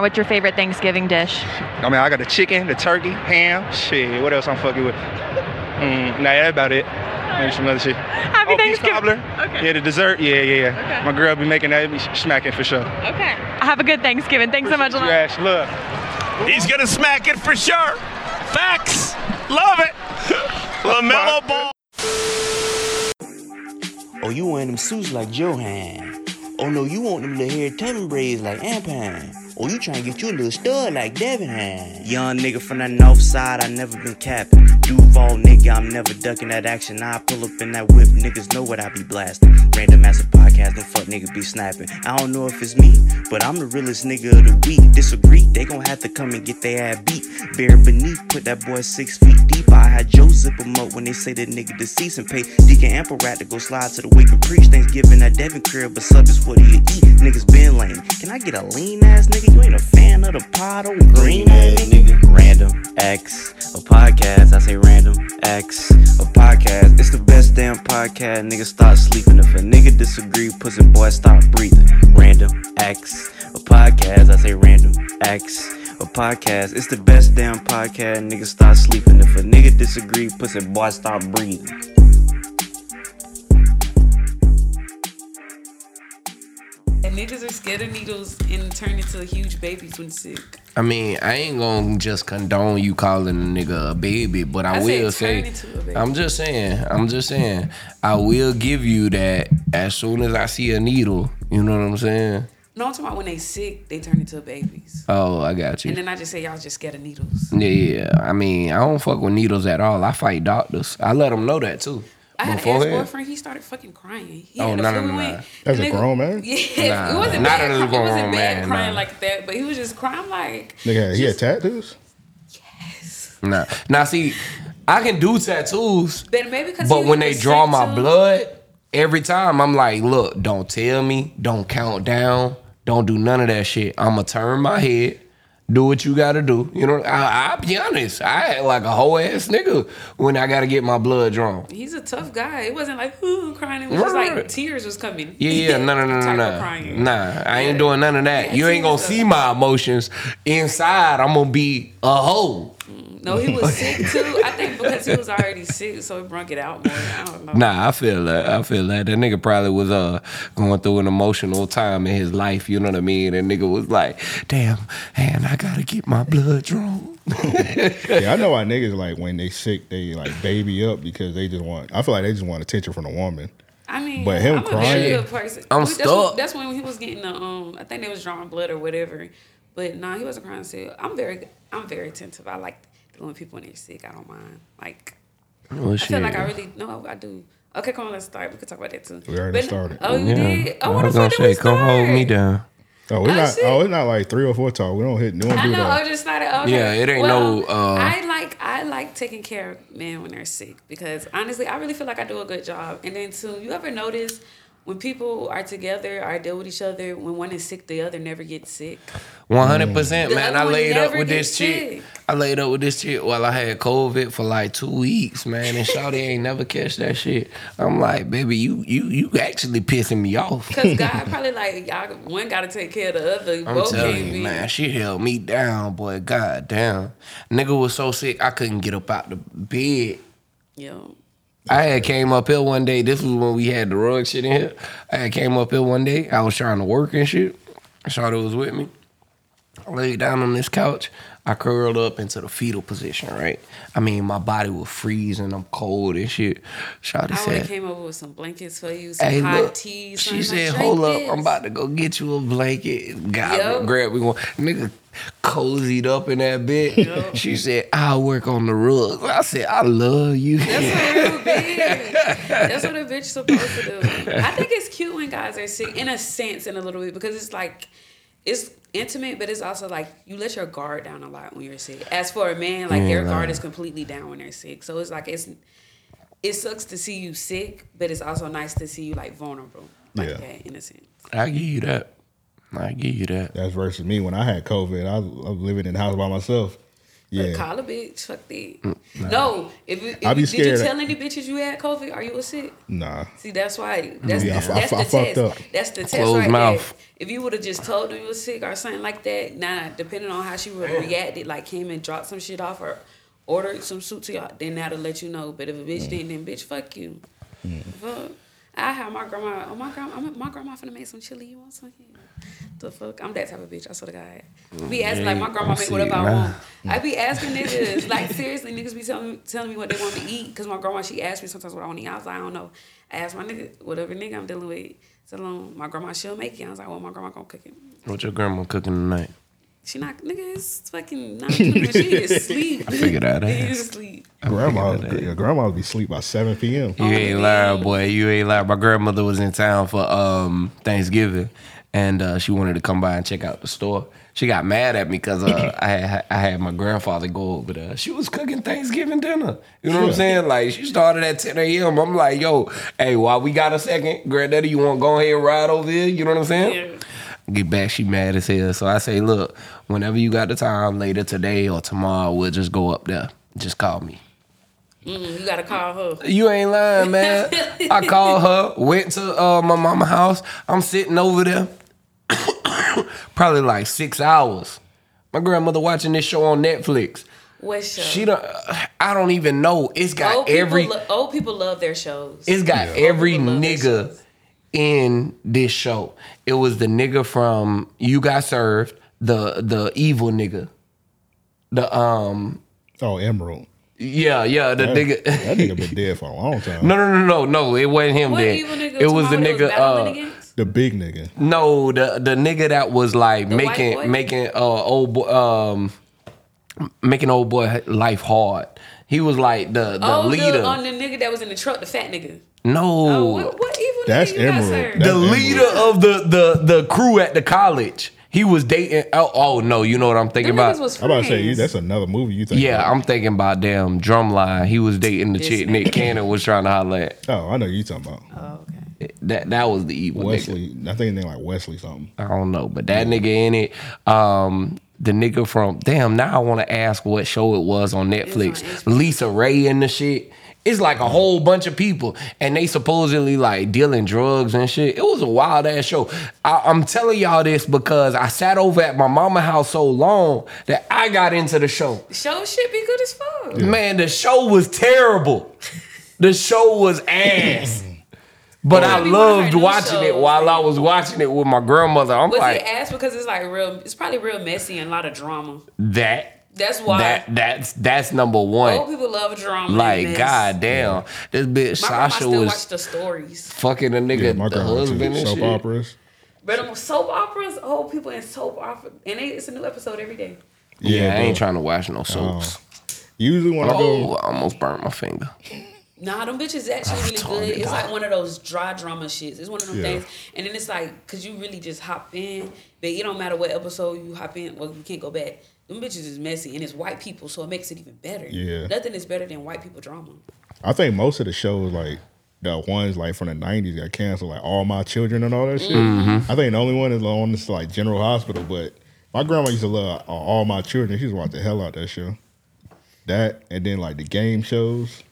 What's your favorite Thanksgiving dish? I mean, I got the chicken, the turkey, ham. Shit, what else I'm fucking with? Mm, nah, that's about it. Maybe some other shit. Happy oh, peach Thanksgiving. cobbler. Okay. Yeah, the dessert. Yeah, yeah, yeah. My girl be making that, be smacking for sure. Okay. Have a good Thanksgiving. Thanks so much. You ass, look. He's gonna smack it for sure. Facts. Love it. LaMelo Ball. Oh, you wearing them suits like Johan. Oh no, you want them little hair tubbing braids like Ampan. Oh, you trying to get you a little stud like Devin had. Young nigga from the north side, I never been capping. Duval nigga, I'm never ducking that action. I pull up in that whip, niggas know what I be blasting. Random ass podcast, no fuck nigga be snapping. I don't know if it's me, but I'm the realest nigga of the week. Disagree, they gon' have to come and get their ass beat. Bare beneath, put that boy six feet deep. I had Joe zip him up when they say that nigga deceased and pay Deacon Ample Rat to go slide to the wake and preach. Thanksgiving at Devin crib, but sub is what do you eat. Niggas been lame. Can I get a lean ass nigga? You ain't a fan of the pod, oh green ass nigga. Random Acts of Podcast. I say random X, a podcast. It's the best damn podcast. Nigga start sleeping. If a nigga disagree, pussy boy stop breathing. Random Acts of Podcast. I say random X, a podcast. It's the best damn podcast. Nigga stop sleeping. If a nigga disagree, pussy boy stop breathing. And niggas are scared of needles and turn into huge babies when sick. I mean, I ain't gonna just condone you calling a nigga a baby, but I, I will say, into a baby. I'm just saying, I'm just saying, I will give you that as soon as I see a needle. You know what I'm saying? No, I'm talking about when they sick, they turn into babies. Oh, I got you. And then I just say y'all just scared of needles. Yeah, yeah. I mean, I don't fuck with needles at all. I fight doctors. I let them know that too. I had an ex-boyfriend, he started fucking crying. He Oh, had a no, no, flu no, no. As a grown man? Yeah, Nah, it wasn't not bad. as a cry- it wasn't grown bad man, crying nah. like that, but he was just crying like Nigga, he had tattoos. Yes. Nah. Now see, I can do tattoos, Then maybe because but when they draw my blood, every time I'm like, look, don't tell me, don't count down, don't do none of that shit. I'ma turn my head, do what you gotta do. You know, I, I'll be honest. I act like a whole ass nigga when I gotta get my blood drawn. He's a tough guy. It wasn't like ooh crying. It was just like tears was coming. Yeah, yeah, no, no, no, no, no. crying. Nah, I ain't doing none of that. You ain't gonna see my emotions inside. I'm gonna be a hoe. No, he was sick too. I think because he was already sick, so he brought it out more. I don't know. Nah, I feel that. I feel that. That nigga probably was uh going through an emotional time in his life. You know what I mean? And nigga was like, "Damn, man, I gotta get my blood drawn." Yeah, I know why niggas like when they sick, they like baby up because they just want. I feel like they just want attention from a woman. I mean, But him I'm a crying- very good person. I'm that's stuck. When, that's when he was getting the um. I think they was drawing blood or whatever. But nah, he wasn't crying. Sick. I'm very, I'm very attentive. I like when people when they're sick. I don't mind. Like Well, I feel like I really no, I do. Okay, come on, let's start. We could talk about that too. We already But- started. Oh, you Yeah. did. Oh, I what was the gonna fuck did we say, come hold me down. Oh, it's Oh, not. shit. Oh, it's not like three or four talk. We don't hit. We don't I do know. I that. just started. Okay. Yeah, it ain't well, no, uh, I like I like taking care of men when they're sick because honestly, I really feel like I do a good job. And then too, you ever notice when people are together or deal with each other, when one is sick, the other never gets sick. One hundred percent, man. I laid up with this chick. sick. I laid up with this chick while I had COVID for like two weeks, man. And Shawty ain't never catch that shit. I'm like, baby, you you you actually pissing me off. Because God probably like y'all one got to take care of the other. I'm Both telling you, be. man, she held me down, boy. God damn. Nigga was so sick I couldn't get up out the bed. Yo, I had came up here one day. This was when we had the rug shit in here. I had came up here one day. I was trying to work and shit. Shawty was with me. I laid down on this couch. I curled up into the fetal position, right? I mean, my body was freezing. I'm cold and shit. Shawty I said, have came over with some blankets for you, some Hey, hot look. tea. She said, like, "Hold "Drink up, I'm about to go get you a blanket." God, Yup. grab me one. Nigga cozied up in that bed. She said, "I'll work on the rug." I said, "I love you." That's what bitch. That's what a bitch supposed to do. I think it's cute when guys are sick, in a sense, in a little bit, because it's like it's intimate, but it's also like you let your guard down a lot when you're sick. As for a man, like their guard is completely down when they're sick. So it's like it's it sucks to see you sick, but it's also nice to see you like vulnerable, like Yeah. that, in a sense. I give you that. I give you that. That's versus me when I had COVID. I, I was living in the house by myself. Yeah. But call a bitch. Fuck that. No, if, you- if I be you- did you tell any bitches you had COVID? Are you a sick? Nah. See, that's why. That's Yeah, I the, I that's I the fucked test. up. That's the test Closed right mouth. there. If you would have just told them you were sick or something like that, nah, depending on how she would have reacted, like came and dropped some shit off or ordered some suit to y'all, then that'll let you know. But if a bitch Mm. didn't, then bitch, fuck you. Fuck. I have my grandma. Oh my grandma, my grandma finna make some chili. You want some? Yeah. The fuck, I'm that type of bitch. I swear to God. Be asking like my grandma I make see whatever it I now. want. I be asking niggas like seriously, niggas be telling me telling me what they want to eat because my grandma she asked me sometimes what I want to eat. I was like I don't know. I asked my nigga whatever nigga I'm dealing with. Tell him my grandma she'll make it. I was like well my grandma gonna cook it. What your grandma cooking tonight? She not nigga it's fucking nine twenty when she is asleep. I figured that out. She is asleep. Grandma, your grandma would be asleep by 7 p.m. You ain't lying, boy. You ain't lying. My grandmother was in town for um Thanksgiving, and uh, she wanted to come by and check out the store. She got mad at me because uh, I had I had my grandfather go over there. She was cooking Thanksgiving dinner. You know what I'm saying? Like she started at 10 a.m. I'm like, yo, hey, while we got a second, granddaddy, you want to go ahead and ride over here? You know what I'm saying? Yeah. Get back, she mad as hell. So I say, look, whenever you got the time, later today or tomorrow, we'll just go up there. Just call me. Mm, you gotta call her. You ain't lying, man. I called her, went to uh, my mama house. I'm sitting over there, probably like six hours. My grandmother watching this show on Netflix. What show? She don't. I don't even know. It's got old people every. lo- old people love their shows. It's got every People nigga in this show. It was the nigga from You Got Served, the the evil nigga. The um Oh, Emerald. yeah yeah the That, nigga. that nigga been dead for a long time. no no no no no it wasn't him. What Then evil nigga? it was the tomorrow nigga. battling Uh, against? The big nigga. No, the the nigga that was like The making making uh old boy um making old boy life hard. He was like the the oh, leader. The, on the nigga that was in the truck, the fat nigga. no, Oh, what, what evil That's nigga you got, Emerald. sir? That's the Emerald. leader of the the the crew at the college. He was dating. Oh, oh no, you know what I'm thinking Them about? was I'm about to say, you, that's another movie you think. yeah, about. I'm thinking about damn Drumline. He was dating the This chick nigga. Nick Cannon was trying to holler at. Oh, I know you talking about. Oh, okay. That that was the evil nigga. Wesley. I think his name like Wesley something. I don't know, but that nigga in it, um, the nigga from damn. Now I want to ask what show it was on Netflix. HBO. Lisa Ray and the shit. It's like a whole bunch of people, and they supposedly like dealing drugs and shit. It was a wild ass show. I, I'm telling y'all this because I sat over at my mama house so long that I got into the show. Show shit be good as fuck. Man, the show was terrible. The show was ass. But I Tell me one of her loved new watching it while I was watching it with my grandmother. I'm Was like, it ass because it's like real? It's probably real messy and a lot of drama. that That's why that that's that's number old one. people love drama. Like mess. god damn, this bitch My grandma Sasha still was watch the stories. fucking a nigga, Yeah, my the husband and Soap shit. operas. But them soap operas, old people in soap opera, and they, it's a new episode every day. Yeah, I ain't trying to watch no soaps. Uh, usually when I Oh, go, I almost burnt my finger. Nah, them bitches actually really good. It's like one of those dry drama shits. It's one of them Yeah. things, and then it's like, cause you really just hop in, but it don't matter what episode you hop in. Well, you can't go back. Them bitches is messy, and it's white people, so it makes it even better. Yeah. nothing is better than white people drama. I think most of the shows like the ones like from the '90s got canceled, like All My Children and all that shit. Mm-hmm. I think the only one is on this like General Hospital, but my grandma used to love uh, All My Children. She used to watch the hell out that show. That and then like the game shows.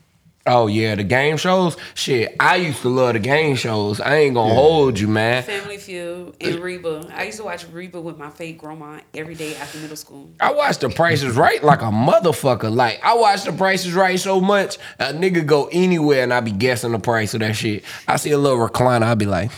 Oh yeah, the game shows. Shit, I used to love the game shows. I ain't gonna Yeah. hold you, man. Family Feud and Reba. I used to watch Reba with my fake grandma every day after middle school. I watch the Price Is Right like a motherfucker. Like I watch the Price Is Right so much, a nigga go anywhere and I be guessing the price of that shit. I see a little recliner, I be like, "Hmm,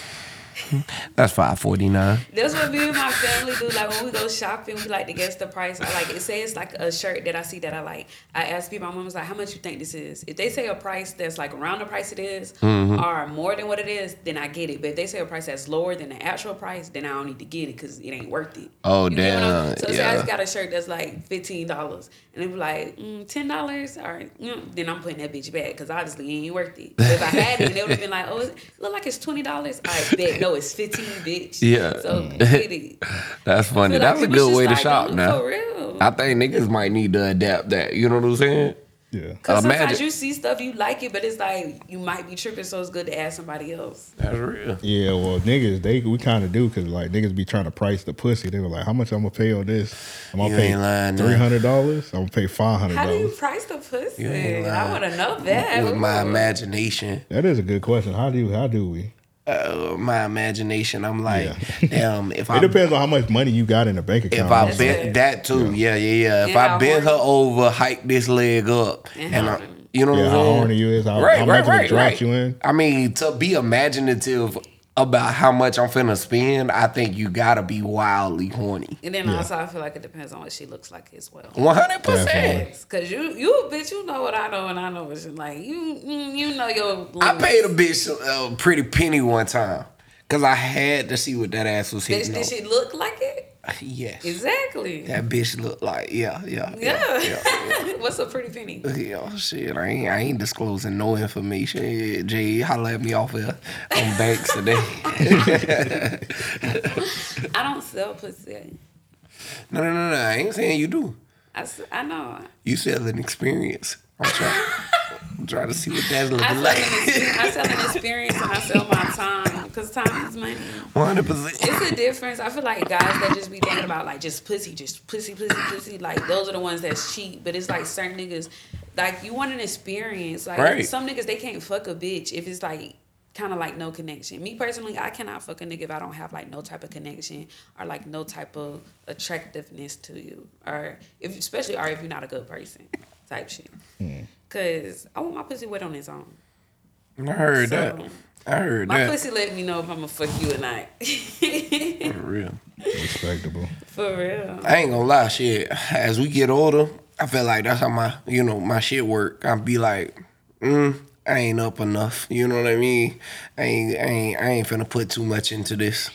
that's five forty nine. That's what me and my family do. Like when we go shopping, we like to guess the price. I like it say it's like a shirt that I see that I like. I ask people, my mom was like, "How much you think this is?" If they say a price that's like around the price it is, Mm-hmm. or more than what it is, then I get it. But if they say a price that's lower than the actual price, then I don't need to get it because it ain't worth it. Oh, You get what I'm- damn, So say I yeah. just got a shirt that's like fifteen dollars, and they be like mm, ten dollars, or mm, then I'm putting that bitch back because obviously it ain't worth it. But if I had it, they would have been like, "Oh, it look like it's twenty dollars." I bet no, it's fifteen, bitch. Yeah. So mm. get it. That's funny. Feel like That's a good should way to start shop now. For real. I think niggas might need to adapt that. You know what I'm saying? Yeah. Cause sometimes Imagine- you see stuff you like it, but it's like you might be tripping, so it's good to ask somebody else. That's real. Yeah, well, niggas, they we kind of do because like niggas be trying to price the pussy. They were like, "How much I'm gonna pay on this? I'm gonna You pay ain't lying, nah. three hundred dollars. I'm gonna pay five hundred How do you price the pussy? You ain't I lying. want to know that. With my imagination, That is a good question. How do you, how do we? Uh, my imagination, I'm like, damn, if I It depends on how much money you got in the bank account. If I That's bent it. that too, yeah, yeah, yeah. If And I how bent her over, hike this leg up, And and I, you know yeah, what I'm saying? how saying? horny you is, how, right, how right, much it right, drops right. you in. I mean, to be imaginative about how much I'm finna spend, I think you gotta be wildly horny. And then Yeah. also, I feel like it depends on what she looks like as well. One hundred percent. Cause you, you bitch, you know what I know, and I know what you like. You, you know your. I paid a bitch a pretty penny one time because I had to see what that ass was hitting. did on. she look like it? Yes, Exactly. that bitch looked like yeah, yeah, Yeah. yeah. yeah. What's a pretty penny? Yeah, shit, I ain't, I ain't disclosing no information. Yeah, Jay, holla at me off there on Banks today. I don't sell pussy. no, no, no, no, I ain't saying you do. I, I know. You sell an experience. I'm trying, I'm trying to see what that's I sell, like. I sell an experience and I sell my time because time is money. 100%. It's a difference. I feel like guys that just be thinking about like just pussy, just pussy, pussy, pussy. Like those are the ones that's cheap. But it's like certain niggas, like you want an experience. Like Right. some niggas they can't fuck a bitch if it's like kind of like no connection. Me personally, I cannot fuck a nigga if I don't have like no type of connection or like no type of attractiveness to you, or if especially or if you're not a good person, type shit. Cause I want my pussy wet on its own. I heard So, that. I heard My that. My pussy let me know if I'm gonna fuck you or not. For real. Respectable. For real. I ain't gonna lie, shit. As we get older, I feel like that's how my, you know, my shit work. I be like, mm, I ain't up enough. You know what I mean? I ain't, I ain't, I ain't finna put too much into this.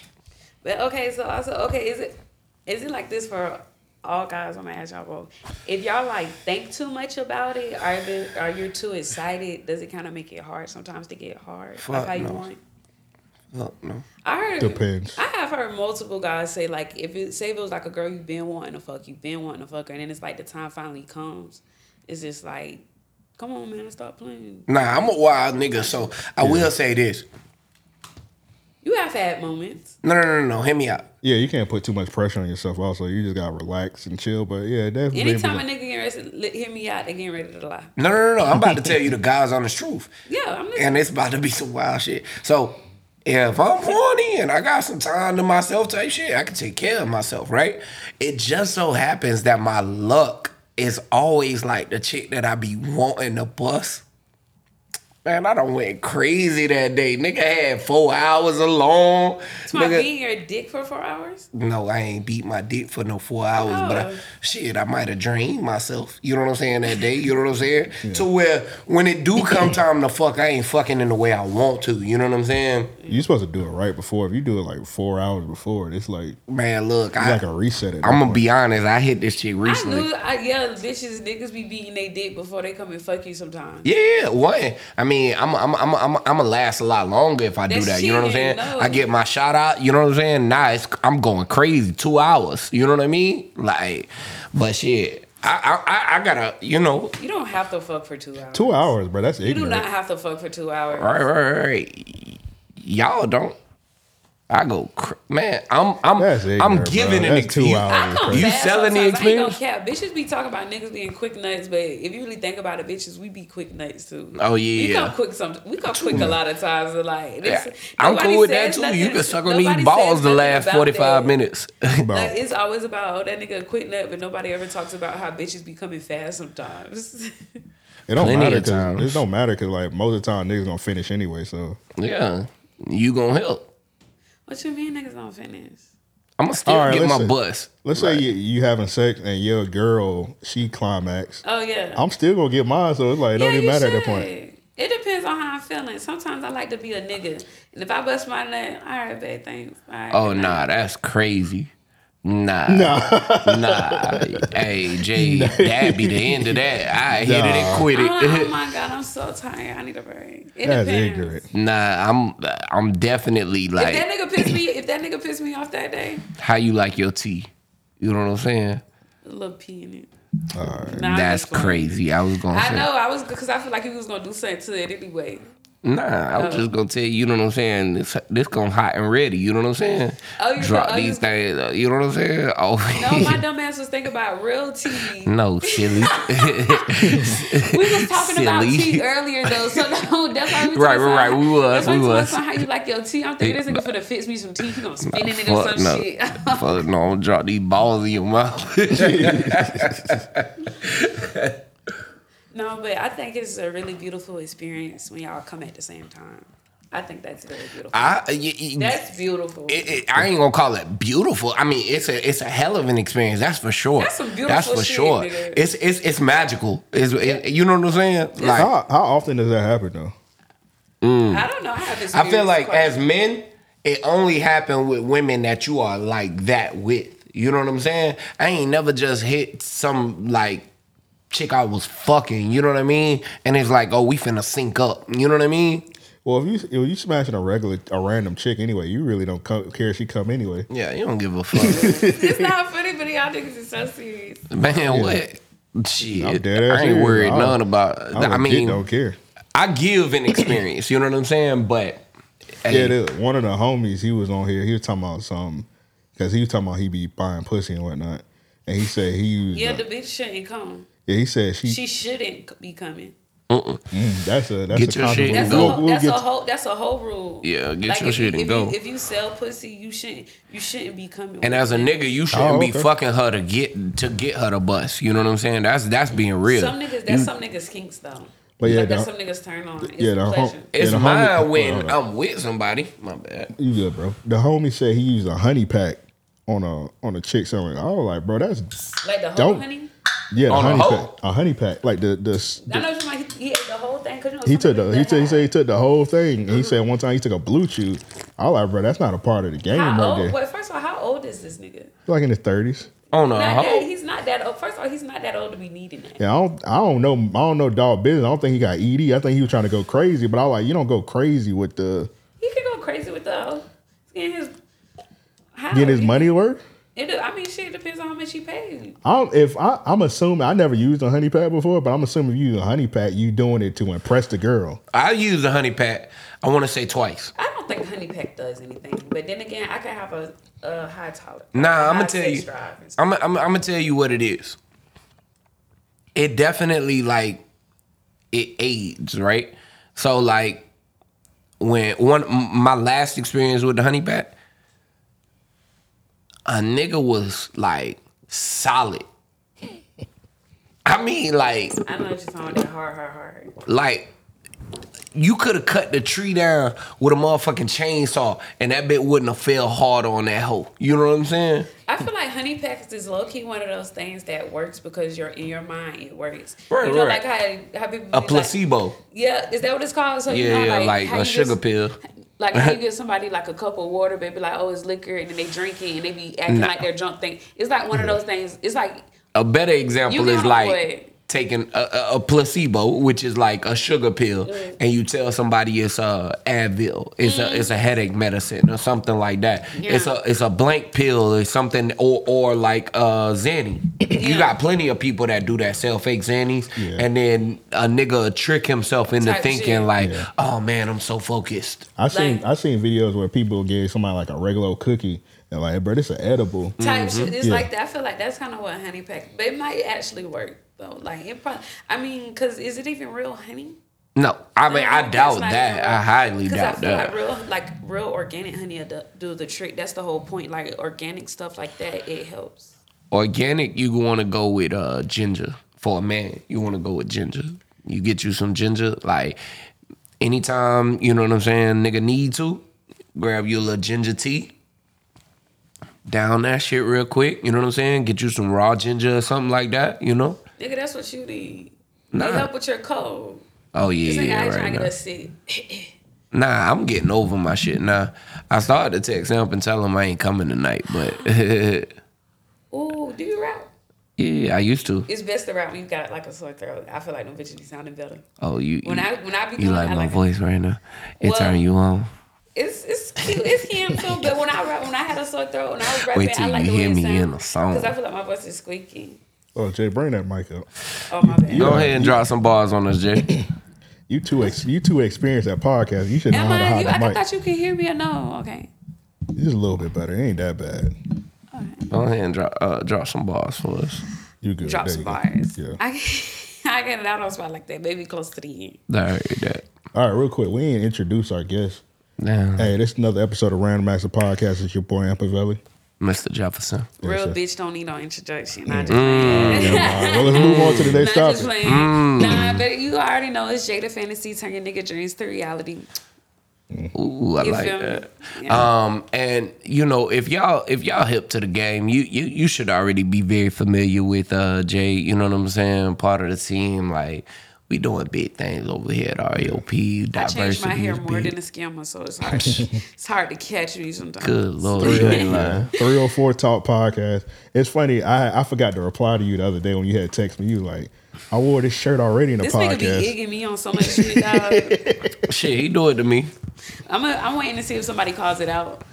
But okay, so I said, okay, is it is it like this for all guys? I'm gonna ask y'all both. If y'all like think too much about it, are the, are you too excited? Does it kind of make it hard sometimes to get hard? like Fuck how you no. want? Fuck no. I heard Depends. I have heard multiple guys say like if it say if it was like a girl you've been wanting to fuck, you've been wanting to fuck her, and then it's like the time finally comes, it's just like, come on, man, stop playing. Nah, I'm a wild nigga, so I will say this. You have had moments. No, no, no, no, no. Hear me out. Yeah, you can't put too much pressure on yourself. Also, you just gotta relax and chill. But yeah, definitely. Anytime a be- nigga getting ready to li- hear me out, they getting ready to lie. No, no, no, no. I'm about to tell you the God's honest truth. Yeah, I'm listening. and it's about to be some wild shit. So if I'm horny and I got some time to myself type shit, I can take care of myself, right? It just so happens that my luck is always like the chick that I be wanting to bust. Man, I done went crazy that day. Nigga had four hours alone. It's my Nigga- being your dick for four hours. no, I ain't beat my dick for no four hours, but I, Oh. shit, I might have drained myself. You know what I'm saying that day? You know what I'm saying? To where when it do come time to fuck, I ain't fucking in the way I want to. You know what I'm saying? You're supposed to do it right before. If you do it like four hours before, it's like Man, look, it's I, like a reset. At that I'm gonna be honest. I hit this chick I recently. knew, I, yeah, bitches, niggas be beating they dick before they come and fuck you sometimes. Yeah, what? I mean, I'm I'm I'm I'm I'm gonna last a lot longer if I do that. You know what I'm saying? cheating, no. I get my shot out. You know what I'm saying? Nah, it's, I'm going crazy. Two hours. You know what I mean? Like, but shit, I I I, I gotta. You know, You don't have to fuck for two hours. two hours, bro. That's it. You do not have to fuck for two hours. right, right, right, right. Y'all don't. I go, cr- man. I'm I'm That's I'm giving bro. an That's two experience. I hours. come. You fast selling the sometimes. I ain't gonna experience? cap. Bitches be talking about niggas being quick nuts, but if you really think about it, bitches, we be quick nuts too. Oh, yeah. We yeah. come quick some. We come quick a lot of times. and, Like Yeah, this, I'm nobody cool with that says too. nothing- You can suck on me nobody balls says the nothing last about 45 that. minutes. Like, it's always about oh that nigga a quick nut, but nobody ever talks about how bitches be coming fast sometimes. It don't Plenty matter. of 'cause- times. It don't matter because like most of the time niggas gonna finish anyway. So yeah, you gonna help. What you mean niggas don't finish? I'm gonna still All right, get my listen. bus. let's say you, you having sex and your girl she climax. Oh yeah. I'm still gonna get mine. So it's like it don't even you matter at that point. It depends on how I'm feeling. Sometimes I like to be a nigga, and if I bust my nut, all right, babe, thanks. All right, Oh good nah, night. that's crazy. Nah, Nah, nah. hey Jay, that be the end of that. I hit it and Nah. quit Oh, oh it. my god, I'm so tired. I need a break. It that's depends. ignorant. nah, I'm I'm definitely like If like that nigga piss me, if that nigga piss me off that day, how you like your tea. You know what I'm saying? a little pee in it. Nah, That's crazy. I was gonna I say. know. I was because I feel like he was gonna do something to it anyway. Nah, I was just gonna tell you, you know what I'm saying? This this gonna hot and ready, you know what I'm saying? Oh, you- Drop oh, these you- things, uh, you know what I'm saying? Oh, No, my dumb ass was thinking about real tea. no, silly. We was talking about tea earlier though, so no, that's why we Right, right, right, we was, we was. how you like your tea. I'm thinking this nigga finna fix me some tea. He gonna spin it into Fuck some no. shit. Fuck no, I'm gonna drop these balls in your mouth. No, but I think it's a really beautiful experience when y'all come at the same time. I think that's very beautiful. I, y- y- that's beautiful. it, it, I ain't gonna call it beautiful. I mean, it's a it's a hell of an experience. That's for sure. That's some beautiful That's for shit, sure. nigga. It's it's it's magical. It's it, you know what I'm saying? Like How how often does that happen though? Mm. I don't know. I have I feel like quite- as men, it only happen with women that you are like that with. You know what I'm saying? I ain't never just hit some like chick I was fucking. You know what I mean? And it's like, oh, we finna sync up. You know what I mean? Well, if you if you smashing a regular a random chick anyway, you really don't co- care if she come anyway. Yeah, you don't give a fuck, it's not funny, but y'all niggas is so serious. man. What? Shit, I'm dead I ain't serious. worried I don't- none about. I, I, legit mean, don't care. I give an experience. You know what I'm saying? But hey, Yeah, the, one of the homies he was on here. He was talking about something because he was talking about he be buying pussy and whatnot, and he said he used. Yeah, uh, the bitch shouldn't come. Yeah, he said she. She shouldn't be coming. Mm, that's a that's Get a your shit That's, go. a, We'll, whole, we'll that's a whole that's a whole rule. Yeah, get your if shit you, and if go. You, if you sell pussy, you shouldn't you shouldn't be coming. And with as a nigga, you shouldn't Oh, be fucking her to get to get her to bust. You know what I'm saying? That's that's being real. some niggas that's some niggas kinks though. But yeah, like that's some niggas turn on. It's yeah, the whole- pleasure. it's Yeah, the mine homie- when hold. I'm with somebody. My bad. You good, bro? The homie said he used a honey pack on a on a chick somewhere. I was like, bro, that's Like the whole Don't- honey. Yeah, the On a honey hoe? pack, a honey pack, like the the. I know you might he ate the whole thing because you know he took the niggas he that he said he took the whole thing. And he mm-hmm. said one time he took a BlueChew. I was like, bro, that's not a part of the game How right old? there. Wait, first of all, how old is this nigga? Like in his thirties. Oh no, Not that, he's not that old. First of all, he's not that old to be needing that. Yeah, I don't I don't know I don't know dog business. I don't think he got ED. I think he was trying to go crazy, but I was like, you don't go crazy with the He could go crazy with the getting his how getting his money worth. It, I mean, shit depends on how much he pays. I don't, if I, I'm assuming I never used a honey pack before, but I'm assuming if you use a honey pack, you doing it to impress the girl. I use a honey pack. I want to say twice. I don't think honey pack does anything, but then again, I can have a, a high tolerance. Nah, high I'm gonna tell you. drive and stuff. I'm I'm I'm gonna tell you what it is. It definitely like it aids, right? So like when one my last experience with the honey pack, a nigga was like solid. I mean, like I know what you're talking about. Hard, hard, hard. like you could have cut the tree down with a motherfucking chainsaw, and that bit wouldn't have fell hard on that hoe. You know what I'm saying? I feel like honey packs is low key one of those things that works because you're in your mind it works. Right, you know, right. like how how people A placebo. Like, yeah, is that what it's called? So you Yeah, know, yeah, like, like a sugar just- pill. Like if you give somebody like a cup of water, they be like oh it's liquor, and then they drink it and they be acting like they're drunk. Thing. It's like one of those things. It's like A better example is like? Taking a, a, a placebo, which is like a sugar pill, Mm. and you tell somebody it's a Advil, it's a it's a headache medicine or something like that. It's a it's a blank pill or something, or or like uh Xanny. You got plenty of people that do that, sell fake Xannies, Yeah. and then a nigga trick himself into Type thinking shit. like, Yeah. oh man, I'm so focused. I seen Like- I seen videos where people give somebody like a regular old cookie and like, bro, this is edible. type shit. It's Mm-hmm. Yeah. like that. I feel like that's kind of what honey pack, but it might actually work though. Like it probably. I mean, cause is it even real honey? No, I mean I That's doubt that. I highly doubt I that. Like real, like real organic honey do the trick. That's the whole point. Like organic stuff like that, it helps. Organic, you want to go with uh, ginger. For a man, you want to go with ginger. You get you some ginger. Like anytime, you know what I'm saying, nigga need to, grab you a little ginger tea. Down that shit real quick. You know what I'm saying? Get you some raw ginger or something like that. You know? Nigga, that's what you need. Nah. It help with your cold. Oh yeah, yeah, here right trying to now. get us sick. Nah, I'm getting over my shit now. I started to text him and tell him I ain't coming tonight, but Ooh, do you rap? yeah, I used to. It's best to rap when you got like a sore throat. I feel like them bitches be sounding better. Oh, you When you, I when I be you like I my like voice right now? It Well, turn you on. It's it's cute. It's him too. But when I rap, when I had a sore throat, when I was rapping, Wait till I like you the way hear me in a song. Because I feel like my voice is squeaky. Oh, Jay, bring that mic up. Oh my bad. Go ahead and drop some bars on us, Jay. You too, ex- you too experienced at podcast. You should know Am how to I? hide You, I the mic. thought you could hear me or no? Okay. Just a little bit better. It ain't that bad. Go ahead and drop uh, drop some bars for us. You good? Drop There some you go. bars. Yeah. I, I get it out on spot like that. Maybe close to the end. I heard that. All right, real quick. We ain't introduce our guest. Damn, Hey, this is another episode of Random Acts of Podcast. It's your boy Ampavelli. Mr. Jefferson. Real sir. bitch don't need no introduction. I just All playing. well, let's move on to the Not next just topic. playing. Nah, but you already know it's J the Fantasy. Turn your nigga dreams to reality. Ooh, I You like feel me? that. Yeah. Um, and you know, if y'all if y'all hip to the game, you you you should already be very familiar with uh Jay. You know what I'm saying? Part of the team, like we doing big things over here at RAOP. I Diversity changed my hair more big. than a scammer, so it's hard. it's hard to catch me sometimes. Good lord, you ain't lying. 304 Talk Podcast. It's funny. I I forgot to reply to you the other day when you had text me. You like, I wore this shirt already in the This nigga be podcast. egging me on so much shit, dog. Shit, he do it to me. I'm, a, I'm waiting to see if somebody calls it out.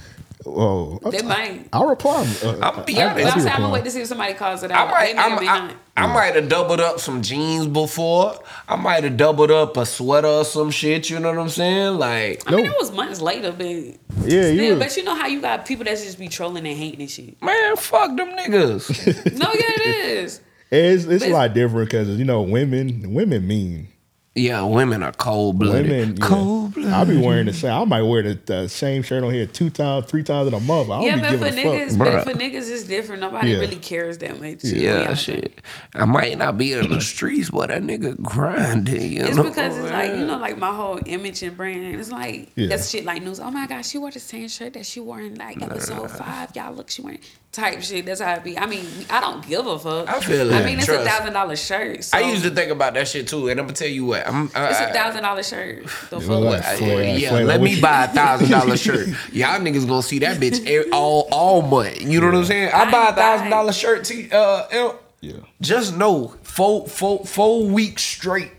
Whoa. They might. I'll reply. Uh, I'll be I- honest. I I'm see saying I'm reply. gonna wait to see if somebody calls it I out. might, They may I, or may I, not. I mm. might have doubled up some jeans before. I might have doubled up a sweater or some shit. You know what I'm saying? Like, I mean, No. it was months later, but Yeah, still, you. but you know how you got people that just be trolling and hating and shit. man, fuck them niggas. No, yeah, it is. It's it's a lot different because you know women women mean yeah, women are cold blooded. women. yeah. Cold blooded. I'll be wearing the same. I might wear the, the same shirt on here two times, three times in a month. I don't Yeah, be but for giving a niggas, fuck. but Bruh. for niggas, it's different. Nobody Yeah. really cares that much. Yeah, Yeah. shit. I might not be in the streets, but that nigga grinding. You It's know? because it's like you know, like my whole image and brand. It's like Yeah. that's shit like news. Oh my gosh, she wore the same shirt that she wore in like episode five. Y'all look, she wearing type shit. That's how it be. I mean, I don't give a fuck. I feel it. I mean, it's Trust. a thousand dollar shirt. So I used to think about that shit too, and I'm gonna tell you what. I'm, I, It's a thousand dollar shirt. The fuck? like, I- Flair, yeah, Flair, let me you- buy a thousand dollar shirt. Y'all niggas gonna see that bitch all all month. You know what I'm saying? I I buy a thousand dollar shirt to uh, uh, Yeah. just know four four four weeks straight.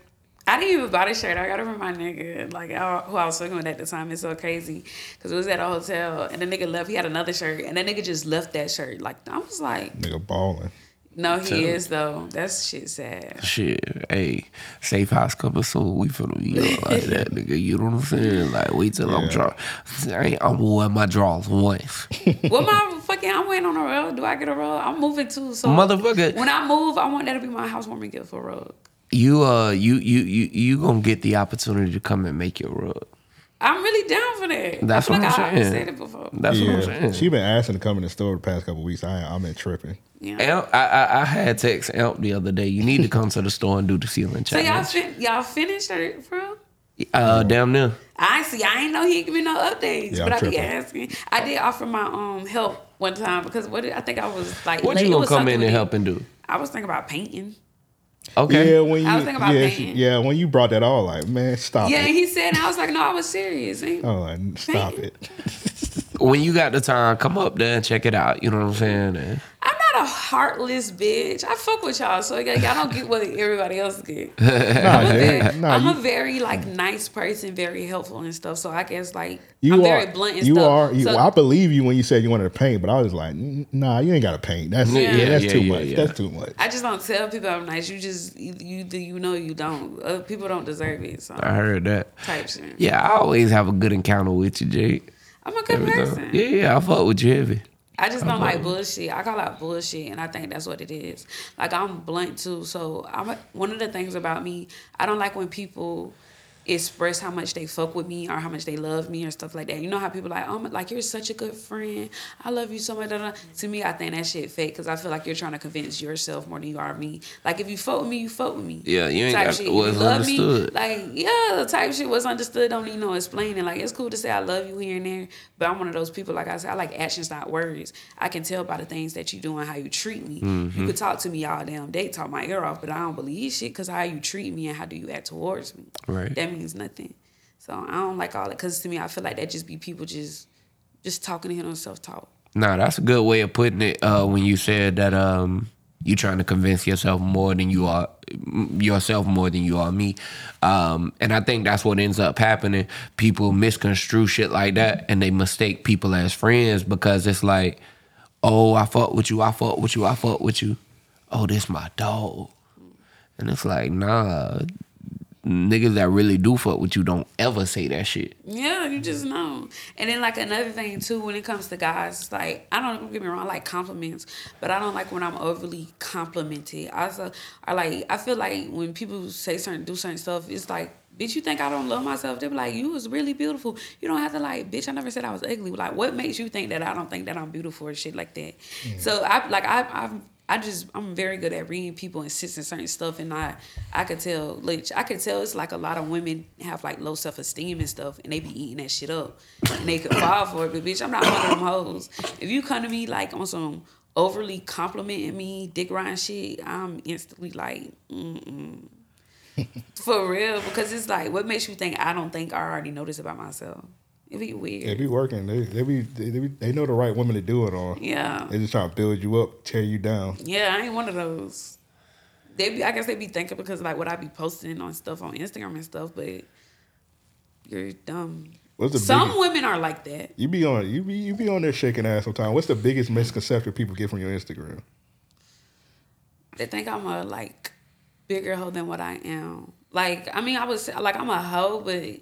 I didn't even buy the shirt. I got it from my nigga, like I- who I was fucking with at the time. It's so crazy because it was at a hotel and the nigga left. He had another shirt and that nigga just left that shirt. Like I was like, Nigga balling. no, he is though. That's shit sad. Shit, hey, safe house coming soon. We finna be up like that, nigga. You know what I'm saying? Like, wait till I'm Yeah. draw. I ain't, I'm gonna my drawers once. What my fucking? I'm waiting on a rug. Do I get a rug? I'm moving too. So Motherfucker. when I move, I want that to be my housewarming gift for a rug. You uh, you you you you gonna get the opportunity to come and make your rug. I'm really down for that. That's I feel what like I'm I saying. said it before. That's what I'm saying. She been asking to come in the store the past couple weeks. I I'm in tripping. Yeah. Amp, I, I I had text Amp the other day. You need to come to the store and do the ceiling So y'all challenge. fin- y'all finished it, bro? uh, damn near. I see. I ain't know he give me no updates, Yeah, but I'm I be asking. I did offer my um help one time because what did, I think I was like. What late- you it gonna come in and help and do? I was thinking about painting. Okay. Yeah, when you I was thinking about yeah, painting. yeah when you brought that all like man stop Yeah, it. he said, and I was like, no, I was serious. Ain't- Oh, like, stop it. When you got the time, come up there and check it out. You know what I'm saying? And I'm not a heartless bitch. I fuck with y'all, so y'all y'all don't get what everybody else get. Nah, I'm, a dude, very, nah, I'm you, a very like nice person, very helpful and stuff. So I guess like you I'm are very blunt and you stuff. are you, so, I believe you when you said you wanted to paint, but I was like, nah, you ain't got to paint. That's Yeah, yeah, that's yeah, too yeah, much. yeah. That's too much. I just don't tell people I'm nice. You just you you do you know you don't. Other people don't deserve it. So I heard that. type shit. Yeah, I always have a good encounter with you, Jade. I'm a good person. Yeah, yeah, I fuck with you heavy. I just don't like bullshit. I call out bullshit, and I think that's what it is. Like I'm blunt too, so I'm one of the things about me. I don't like when people express how much they fuck with me or how much they love me or stuff like that. You know how people like, oh, my- like you're such a good friend. I love you so much. da, da, da." To me, I think that shit fake because I feel like you're trying to convince yourself more than you are me. Like if you fuck with me, you fuck with me. Yeah, you ain't type got shit. You love me, like yeah, the type shit was understood. Don't need no explaining. Like it's cool to say I love you here and there, but I'm one of those people. Like I said, I like actions, not words. I can tell by the things that you do and how you treat me. Mm-hmm. You could talk to me all damn day, talk my ear off, but I don't believe shit because how you treat me and how do you act towards me. Right. That means nothing. So I don't like all that because to me, I feel like that just be people just just talking to him on self talk. Nah, that's a good way of putting it. Uh, when you said that um, you trying to convince yourself more than you are yourself more than you are me, um, and I think that's what ends up happening. People misconstrue shit like that, and they mistake people as friends because it's like, oh, I fuck with you, I fuck with you, I fuck with you. oh, this my dog. And it's like, nah, niggas that really do fuck with you don't ever say that shit. Yeah, you just know. And then like another thing too, when it comes to guys, like I don't don't get me wrong, I like compliments, but I don't like when I'm overly complimented. I also I like I feel like when people say certain do certain stuff, it's like Bitch, you think I don't love myself? They be like, you was really beautiful. You don't have to like, bitch. I never said I was ugly. Like, what makes you think that I don't think that I'm beautiful or shit like that? So I like I I I just I'm very good at reading people and sensing certain stuff, and I I could tell, like I could tell it's like a lot of women have like low self esteem and stuff, and they be eating that shit up, and they could fall for it. But bitch, I'm not one of them hoes. If you come to me like on some overly complimenting me, dick riding shit, I'm instantly like, mm. For real, because it's like, what makes you think I don't think I already know this about myself? It'd be weird. They be working. They they be they, be, they know the right women to do it on. Yeah. They just trying to build you up, tear you down. Yeah, I ain't one of those. They be, I guess they be thinking because like what I be posting on stuff on Instagram and stuff, but you're dumb. What's the Some biggest- women are like that. You be on you be you be on there shaking ass sometimes. What's the biggest misconception people get from your Instagram? They think I'm a like bigger hoe than what I am. Like I mean, I was like I'm a hoe, but I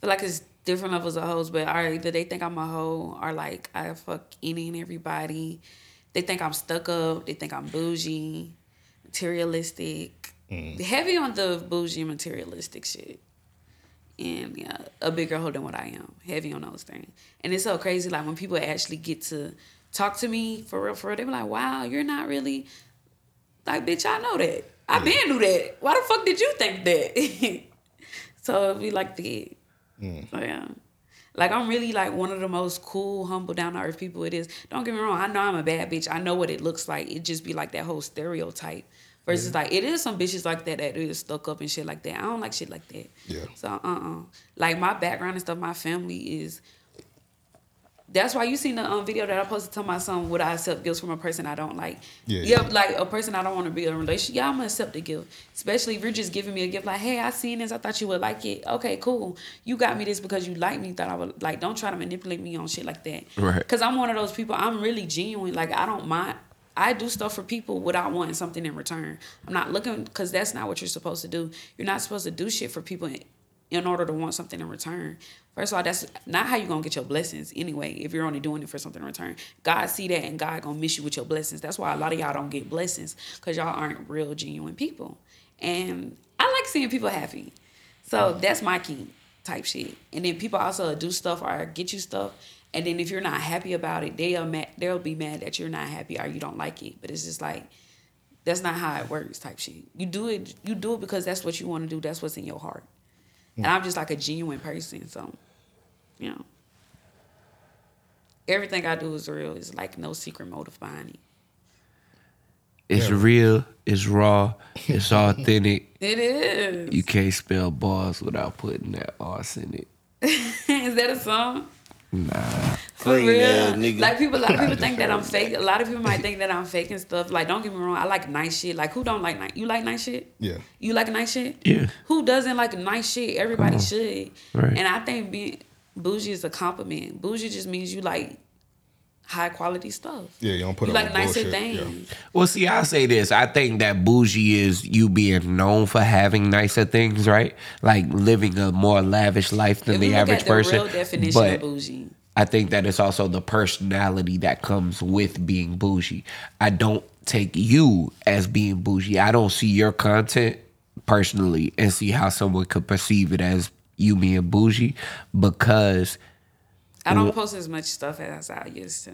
feel like it's different levels of hoes. But are either they think I'm a hoe or like I fuck any and everybody. They think I'm stuck up. They think I'm bougie, materialistic, mm. heavy on the bougie materialistic shit. and yeah, a bigger hoe than what I am. Heavy on those things. And it's so crazy, like when people actually get to talk to me for real, for real, they be like, wow, you're not really like, bitch, I know that. I been knew that. Why the fuck did you think that? so it be like the so yeah. Like I'm really like one of the most cool, humble, down to earth people it is. Don't get me wrong, I know I'm a bad bitch. I know what it looks like. It just be like that whole stereotype. Versus like it is some bitches like that that is stuck up and shit like that. I don't like shit like that. Yeah. So uh uh Like my background and stuff, my family is that's why you seen the um, video that I posted to my son. Would I accept gifts from a person I don't like? Yeah, Yeah, yeah. like a person I don't want to be in a relationship. Yeah, I'm gonna accept the gift. Especially if you're just giving me a gift, like, hey, I seen this. I thought you would like it. Okay, cool. You got me this because you like me. Thought I would like. Don't try to manipulate me on shit like that. Right. Because I'm one of those people. I'm really genuine. Like I don't mind. I do stuff for people without wanting something in return. I'm not looking because that's not what you're supposed to do. You're not supposed to do shit for people in, order to want something in return. First of all, that's not how you're gonna get your blessings anyway. If you're only doing it for something in return, God see that and God gonna miss you with your blessings. That's why a lot of y'all don't get blessings because y'all aren't real genuine people. And I like seeing people happy, so that's my key type shit. And then people also do stuff or get you stuff, and then if you're not happy about it, they'll they'll be mad that you're not happy or you don't like it. But it's just like that's not how it works type shit. You do it you do it because that's what you want to do. That's what's in your heart. And I'm just like a genuine person, so you know. Everything I do is real. It's like no secret motive behind it. It's real, it's raw, it's authentic. It is. You can't spell bars without putting that arse in it. is that a song? Nah. For real. ass nigga. Like people, a lot of people think that I'm fake. A lot of people might think that I'm faking stuff. Like, don't get me wrong. I like nice shit. Like, who don't like nice? You like nice shit? Yeah. You like nice shit? Yeah. Who doesn't like nice shit? Everybody should. Right. And I think being bougie is a compliment. Bougie just means you like high quality stuff. Yeah, you don't put you up like nicer bullshit. things. Well, see, I'll say this. I think that bougie is you being known for having nicer things, right? Like living a more lavish life than If the look average at the person. real definition but of bougie. I think that it's also the personality that comes with being bougie. I don't take you as being bougie. I don't see your content personally and see how someone could perceive it as you being bougie because I don't post as much stuff as I used to.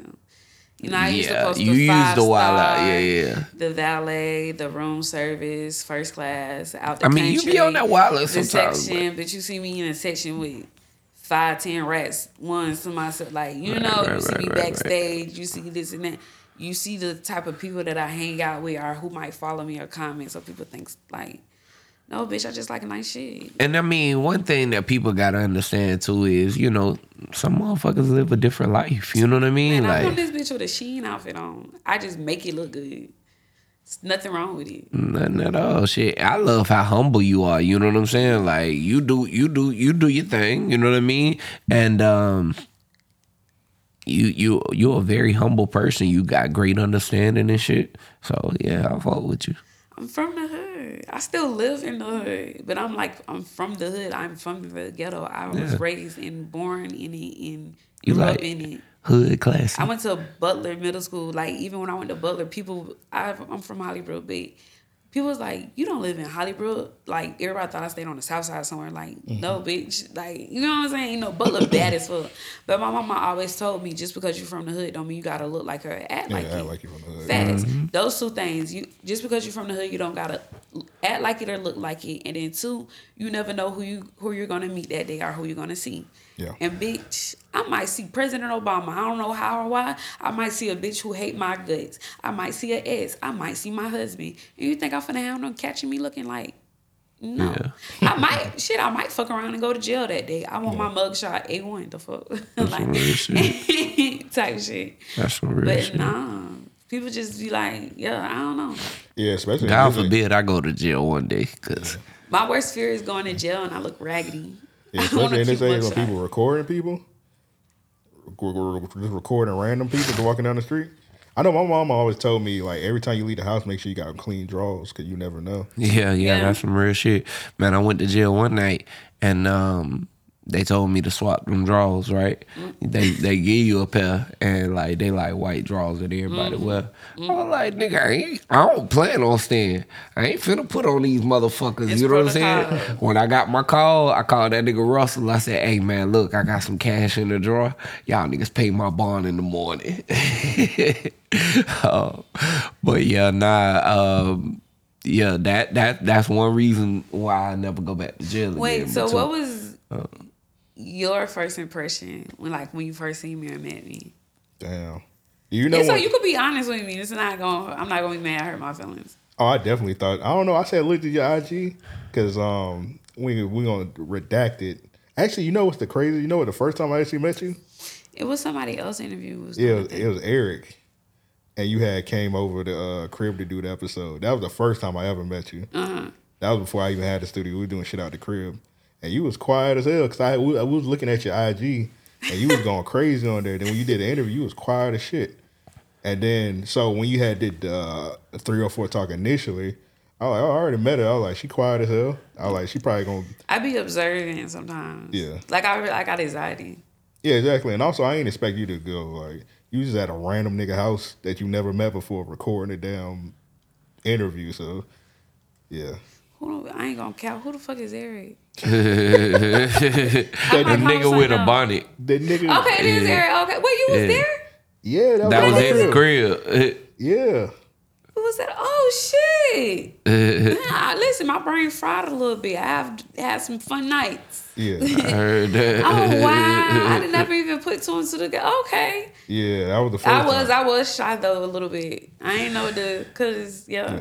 You know, I used to Yeah, post you the used five the wild out. Yeah, yeah. The valet, the room service, first class, out the I mean, you be on that wild out sometimes, section, but you see me in a section with five, ten rats, ones to myself. Like you know, right, you see right, me right, right. backstage. You see this and that. You see the type of people that I hang out with, or who might follow me or comment. So people think like, no, bitch, I just like a nice shit. And I mean, one thing that people gotta understand too is, you know, some motherfuckers live a different life. You know what I mean? I'm like this bitch with a Shein outfit on. I just make it look good. It's nothing wrong with it. nothing at all. Shit. I love how humble you are. You know what I'm saying? Like you do you do you do your thing, you know what I mean? And um you you you're a very humble person. You got great understanding and shit. So yeah, I vote with you. I'm from the hood. I still live in the hood, but I'm like I'm from the hood. I'm from the ghetto. I was Yeah. raised and born in it and You grew like up in it. hood class. I went to Butler Middle School. Like even when I went to Butler, people I, I'm from Hollywood, but people was like, "You don't live in Hollywood." Like everybody thought I stayed on the South Side somewhere. Like no, bitch. Like you know what I'm saying? You know, but look bad as fuck. But my mama always told me, just because you're from the hood, don't mean you gotta look like her, act Yeah, like act it. like you from the hood. Facts. Mm-hmm. Those two things. You just because you're from the hood, you don't gotta act like it or look like it. And then two, you never know who you who you're gonna meet that day or who you're gonna see. Yeah. And bitch, I might see President Obama. I don't know how or why. I might see a bitch who hate my guts. I might see an ex. I might see my husband. And you think I'm finna have them catching me looking like no. Yeah. I might shit, I might fuck around and go to jail that day. I want my mugshot A1 the fuck. some real like type shit. That's some real But shit. nah. People just be like, yeah, I don't know. Yeah, especially God forbid I go to jail one day, cause My worst fear is going to jail and I look raggedy. Yeah, I wanna especially in this keep age when mugshot. people recording people, Rec- rec- just recording random people just walking down the street. I know my mom always told me like every time you leave the house, make sure you got clean drawers because you never know. Yeah, yeah, Yeah. that's some real shit. Man, I went to jail one night and um they told me to swap them drawers, right? They they give you a pair and like they like white drawers that everybody Mm-hmm. wear. I was like, nigga, I ain't I don't plan on staying. I ain't finna put on these motherfuckers. It's you know what I'm saying? When I got my call, I called that nigga Russell. I said, hey man, look, I got some cash in the drawer. Y'all niggas pay my bond in the morning. Uh, but yeah, nah, um, yeah, that that that's one reason why I never go back to jail. Wait, again. so what was your first impression when like when you first seen me or met me? Damn. You know And so what? you could be honest with me. It's not going I'm not gonna be mad I hurt my feelings. oh, I definitely thought. I don't know. I said looked at your IG because um we we gonna redact it. Actually, you know what's the crazy? You know what? The first time I actually met you, It was somebody else interview. Was yeah, it was, it. it was Eric, and you had came over the uh, crib to do the episode. That was the first time I ever met you. Uh-huh. That was before I even had the studio. We were doing shit out the crib, and you was quiet as hell because I, I was looking at your IG, and you was going crazy on there. Then when you did the interview, you was quiet as shit. And then so when you had did uh, 304 Talk initially, I, like, I already met her. I was like, she quiet as hell. I was like, she probably gonna I be observant sometimes. Yeah. Like I I got anxiety. yeah exactly. And also, I ain't expect you to go like you just at a random nigga house that you never met before recording a damn interview. So yeah. Who I ain't gonna count. Who the fuck is Eric? the like, nigga I'm with a bonnet. The nigga. Okay, it is Eric. Okay, wait, you was Yeah. there? Yeah, that, was Eric. That was my his crib. Yeah. Who was that? Oh shit! nah, listen, my brain fried a little bit. I've had some fun nights. Yeah. I heard that. Oh wow! I did never even put two and two together. Okay, Yeah, that was the first I was time. I was shy though a little bit. I ain't know the cause yeah, Yeah.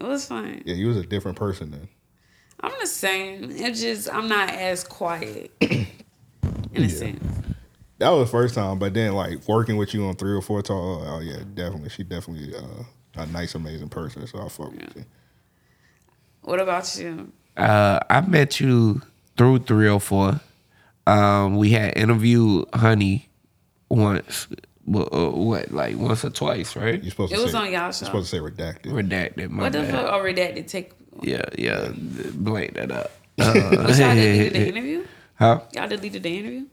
It was fun. Yeah, you was a different person then. I'm the same. It's just I'm not as quiet in a sense. That was the first time, but then like working with you on three or four talk, oh, yeah, definitely. She definitely uh, a nice, amazing person. So I fuck with you. What about you? Uh, I met you through 304. Um, we had interviewed Honey once. But, uh, what, like once or twice, right? You're supposed It to was say, on y'all You're show. supposed to say redacted. Redacted. My What the fuck? Oh, redacted. Take. Yeah, yeah. Blank that up. What y'all deleted the interview? Huh? Y'all deleted the interview?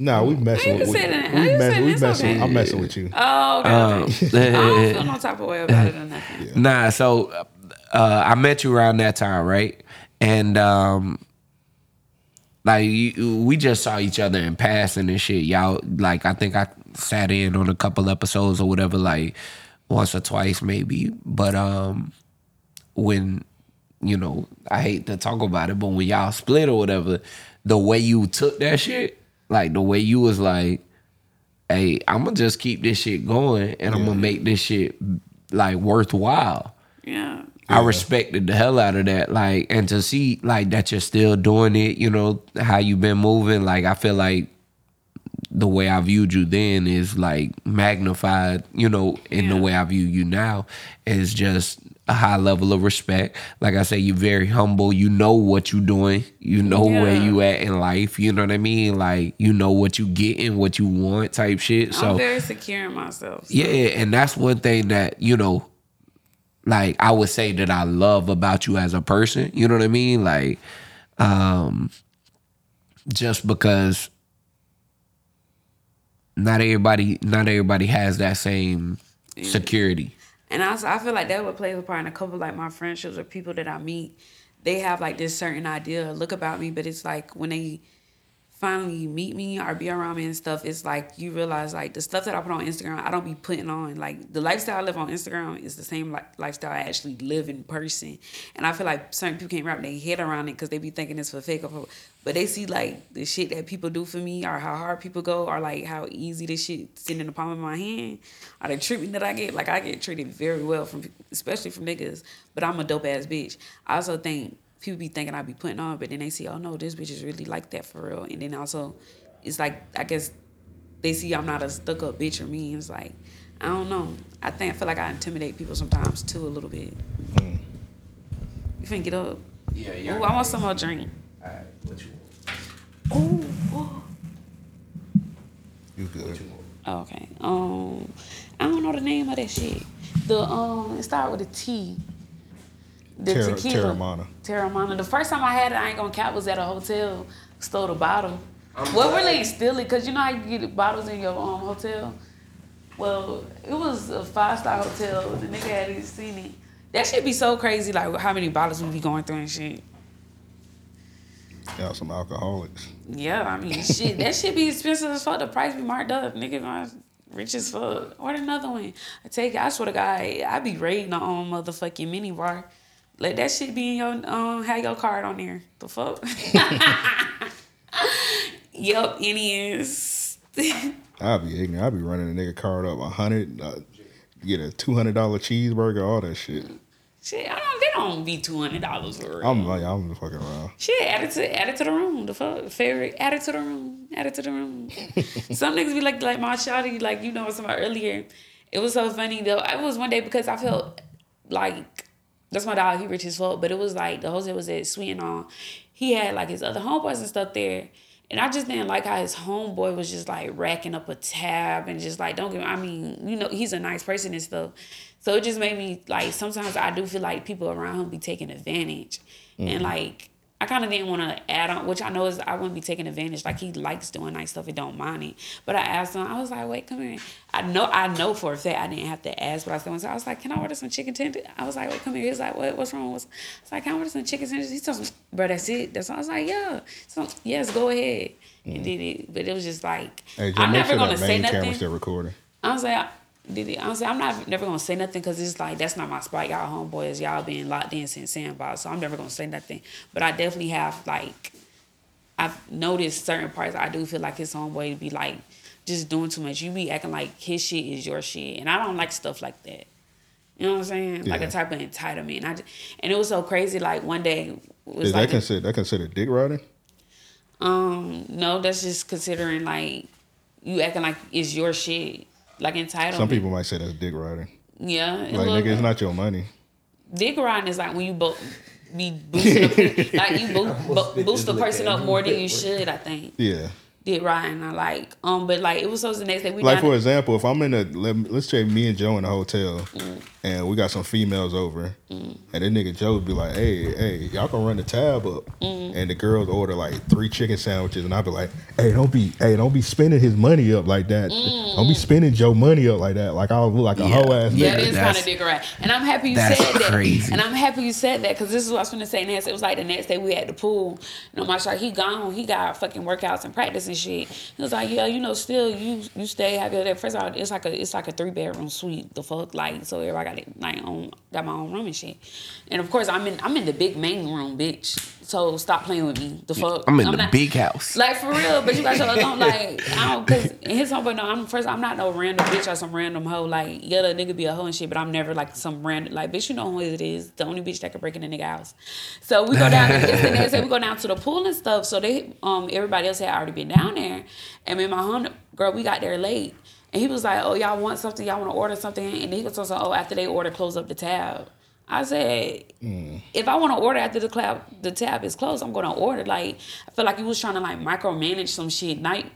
Nah, we messing with can we, say we, You we messing. okay. I'm messing with you. Oh, okay. Um. I don't feel no type of way about it or nothing. Nah, so uh, I met you around that time, right? And um, like you, we just saw each other in passing and shit. Y'all, like I think I sat in on a couple episodes or whatever, like once or twice maybe. But um, when you know, I hate to talk about it, but when y'all split or whatever, the way you took that shit, like the way you was like, hey, I'm gonna just keep this shit going and I'm gonna make this shit like worthwhile. Yeah. I respected the hell out of that. Like, and to see like that you're still doing it, you know, how you've been moving, like I feel like the way I viewed you then is like magnified, you know, in the way I view you now is just a high level of respect. Like I say, you're very humble. You know what you're doing. You know where Yeah. you at in life. You know what I mean? Like you know what you getting, what you want, type shit. So I'm very secure in myself. so- yeah, and that's one thing that you know, like I would say that I love about you as a person. You know what I mean? Like, um, just because not everybody, not everybody has that same security. And also, I feel like that would play a part in a couple like my friendships or people that I meet. They have like this certain idea, look about me, but it's like when they finally meet me or be around me and stuff, it's like you realize like the stuff that I put on Instagram, I don't be putting on. Like the lifestyle I live on Instagram is the same like lifestyle I actually live in person. And I feel like certain people can't wrap their head around it because they be thinking it's for fake. Or for, but they see like the shit that people do for me or how hard people go or like how easy this shit sitting in the palm of my hand or the treatment that I get. Like I get treated very well from especially from niggas. But I'm a dope ass bitch. I also think people be thinking I be putting on, but then they see, oh no, this bitch is really like that for real. And then also, it's like I guess they see I'm not a stuck up bitch or me. It's like I don't know. I think I feel like I intimidate people sometimes too a little bit. You finna get up? Yeah, yeah. Ooh, I want some more drink. All right, what you want? Ooh, ooh. You good? Oh, Okay. Um, I don't know the name of that shit. The um, it started with a T. The Terra- tequila. Teremana. Teremana. The first time I had it, I ain't gonna cap, was at a hotel. Stole the bottle. well, really steal it, cause you know how you get bottles in your um hotel. Well, it was a five star hotel. The nigga hadn't seen it. That should be so crazy, like how many bottles we be going through and shit. Y'all some alcoholics. Yeah, I mean, shit, that should be expensive as fuck. The price be marked up. Nigga, my rich as fuck. Order another one. I take it. I swear to God, I be raiding the um motherfucking mini bar. Let that shit be in your um have your card on there. The fuck. yep, any is. I'll be ignorant. I'll be running a nigga card up a hundred, uh, get a two hundred dollar cheeseburger, all that shit. shit, I don't. They don't be two hundred dollars for real. I'm like, I'm fucking around. Shit, add it to add it to the room. The fuck, favorite, add it to the room. Add it to the room. Some niggas be like, like my shawty, like you know what i'm about earlier. It was so funny though. It was one day because I felt like that's my dog. He rich as fuck, but it was like the hotel was at suite and all. He had like his other homeboys and stuff there. And I just didn't like how his homeboy was just like racking up a tab and just like don't give, me. I mean, you know, he's a nice person and stuff. So it just made me like sometimes I do feel like people around him be taking advantage. And mm-hmm. like I kind of didn't want to add on, which I know is I wouldn't be taking advantage. Like he likes doing nice stuff and don't mind it. But I asked him, I was like, wait, come here. I know, I know for a fact I didn't have to ask, but I still, I was like, can I order some chicken tenders? I was like, wait, come here. He was like, what, what's wrong? I was like, can I order some chicken tenders? He told me, bro, that's it. That's all. I was like, yeah. So yes, go ahead. And mm. did it, but it was just like Hey, I'm never sure gonna that say main camera nothing. still recording. I was like, did it? I'm not never gonna say nothing because it's like that's not my spot. Y'all homeboys, y'all been locked in since sandbox, so I'm never gonna say nothing. But I definitely have like, I've noticed certain parts. I do feel like his homeboy to be like just doing too much. You be acting like his shit is your shit, and I don't like stuff like that. You know what I'm saying? Like a type of entitlement. I, ju- and it was so crazy. Like one day, Is like that considered that considered dick riding? um no, that's just considering like you acting like it's your shit, like entitlement. Some people might say that's dick riding. yeah, Like little nigga, it's not your money. dick riding is like when you bo- be boosting up, like you bo- bo- boost the person up more than you should. I think Yeah. dick riding. I like um, but like it was so the next day we Like down for example, if I'm in a let, let's say me and Joe in a hotel, Mm. And we got some females over, and that nigga Joe would be like, "Hey, hey, y'all gonna run the tab up," Mm. and the girls order like three chicken sandwiches, and I'd be like, "Hey, don't be, hey, don't be spending his money up like that. Don't be spending Joe money up like that. Like I'll look like a hoe ass Yeah, That nigga." is kind of dick riding, and I'm happy you that's said that. crazy. And I'm happy you said that because this is what I was gonna say next. It was like the next day we at the pool. You know, my shot, he gone. He got fucking workouts and practice and shit. He was like, yeah, you know, still you you stay have your first of all, it's like a it's like a three bedroom suite. The fuck, like so everybody got it like own got my own room and shit. And of course I'm in I'm in the big main room, bitch. So stop playing with me. The fuck, I'm in the not- big house. like for real, but you guys don't like I don't cause his homeboy no, I'm first I'm not no random bitch or some random hoe. Like yeah, the nigga be a hoe and shit, but I'm never like some random like bitch. You know who it is? The only bitch that can break in a nigga house. So we go down. it's the next day we go down to the pool and stuff. So they um everybody else had already been down there, and me and my home girl we got there late, and he was like, oh y'all want something? Y'all want to order something? And he was also oh after they order close up the tab. I said, Mm. if I want to order after the tab, the tab is closed, I'm gonna order. Like I feel like he was trying to like micromanage some shit. Night,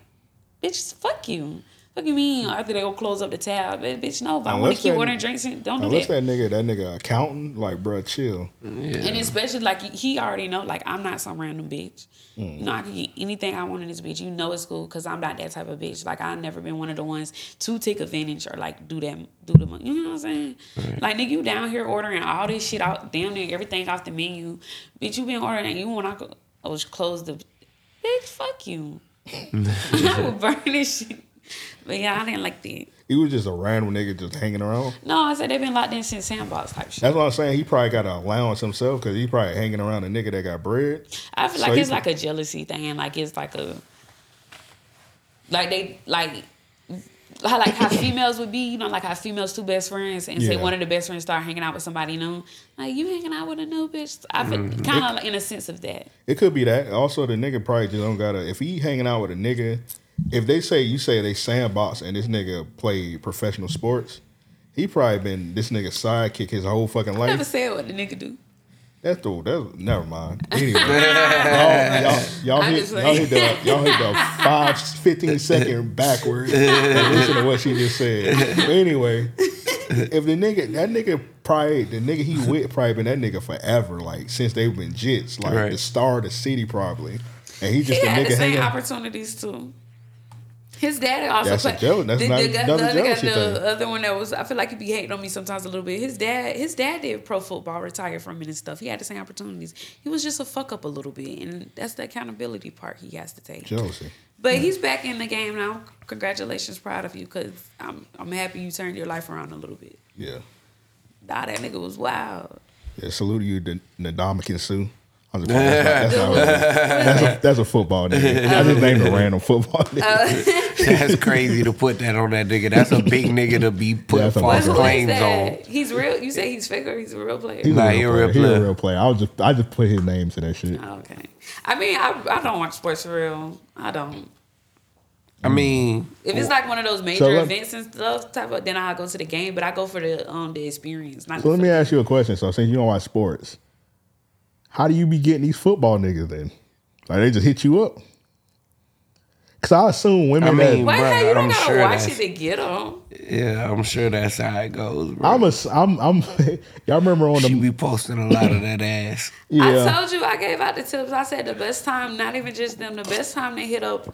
bitch, fuck you. Fuck you mean after they go close up the tab, bitch? No, if I want Unless to keep that- ordering drinks, don't do that. Unless that. that nigga, that nigga accountant, like, bruh, chill. And especially like he already know, like I'm not some random bitch. Mm. You know, I can get anything I want in this bitch. You know it's cool because I'm not that type of bitch. Like I've never been one of the ones to take advantage or like do that, do the, you know what I'm saying? Like nigga, you down here ordering all this shit out, damn near everything off the menu. Bitch, you been ordering, and you want to I was close the, bitch, fuck you. I would burn this shit. But yeah, I didn't like that. He was just a random nigga just hanging around. No, I said they've been locked in since sandbox type shit. That's what I'm saying. He probably got an allowance himself because he probably hanging around a nigga that got bread. I feel So like it's like a jealousy thing. Like it's like a like they like how like how females would be, you know, like how females two best friends and say one of the best friends start hanging out with somebody new. Like you hanging out with a new bitch. I feel Mm-hmm. kind of like in a sense of that. It could be that. Also, the nigga probably just don't gotta. If he hanging out with a nigga, if they say you say they sandbox and this nigga play professional sports, he probably been this nigga sidekick his whole fucking life. I never life. said what the nigga do. That's the that's never mind. Anyway, y'all, y'all, y'all hit y'all hit the saying. y'all hit the five 15 second backward and listen to what she just said. But anyway, if the nigga that nigga probably the nigga he with probably been that nigga forever, like since they've been jits, like Right. the star of the city probably. And he just He a had the nigga same hanging. opportunities too. His dad also That's a played. jealous- that's the, not- the, guy- another the other guy, the other one that was. I feel like he'd be hating on me sometimes a little bit. His dad, his dad did pro football, retired from it and stuff. He had the same opportunities. He was just a fuck up a little bit, and that's the accountability part he has to take. Jealousy. But he's back in the game now. Congratulations, proud of you, cause I'm I'm happy you turned your life around a little bit. Yeah. Nah, that nigga was wild. Yeah, salute to you, the Ndamukong Suh. I'm just. That's, not- that's, a, that's a football nigga. I just named a random football nigga. That's crazy to put that on that nigga. That's a big nigga to be put Yeah, that's a false big Who is claims on. He's real. You say he's fake or he's a real player? He's Nah, a he real a real player. He's a real player. I was just I just put his name to that shit. Okay. I mean, I I don't watch sports for real. I don't. I mean, If it's like one of those major So let- events and stuff, type of, then I'll go to the game. But I go for the um the experience. Not So let me ask you a question. So since you don't watch sports, how do you be getting these football niggas then? Like they just hit you up? Cause I assume women. I mean, Why Bruh, how you don't I'm gotta sure watch that's- it to get them? yeah, I'm sure that's how it goes, bro. I'm a. I'm. I'm. y'all remember on the? she be posting a lot of that ass. Yeah. I told you I gave out the tips. I said the best time, not even just them, the best time to hit up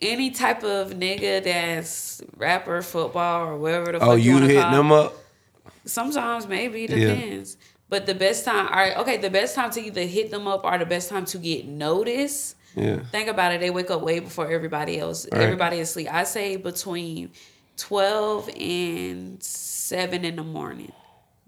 any type of nigga that's rapper, football, or wherever the oh, fuck Oh, you, you wanna hitting call. them up? Sometimes maybe it Yeah. But the best time, all right, okay, the best time to either hit them up or the best time to get noticed. Yeah. Think about it. They wake up way before everybody else. Right. Everybody is asleep. I say between twelve and seven in the morning.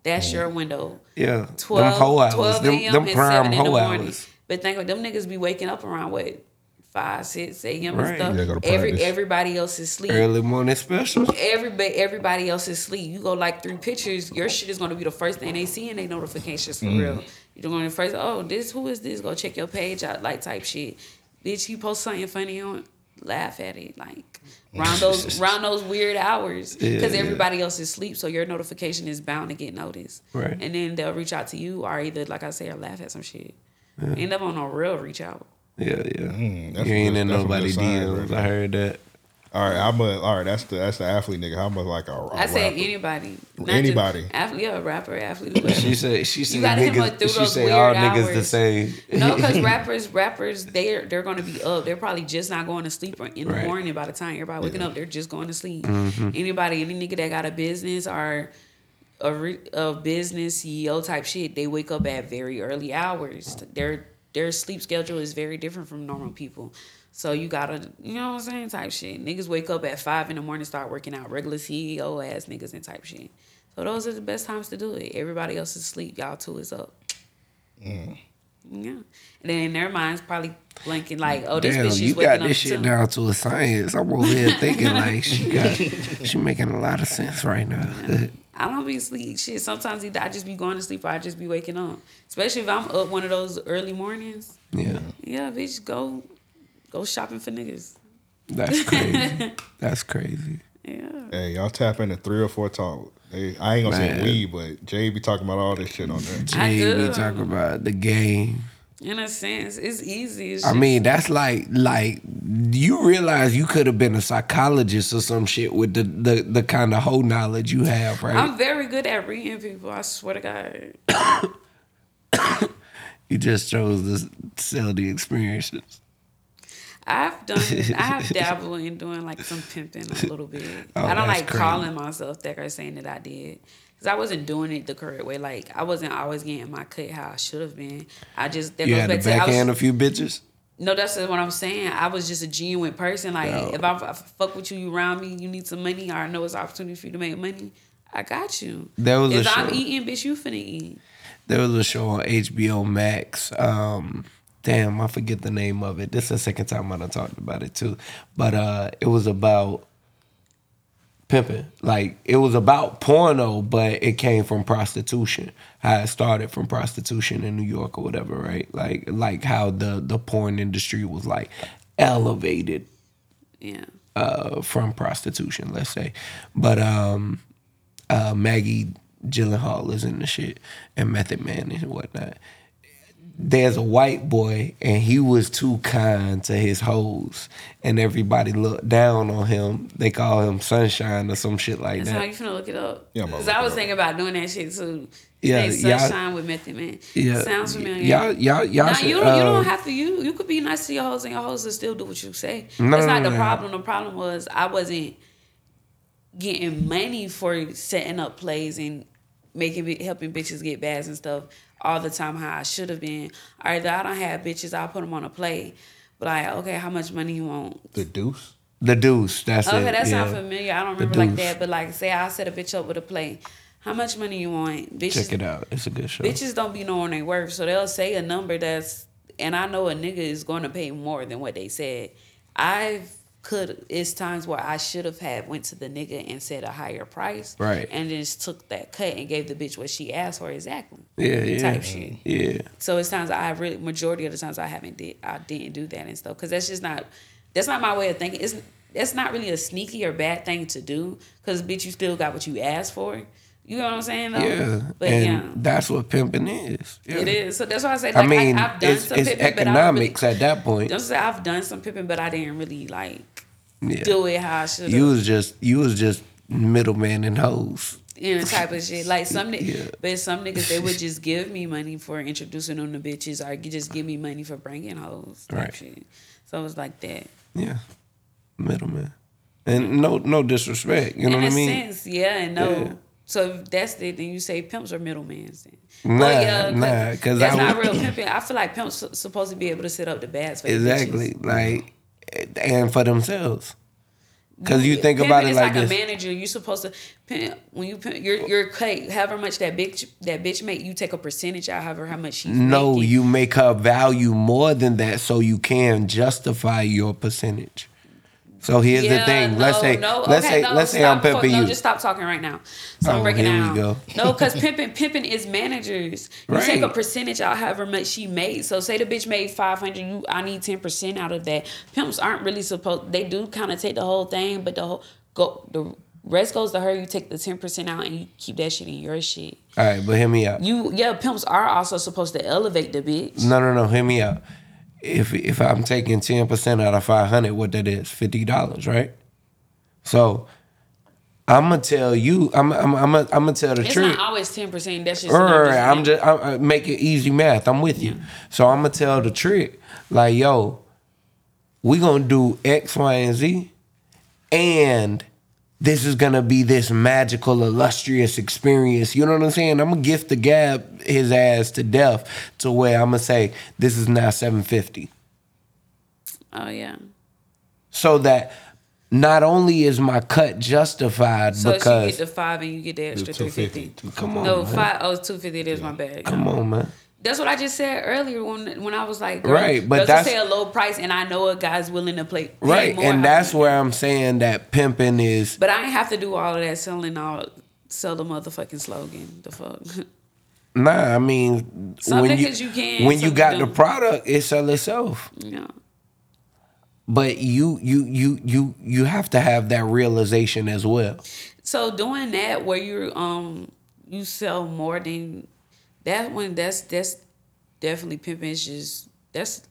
That's mm. your window. Yeah. 12, them hoe hours. 12 Them, a.m. them and prime 7 in the morning. hours. But think about them niggas be waking up around what five, six a.m. Right. and stuff. Yeah, go to Every everybody else is asleep. Early morning special. Everybody, everybody else is asleep. You go like three pictures, your shit is gonna be the first thing they see in their notifications for real. You're going to first, oh, this who is this? Go check your page out, like type shit. Bitch, you post something funny on, laugh at it, like round those round those weird hours because Yeah, yeah. everybody else is asleep, so your notification is bound to get noticed. Right. And then they'll reach out to you, or either like I say, or laugh at some shit. End up on a real reach out. Yeah, yeah. Mm, you ain't in that's a good nobody sign, DMs. right I heard that. All right. I'm a. All right. That's the. That's the athlete nigga. How much like a? a I say anybody, Not Anybody. just athlete, yeah, rapper, athlete, whatever. She said she said gotta hit 'em niggas through she those said all weird niggas the same. No, because rappers, rappers, they're they're gonna be up. They're probably just not going to sleep or in the Right. morning. By the time everybody waking up, they're just going to sleep. Anybody, any nigga that got a business or a, re, a business CEO type shit, they wake up at very early hours. Their their sleep schedule is very different from normal people. So you gotta, you know what I'm saying, type shit. Niggas wake up at five in the morning, start working out. Regular CEO ass niggas and type shit. So those are the best times to do it. Everybody else is asleep. Y'all two is up. Mm. Yeah. And then in their minds probably blinking like, oh, this Damn, bitch you is waking got this shit too. down to a science. I'm over here thinking like she got she making a lot of sense right now. I don't be sleep shit. Sometimes either I just be going to sleep or I just be waking up. Especially if I'm up one of those early mornings. Yeah, Yeah, bitch, go go shopping for niggas. that's crazy. That's crazy. Yeah. Hey, y'all tap into 304 Talk. Hey, I ain't gonna Man. say we, but Jay be talking about all this shit on there. I Jay be do. talking about the game. In a sense, it's easy. It's I mean, that's like like you realize you could have been a psychologist or some shit with the the, the kind of whole knowledge you have, right? I'm very good at reading people. I swear to God. you just chose to sell the experiences. I've done. I have dabbled in doing like some pimping a little bit. Oh, I don't like crazy. calling myself that or saying that I did. Cause I wasn't doing it the correct way. Like I wasn't always getting my cut how I should have been. I just that You goes had to back to I was- backhand a few bitches. No, that's what I'm saying. I was just a genuine person. Like Yeah. if I, if I fuck with you, you around me, you need some money, or I know it's an opportunity for you to make money. I got you. There was a if I'm show. eating, bitch, you finna eat. There was a show on HBO Max. Um, damn, I forget the name of it. This is the second time I done talked about it too. But uh, it was about pimping. Like it was about porno, but it came from prostitution. How it started from prostitution in New York or whatever, right? Like like how the the porn industry was like elevated Yeah. uh, from prostitution, let's say. But um, uh, Maggie Gyllenhaal is in the shit, and Method Man and whatnot. There's a white boy, and he was too kind to his hoes, and everybody looked down on him. They call him Sunshine or some shit like that. That's how that. you finna look it up. Yeah, I'm Cause I was up. thinking about doing that shit too. Yeah, Yeah, y'all- sunshine with Method Man. Yeah, sounds familiar. Y'all, y'all, y'all Nah, should, you don't. you uh, don't have to. You you could be nice to your hoes, and your hoes will still do what you say. No, That's no, not no, the no. problem. The problem was I wasn't getting money for setting up plays and making helping bitches get bags and stuff all the time. How I should have been. Either I don't have bitches. I'll put them on a play. But like, okay, how much money you want? The deuce. the deuce. That's Okay, it. that yeah. sounds familiar. I don't remember like that, but like, say I set a bitch up with a play. How much money you want? Bitches, Check it out. It's a good show. bitches don't be knowing their worth, so they'll say a number that's, and I know a nigga is going to pay more than what they said. I've could it's times where I should have had went to the nigga and said a higher price, Right. and just took that cut and gave the bitch what she asked for exactly. Yeah, yeah, Type shit. yeah. So it's times I really majority of the times I haven't did I didn't do that and stuff because that's just not that's not my way of thinking. It's that's not really a sneaky or bad thing to do because bitch you still got what you asked for. You know what I'm saying? Though? Yeah, but and yeah, that's what pimping is. Yeah. it is. So that's why I say I like I mean, have done it's, some it's pimping, but I really, at that point. Don't say I've done some pimping, but I didn't really like Yeah. do it how I should You was just you was just middleman and hoes. You know, type of shit. Like some, Yeah. but some niggas they would just give me money for introducing them to bitches, or just give me money for bringing hoes. Right. Shit. So it was like that. Yeah, middleman. And no no disrespect. You know in what I mean? sense, yeah, and no. Yeah. So if that's it, then you say pimps are middlemen. Then. Nah, Well, yeah, nah, 'cause that's I not real pimping. I feel like pimps su- supposed to be able to set up the bags for Exactly. Like and for themselves. Cause you think about it like, like, a manager. You're supposed to pimp when you pimp your your cut. However much that bitch that bitch make, you take a percentage out. However how much she's no, making. you make her value more than that so you can justify your percentage. So here's the Yeah, thing. let's no, say no, let's okay, say no, let's say I'm for- pimping no, you. just stop talking right now. So Oh, I'm breaking down. No, because pimping pimping is managers. You take a percentage out however much she made. So say the bitch made five hundred, you I need ten percent out of that. Pimps aren't really supposed. They do kind of take the whole thing, but the whole go the rest goes to her. You take the ten percent out and you keep that shit in your shit. All right, but hear me out. You yeah, pimps are also supposed to elevate the bitch. No, no, no. Hear me out. If if I'm taking ten percent out of five hundred, what that is? Fifty dollars, right? So I'm gonna tell you. I'm I'm I'm gonna, I'm gonna tell the trick. It's truth. not always ten percent. That's just Right, I'm just I'm, I make it easy math. I'm with you. So I'm gonna tell the trick. Like, yo, we gonna do X, Y, and Z, and this is gonna be this magical, illustrious experience. You know what I'm saying? I'm gonna gift the gab his ass to death to where I'm gonna say this is now 750, Oh yeah. so that not only is my cut justified So she because get the five and you get the extra three 250. come on, No, man. five. Oh, it's two fifty. It is my bad. come on, man. That's what I just said earlier when when I was like, Right, but that's- say a low price, and I know a guy's willing to play. Right, more. and that's where I'm saying that pimping is But I ain't have to do all of that selling all sell the motherfucking slogan. The fuck. Nah, I mean, Some when you, you can, when you got the product, it sell itself. yeah. but you you you you you have to have that realization as well. So doing that where you um you sell more than that one that's that's definitely pimping is just that's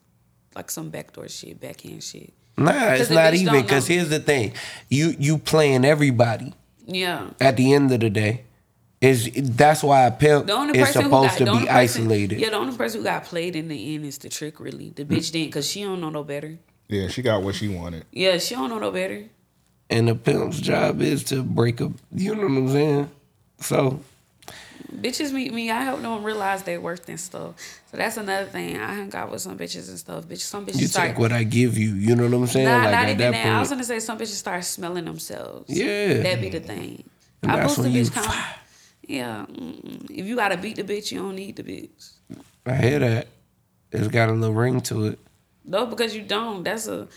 like some backdoor shit, backhand shit. Nah, it's not even because here's the thing: you you playing everybody. Yeah. At the end of the day, is that's why a pimp The only is person who supposed got to be person, isolated. Yeah, the only person who got played in the end is the trick. Really, the bitch didn't because she don't know no better. Yeah, she got what she wanted. Yeah, she don't know no better. And the pimp's job is to break up. You know what I'm saying? So Bitches meet me. I hope help them realize their worth and stuff. So that's another thing. I hung out with some bitches and stuff. Bitch, some bitches you start. take what I give you. You know what I'm saying? Nah, like not at even that that. I was gonna say some bitches start smelling themselves. Yeah. that be the thing. And I boost the bitch count. Yeah, mm-mm. if you gotta beat the bitch, you don't need the bitch. I hear that. It's got a little ring to it. No, because you don't. That's a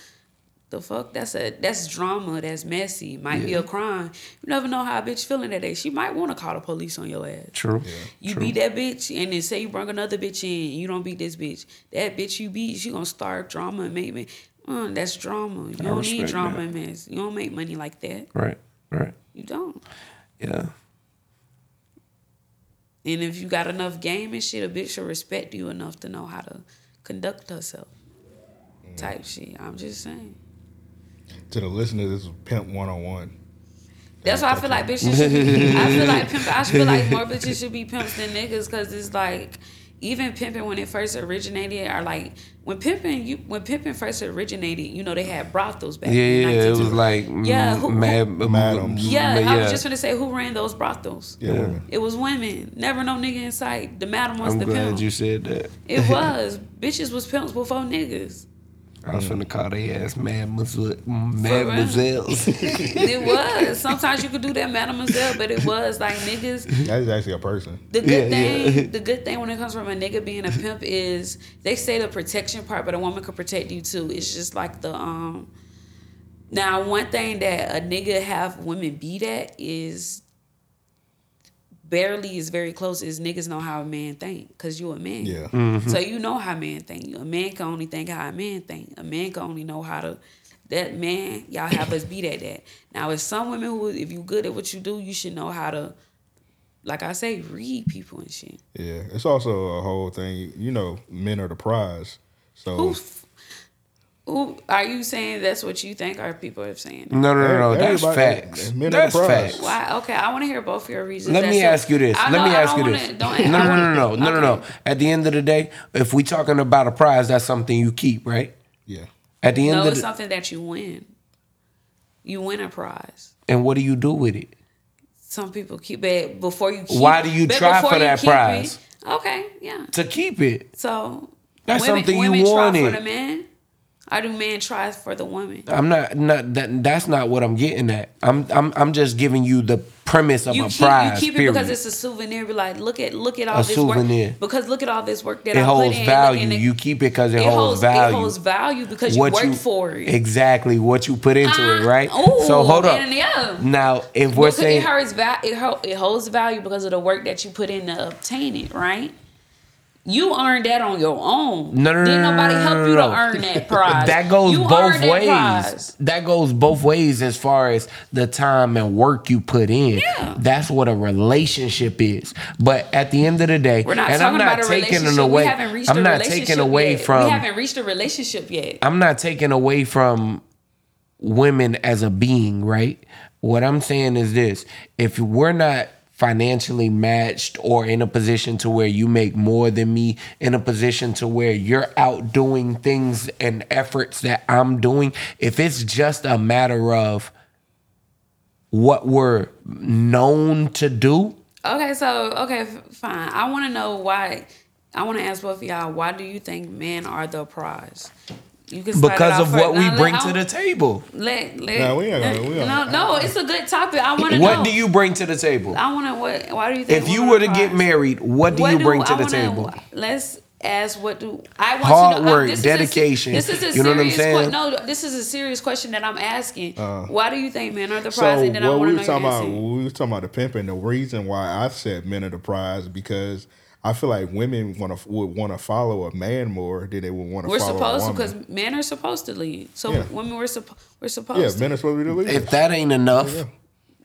the fuck. That's a that's drama. That's messy. Might be a crime. You never know how a bitch feeling that day. She might want to call the police on your ass. True. You True. beat that bitch, and then say you bring another bitch in. You don't beat this bitch. That bitch you beat, she gonna start drama and make me. Uh, that's drama. You I don't need drama that. and mess. You don't make money like that. Right. Right. You don't. Yeah. And if you got enough game and shit, a bitch should respect you enough to know how to conduct herself. Type shit. I'm just saying. To the listeners, this is Pimp 101. That's why I feel like bitches should be. I feel like pimp. I feel like more bitches should be pimps than niggas because it's like even pimping when it first originated or like when pimping you when pimping first originated, you know they had brothels back. Yeah, in yeah. It was like Yeah, mm, who- who- Madams. Yeah, yeah. I was just gonna say who ran those brothels. Yeah, women. It was women. Never no nigga in sight. The madam was I'm the glad pimp. you said that. It was bitches was pimps before niggas. I was finna call they ass mademoiselle, real? mademoiselles. It was. Sometimes you could do that, mademoiselle, but it was like niggas. That is actually a person. The good Yeah, thing, yeah. the good thing when it comes from a nigga being a pimp is they say the protection part, but a woman could protect you too. It's just like the um. Now, one thing that a nigga have women beat at is barely is very close. Is niggas know how a man think because you a man. Yeah. Mm-hmm. So you know how men think. A man can only think how a man think. A man can only know how to. That man, y'all have us beat at that. Now, it's some women who, if you good at what you do, you should know how to, like I say, read people and shit. Yeah. It's also a whole thing. You know, men are the prize. So Who, who are you saying that's what you think? Or people are saying? No, no, no, no. That's facts. men are That's prize. facts. Why? Okay, I want to hear both of your reasons. Let That's me ask you this. I Let know- me ask don't you wanna- this. don't- No, I no, no, no, no, no, no. At the end of the day, if we talking about a prize, that's something you keep, right? yeah. At the end No, of it's the, something that you win. You win a prize. and what do you do with it? Some people keep it before you. Keep, Why do you but try for that keep it- prize? okay, yeah. To keep it. So That's women, something you women try wanted. Man. Or do men try for the woman? I'm not not that that's not what I'm getting at. I'm I'm I'm just giving you the premise of You a keep, prize. you keep it period. because it's a souvenir. Be like, look at look at all A this souvenir. work. Because look at all this work that it I holds put in. value. and it- you keep it because it, it holds, value. It holds value because you worked for it. Exactly what you put into it, Ah, right? ooh, so hold up. yeah. Now, if we're Because saying it holds it holds value because of the work that you put in to obtain it, right? You earned that on your own. No, no, Didn't no, no, nobody no, help no, you no. to earn that prize. That goes You both that ways. prize. That goes both ways as far as the time and work you put in. Yeah. That's what a relationship is. But at the end of the day, We're not and talking I'm not about a taking relationship. it away. We haven't reached I'm not taking away yet. from We haven't reached a relationship yet. I'm not taking away from women as a being, right? What I'm saying is this if we're not financially matched or in a position to where you make more than me, in a position to where you're out doing things and efforts that I'm doing, if it's just a matter of what we're known to do, Okay, so okay, fine. I want to know why. I want to ask both of y'all. Why do you think men are the prize? You can because of what we bring to the table. Let, let, Nah, we ain't gonna- we no, no, it's a good topic. I want to know. What do you bring to the table? I want to. What? Why do you think? If you were to get married, what do What you bring to I the wanna- table? Let's ask. What do I want Hard to know? work, this is a- dedication. this is a You know what I'm serious saying? que- no, this is a serious question that I'm asking. Uh, Why do you think men are the So prize? and then I what want we to were know talking about, we was talking about the pimping. The reason why I said men are the prize because I feel like women want to would want to follow a man more than they would want to follow. We're follow supposed to because men are supposed to lead. So Yeah. women we're supposed we're supposed yeah, to. men are supposed to be the leader. If that ain't enough, if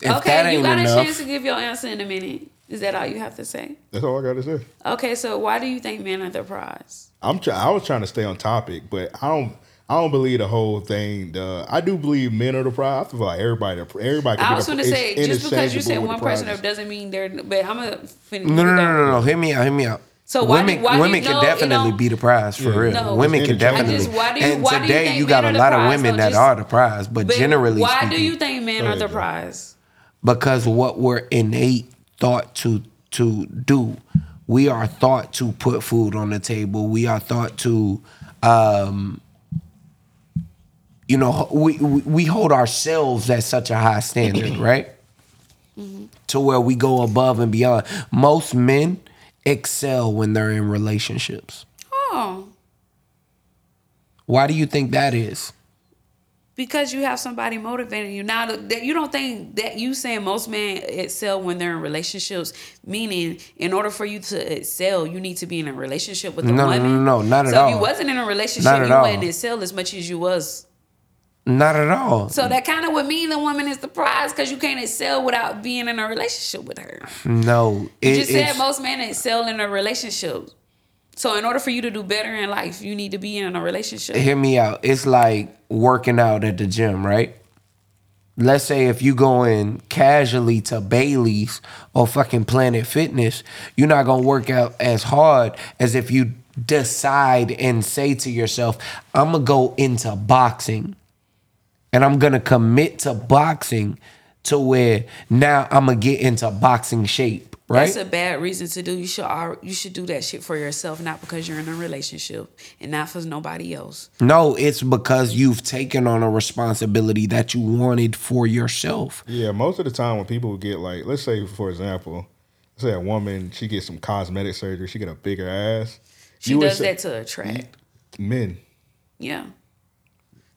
that okay, you ain't got a chance to give your answer in a minute. Is that all you have to say? That's all I got to say. Okay, so why do you think men are the prize? I'm try- I was trying to stay on topic, but I don't I don't believe the whole thing. The I do believe men are the prize. I feel like everybody everybody. Can I was going to say just because you said one person prizes. doesn't mean they're. But I'm gonna finish. no, no, no, no, no. Hear me out. Hear me out. So why women, do- why do women you can know definitely don't- be the prize for Yeah. real. No. women can definitely. I just- why do you- and why do you today you got a lot the of women So that just- are the prize, but, But generally why speaking, do you think men are the prize? because what we're innate thought to to do we are thought to put food on the table we are thought to um you know we we hold ourselves at such a high standard right to where we go above and beyond most men excel when they're in relationships Oh, why do you think that is because you have somebody motivating you. Now, that you don't think that you saying most men excel when they're in relationships, meaning in order for you to excel, you need to be in a relationship with a No, no, woman. no, no, not at all. so if you wasn't in a relationship, you all. wouldn't excel as much as you was. Not at all So that kind of would mean the woman is the prize because you can't excel without being in a relationship with her. no You just said most men excel in a relationship. So in order for you to do better in life, you need to be in a relationship. hear me out. It's like working out at the gym, right? Let's say if you go in casually to Bailey's or fucking Planet Fitness, you're not gonna work out as hard as if you decide and say to yourself, I'm gonna go into boxing and I'm gonna commit to boxing to where now I'm gonna get into boxing shape, right? That's a bad reason to do. You should you should do that shit for yourself, not because you're in a relationship and not for nobody else. no, it's because you've taken on a responsibility that you wanted for yourself. Yeah, most of the time when people get like, let's say for example, let's say a woman she gets some cosmetic surgery, she get a bigger ass. She You does say- that to attract. Men. Yeah.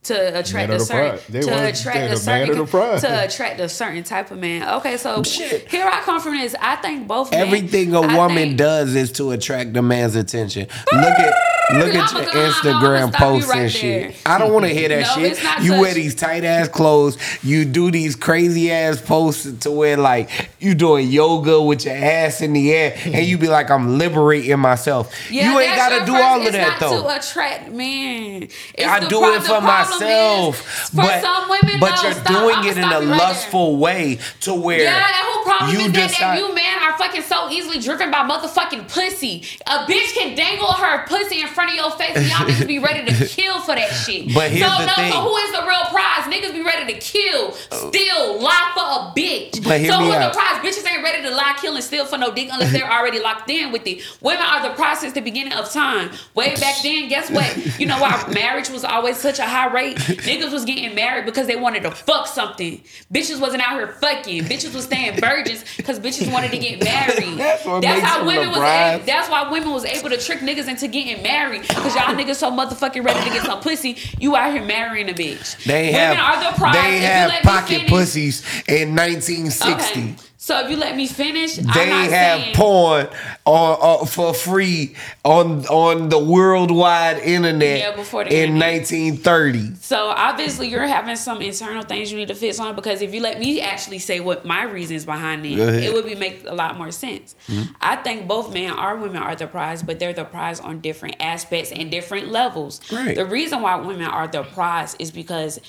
To attract Men a are the certain to want- attract they're a the man certain of the to attract a certain type of man. Okay, so Shit. here I come from this. I think both men- Everything a I woman think- does is to attract a man's attention. Look at look at your Instagram posts right and there. shit. I don't want to hear that No, shit. You such- wear these tight ass clothes. You do these crazy ass posts to where like you doing yoga with your ass in the air, and you be like, I'm liberating myself. Yeah, you ain't gotta do first- all of it's that though. To attract men, It's I do pro- it for myself, for but some women, but no, you're stop, doing it in a right there. lustful way to where Yeah, and who problem you is that, that you men are fucking so easily driven by motherfucking pussy? A bitch can dangle her pussy in front of your face and y'all niggas be ready to kill for that shit. But here's so, the no, thing. So who is the real prize? Niggas be ready to kill, oh. steal, lie for a bitch. But hear so who's the prize? Bitches ain't ready to lie, kill, and steal for no dick unless they're already locked in with it. Women are the prize since the beginning of time. Way back then, guess what? You know why marriage was always such a high rate? Niggas was getting married because they wanted to fuck something. Bitches wasn't out here fucking. Bitches was staying virgins because bitches wanted to get married. That's what makes how women was. Able, that's why women was able to trick niggas into getting married because y'all niggas so motherfucking ready to get some pussy. You out here marrying a bitch. They women have are the prize. they If have pocket pussies in 1960. Okay. So if you let me finish, I'm They not have saying, porn on, on for free on on the worldwide internet Yeah, before the in internet. 1930. So obviously you're having some internal things you need to fix on because if you let me actually say what my reasons behind it, it would be make a lot more sense. Mm-hmm. I think both men or women are the prize, but they're the prize on different aspects and different levels. Right. The reason why women are the prize is because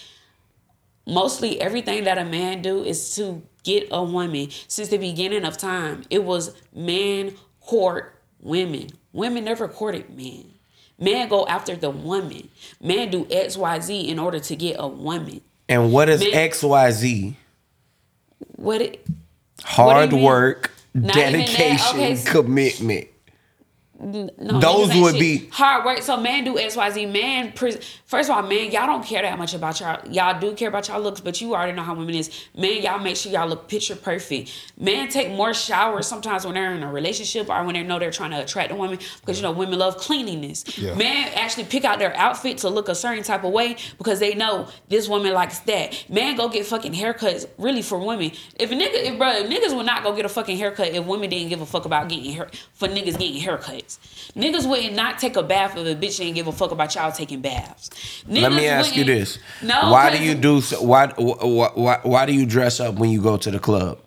mostly everything that a man do is to get a woman since the beginning of time it was man court women women never courted men men go after the woman men do xyz in order to get a woman And what is Man- XYZ? what it Hard mean? work, Not dedication, Okay, so- commitment. N- no, Those would shit. be- hard work. So man do X Y Z. Man, pre- first of all, man, y'all don't care that much about y'all. Y'all do care about y'all looks, but you already know how women is. Man, y'all make sure y'all look picture perfect. Man, take more showers sometimes when they're in a relationship or when they know they're trying to attract a woman because you know women love cleanliness. Yeah. Man, actually pick out their outfit to look a certain type of way because they know this woman likes that. Man, go get fucking haircuts. Really for women, if a nigga, if bro, niggas would not go get a fucking haircut if women didn't give a fuck about getting hair for niggas getting haircuts. Niggas would not take a bath if a bitch didn't give a fuck about y'all taking baths. Let me ask you this: No, Why do you do? Why, why why why do you dress up when you go to the club?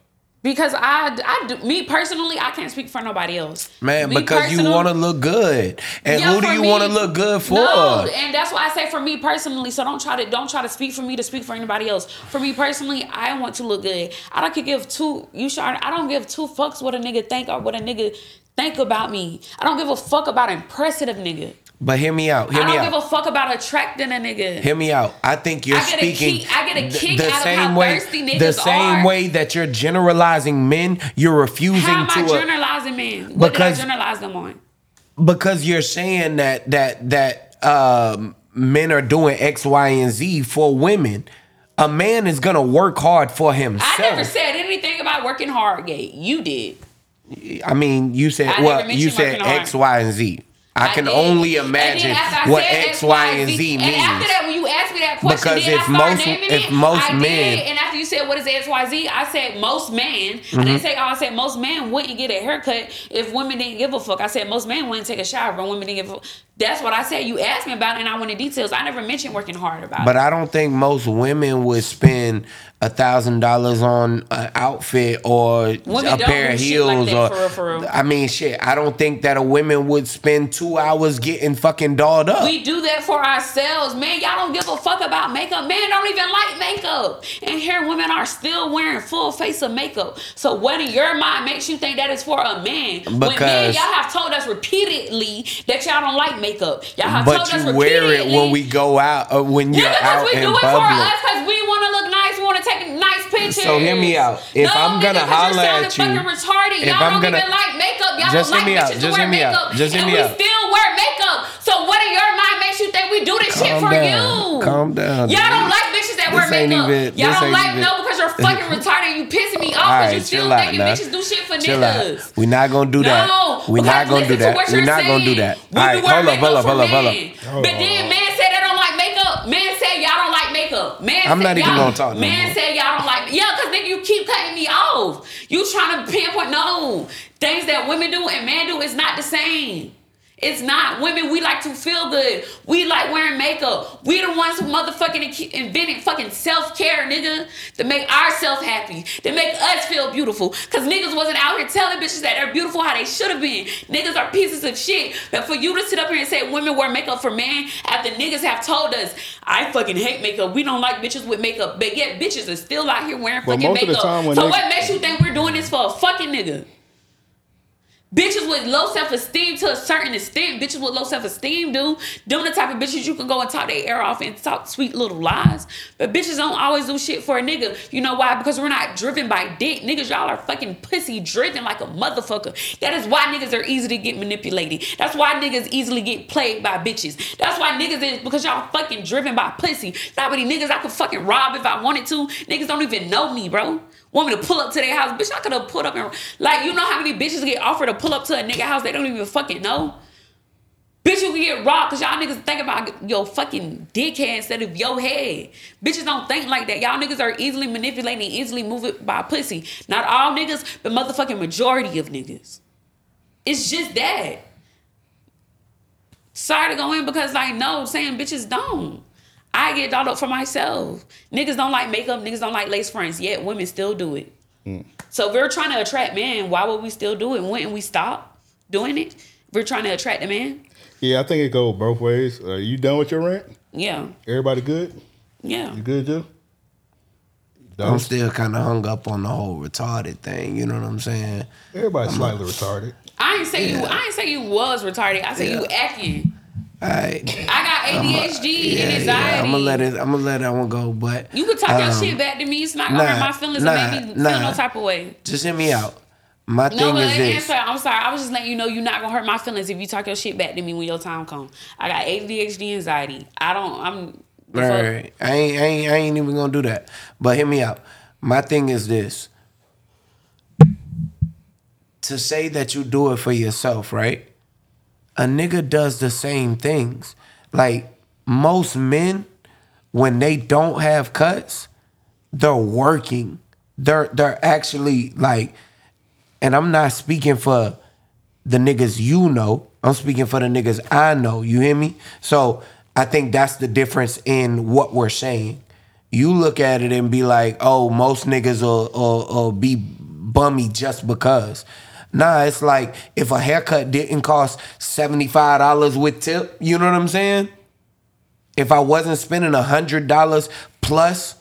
Because I, I do, me personally, I can't speak for nobody else. Man, Me because you want to look good, and Yeah, who do you want to look good for? No, and that's why I say for me personally. So don't try to don't try to speak for me to speak for anybody else. For me personally, I want to look good. I don't give two. You sure? I don't give two fucks what a nigga think or what a nigga think about me. I don't give a fuck about impressing a nigga. But hear me out. Hear I don't give a fuck about attracting a nigga. Hear me out. I think you're I speaking kick- I get a kick the out of same how way. thirsty niggas the same are. way that you're generalizing men, you're refusing How am I to a, generalizing men? What Because- did I generalize them on? because you're saying that that that um, men are doing X, Y, and Z for women. A man is gonna work hard for himself. I never said anything about working hard, gay. You did. I mean, you said I well, you said. X, Y, and Z. I can did. only imagine I what X, Y, and Z means. And after that, when you asked me that question, Because if I most- if most I men- did. And after you said what is X, Y, Z, I said most men. I Mm-hmm. didn't say oh, I said most men wouldn't get a haircut if women didn't give a fuck. I said most men wouldn't take a shower if women didn't give a That's what I said. You asked me about it, and I went in details. I never mentioned working hard about But it. I don't think most women would spend a thousand dollars on an outfit or Women a pair of heels like or for real, for real. I mean shit. I don't think that a woman would spend two hours getting fucking dolled up. We do that for ourselves, man. Y'all don't give a fuck about makeup. Men don't even like makeup, and here women are still wearing full face of makeup. So what in your mind makes you think that is for a man? when men, Because- y'all have told us repeatedly that y'all don't like makeup. Y'all have but told us you wear it when we go out or when you're Nigga, out we in do it for public. us because we want to look nice. We want to take nice pictures. So hear me out. If no, I'm gonna holler at you- fucking retarded. if Y'all I'm don't gonna- even like makeup. Y'all Just don't hear me like out. bitches Just to wear hear me out. makeup. Just hear me we out. still wear makeup. So what in your mind makes you think we do this shit Calm for down. you? Calm down, Y'all don't like bitches that This wear makeup. even- Y'all don't like even- no because you're fucking retarded. You pissing me off because right, you still out thinking now. bitches do shit for Chill out. niggas. We're not gonna do that. No, We're not gonna do that. We're not gonna do that. We All right, hold up, hold up, hold up, hold up. But then men say they don't like makeup. Men say y'all don't like makeup. Man, I'm not even y'all- gonna talk no Men more. say y'all don't like. Yeah, because nigga, you keep cutting me off. You trying to pinpoint no things that women do and men do is not the same. It's not women. We like to feel good. We like wearing makeup. We the ones who motherfucking in- invented fucking self care, nigga, to make ourselves happy, to make us feel beautiful. Cause niggas wasn't out here telling bitches that they're beautiful how they should have been. Niggas are pieces of shit. But for you to sit up here and say women wear makeup for men after niggas have told us, I fucking hate makeup. We don't like bitches with makeup, but yet bitches are still out here wearing fucking most of the makeup. so niggas- what makes you think we're doing this for a fucking nigga? Bitches with low self esteem to a certain extent, bitches with low self esteem do. Them the type of bitches you can go and talk their ear off and talk sweet little lies. But bitches don't always do shit for a nigga. You know why? Because we're not driven by dick. Niggas, y'all are fucking pussy driven like a motherfucker. That is why niggas are easy to get manipulated. That's why niggas easily get played by bitches. That's why niggas is because y'all fucking driven by pussy. That many niggas I could fucking rob if I wanted to. Niggas don't even know me, bro. Want me to pull up to their house? Bitch, I could have pulled up and like you know how many bitches get offered to pull up to a nigga house they don't even fucking know. Bitch, you can get robbed because y'all niggas think about your fucking dickhead instead of your head. Bitches don't think like that. Y'all niggas are easily manipulated easily moved by pussy. Not all niggas, but motherfucking majority of niggas. It's just that. Sorry to go in because like no, saying bitches don't. I get dolled up for myself. Niggas don't like makeup. Niggas don't like lace fronts. Yet women still do it. Mm. So if we're trying to attract men, why would we still do it? Wouldn't we stop doing it? If we're trying to attract a man. Yeah, I think it goes both ways. Are you done with your rant? Yeah, Everybody good? yeah. You good, Joe? I'm still kind of hung up on the whole retarded thing. You know what I'm saying? Everybody's slightly retarded. I ain't say you. I ain't say you was retarded. I say you acting. Right. I got ADHD and anxiety. I'm gonna let it. I'm gonna let that one go. But You can talk your um, shit back to me. It's not gonna hurt my feelings nah, or make me feel no type of way. just hear me out. My thing but is this. answer. I'm sorry. I was just letting you know you're not gonna hurt my feelings if you talk your shit back to me when your time comes. I got ADHD, anxiety. I don't. I'm. right. I ain't, I ain't, I ain't even gonna do that. But hear me out. My thing is this. To say that you do it for yourself, right? A nigga does the same things. Like most men, when they don't have cuts, they're working. They're they're actually like, and I'm not speaking for the niggas you know. I'm speaking for the niggas I know. You hear me? So I think that's the difference in what we're saying. You look at it and be like, oh, most niggas will, will, will be bummy just because. Nah, it's like if a haircut didn't cost $75 with tip, you know what I'm saying? If I wasn't spending $100 plus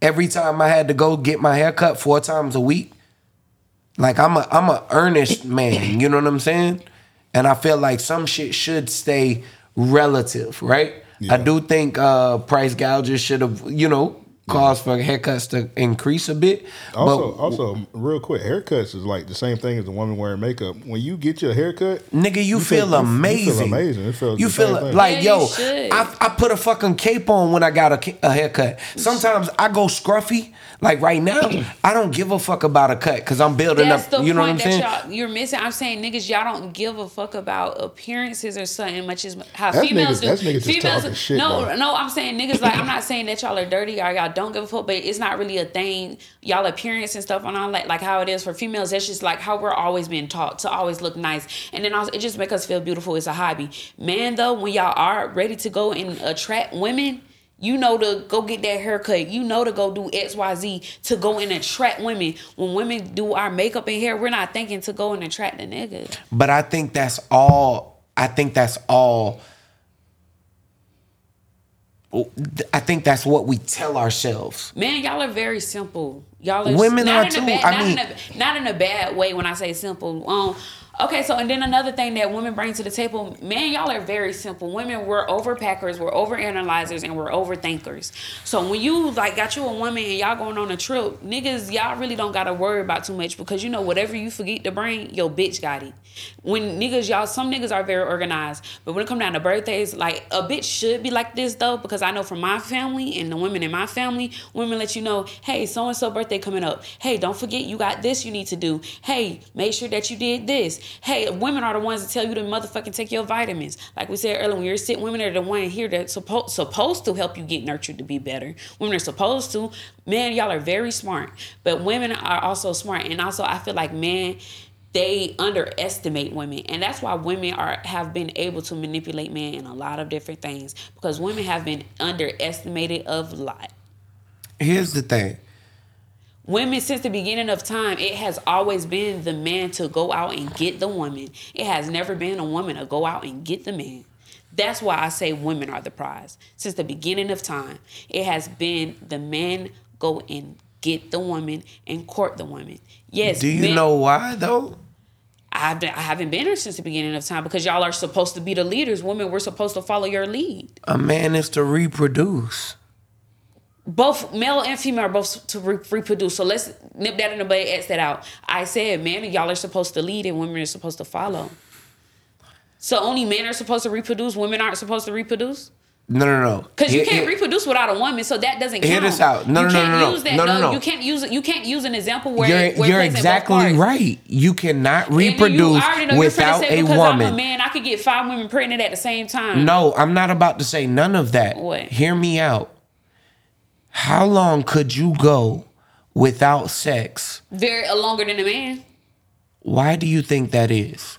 every time I had to go get my haircut four times a week, like I'm a I'm a earnest man, you know what I'm saying? And I feel like some shit should stay relative, right? I do think uh price gouges should have, you know, caused for haircuts to increase a bit. Also, but also, real quick, haircuts is like the same thing as a woman wearing makeup. When you get your haircut, Nigga, you, feel, feel- you- you feel amazing. amazing. It feels you the feel same thing. like Yeah, yo. I, I put a fucking cape on when I got a, a haircut. Sometimes I go scruffy. Like right now, I don't give a fuck about a cut because I'm building That's up. the You know what I'm point saying? y'all you're missing. I'm saying niggas, y'all don't give a fuck about appearances or something much as how That's females niggas- do. that's niggas just females, shit, no, though. no, I'm saying niggas like I'm not saying that y'all are dirty or y'all don't give a fuck, but it's not really a thing. Y'all appearance and stuff and all that, like how it is for females. That's just like how we're always being taught to always look nice, and then also it just makes us feel beautiful. It's a hobby, man. Though when y'all are ready to go and attract women. You know to go get that haircut. You know to go do X, Y, Z to go and attract women. When women do our makeup and hair, we're not thinking to go and attract the nigga. But I think that's all. I think that's all. I think that's what we tell ourselves. Man, y'all are very simple. Y'all are Women not are in too. A bad, I not, mean- in a, not in a bad way when I say simple. Um, okay, so and then another thing that women bring to the table, man, y'all are very simple. Women, we're overpackers, we're overanalyzers, and we're overthinkers. So when you like got you a woman and y'all going on a trip, niggas, y'all really don't gotta worry about too much because you know whatever you forget to bring, your bitch got it. When niggas, y'all, some niggas are very organized, but when it come down to birthdays, like a bitch should be like this though, because I know from my family and the women in my family, women let you know, hey, so and so birthday coming up. Hey, don't forget you got this you need to do. Hey, make sure that you did this. Hey, women are the ones that tell you to motherfucking take your vitamins. Like we said earlier, when you're sick, women are the one here that's supposed supposed to help you get nurtured to be better. Women are supposed to. Man, y'all are very smart, but women are also smart, and also I feel like men they underestimate women and that's why women are have been able to manipulate men in a lot of different things because women have been underestimated of a lot Here's the thing. Women since the beginning of time it has always been the man to go out and get the woman it has never been a woman to go out and get the man that's why i say women are the prize since the beginning of time it has been the man go and get the woman and court the woman yes Do you men- know why though? I've been, I haven't been here since the beginning of time because y'all are supposed to be the leaders. Women, we're supposed to follow your lead. A man is to reproduce. Both male and female are both to re- reproduce. So let's nip that in the bud, X that out. I said, man, y'all are supposed to lead and women are supposed to follow. So only men are supposed to reproduce. Women aren't supposed to reproduce. No, no, no. Because you can't here- reproduce without a woman, so that doesn't count. Hear this out. No, you no, no, can't no, no. use that. No, no, no. You can't use it. You can't use an example where You're, it, where you're plays in both exactly right. You cannot you reproduce know you're without say a because I'm a woman. man, I could get five women pregnant at the same time. No, I'm not about to say none of that. What? Hear me out. How long could you go without sex? very uh, longer than a man. Why do you think that is?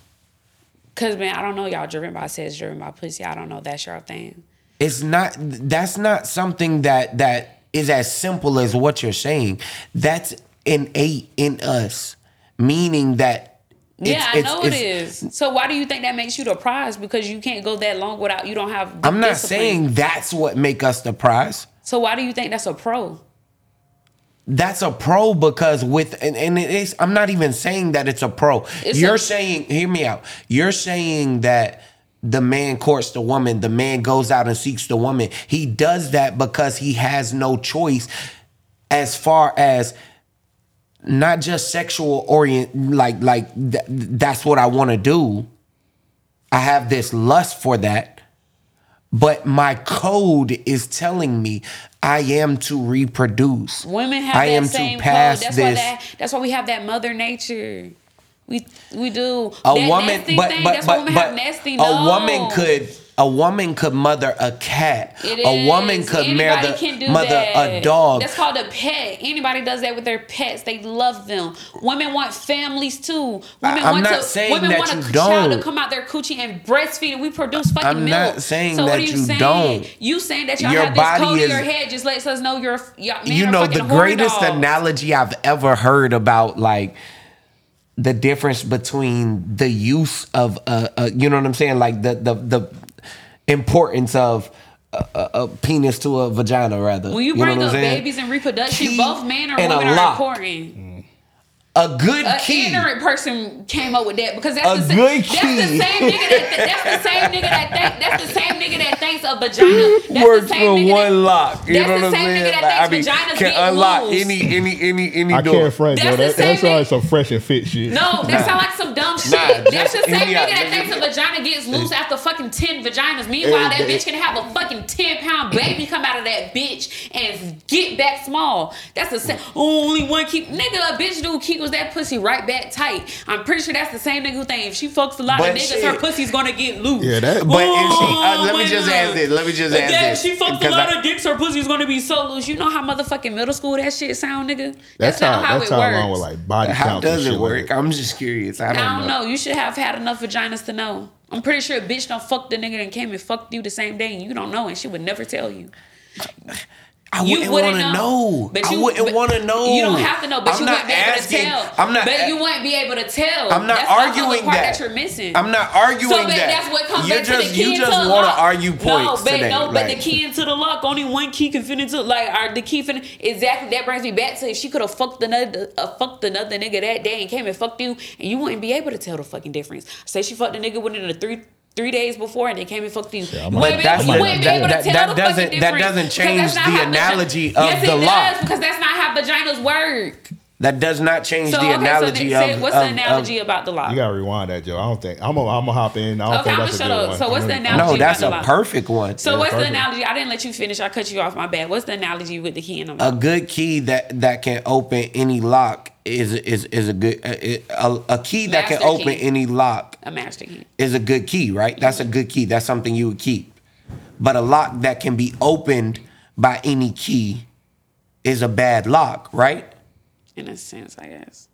Cause man, I don't know y'all driven by sex, driven by pussy. I don't know. That's your thing. It's not that's not something that that is as simple as what you're saying. That's innate in us. Meaning that Yeah, I it's- know it it's- So why do you think that makes you the prize? Because you can't go that long without you don't have. I'm not discipline. saying that's what make us the prize. So why do you think that's a pro? That's a pro because with and, and it is I'm not even saying that it's a pro. It's You're a- saying hear me out. You're saying that the man courts the woman, the man goes out and seeks the woman. He does that because he has no choice as far as not just sexual orient like like th- that's what I want to do. I have this lust for that. But my code is telling me I am to reproduce. Women have I that am same to pass code. That's this. why that, that's why we have that mother nature. We we do. a that woman but thing, but that's why but, women but have nesting. a woman could a woman could mother a cat It a woman could Anybody do mother that. a dog That's called a pet. Anybody does that with their pets. They love them. Women want families too. Women I- I'm want to. women want a child don't. to come out their coochie and breastfeed, and we produce fucking I'm milk. not saying so what that are you, you saying? don't. You saying that y'all Your have this code in is- your head just lets us know you're. Y'all, you know the greatest dogs. analogy I've ever heard about like the difference between the use of uh, uh you know what I'm saying like the the the importance of a, a, a penis to a vagina rather. When you know bring up babies and reproduction, both men or women are important. A good An key ignorant person came up with that because that's A the same. good That's the same nigga that. That's the same nigga that. Think, that's the same nigga that thinks a vagina. That's works the same for nigga one that, lock. You that's know the what I'm same nigga saying? that Like, I mean, vaginas can get unlock loose. any any any any I door. can't front, That's Joe. the That, same that sounds like nigga- some fresh and fit shit. No, that sound like some dumb shit. Nah, That's the same hear out. nigga that thinks a vagina gets loose after fucking ten vaginas. Meanwhile, that bitch can have a fucking ten pound baby come out of that bitch and get back small. That's the same. Only one keep nigga. A bitch do keep that pussy right back tight. I'm pretty sure that's the same nigga who think if she fucks a lot But of niggas, shit. her pussy's gonna get loose. Yeah, that- But if she, uh, Oh, let me just a ask minute. this. Let me just ask Yeah, this. she fucked a lot I- of dicks. Her pussy's gonna be so loose. You know how motherfucking middle school that shit sound, nigga. That's, not how. That's it how works. along with like body How counts and does it shit like work? I'm just curious. I don't, I don't know. You should have had enough vaginas to know. I'm pretty sure a bitch don't fuck the nigga that came and fucked you the same day, and you don't know, and she would never tell you. I You wouldn't wouldn't want to know. But I you, wouldn't want to know. You don't have to know, but I'm you wouldn't be able to tell. I'm not. But you wouldn't be able to tell. I'm not that's arguing that. that. you're missing. I'm not arguing so, that. that's what comes you back just to the key you just want to lock. argue points no, but today. no, but the key into the lock only one key can fit into like our the key fin exactly that brings me back to if she could have fucked another uh, fucked another nigga that day and came and fucked you and you wouldn't be able to tell the fucking difference. Say she fucked a nigga within the three three days before and they came and fucked you. I you might- that's able- you the- wouldn't be that- that- that doesn't- that doesn't change that's not the how vagi- analogy of yes, the it lock. Does, because that's not how vaginas work. that does not change So the okay, analogy so say, of. what's of- the analogy of- about the lock? You gotta rewind that, Joe. I don't think I'm gonna I'm gonna hop in. I don't Okay, think I'ma that's a shut good up. one. So what's the analogy? no, that's about a the lock. perfect one. So Yeah, what's the analogy? I didn't let you finish. I cut you off. My bad. What's the analogy with the key in the lock? a good key that that can open any lock is is is a good uh, a, a key that can open key. any lock A master key. is a good key, right? That's a good key. That's something you would keep. But a lock that can be opened by any key is a bad lock, right? In a sense, I guess.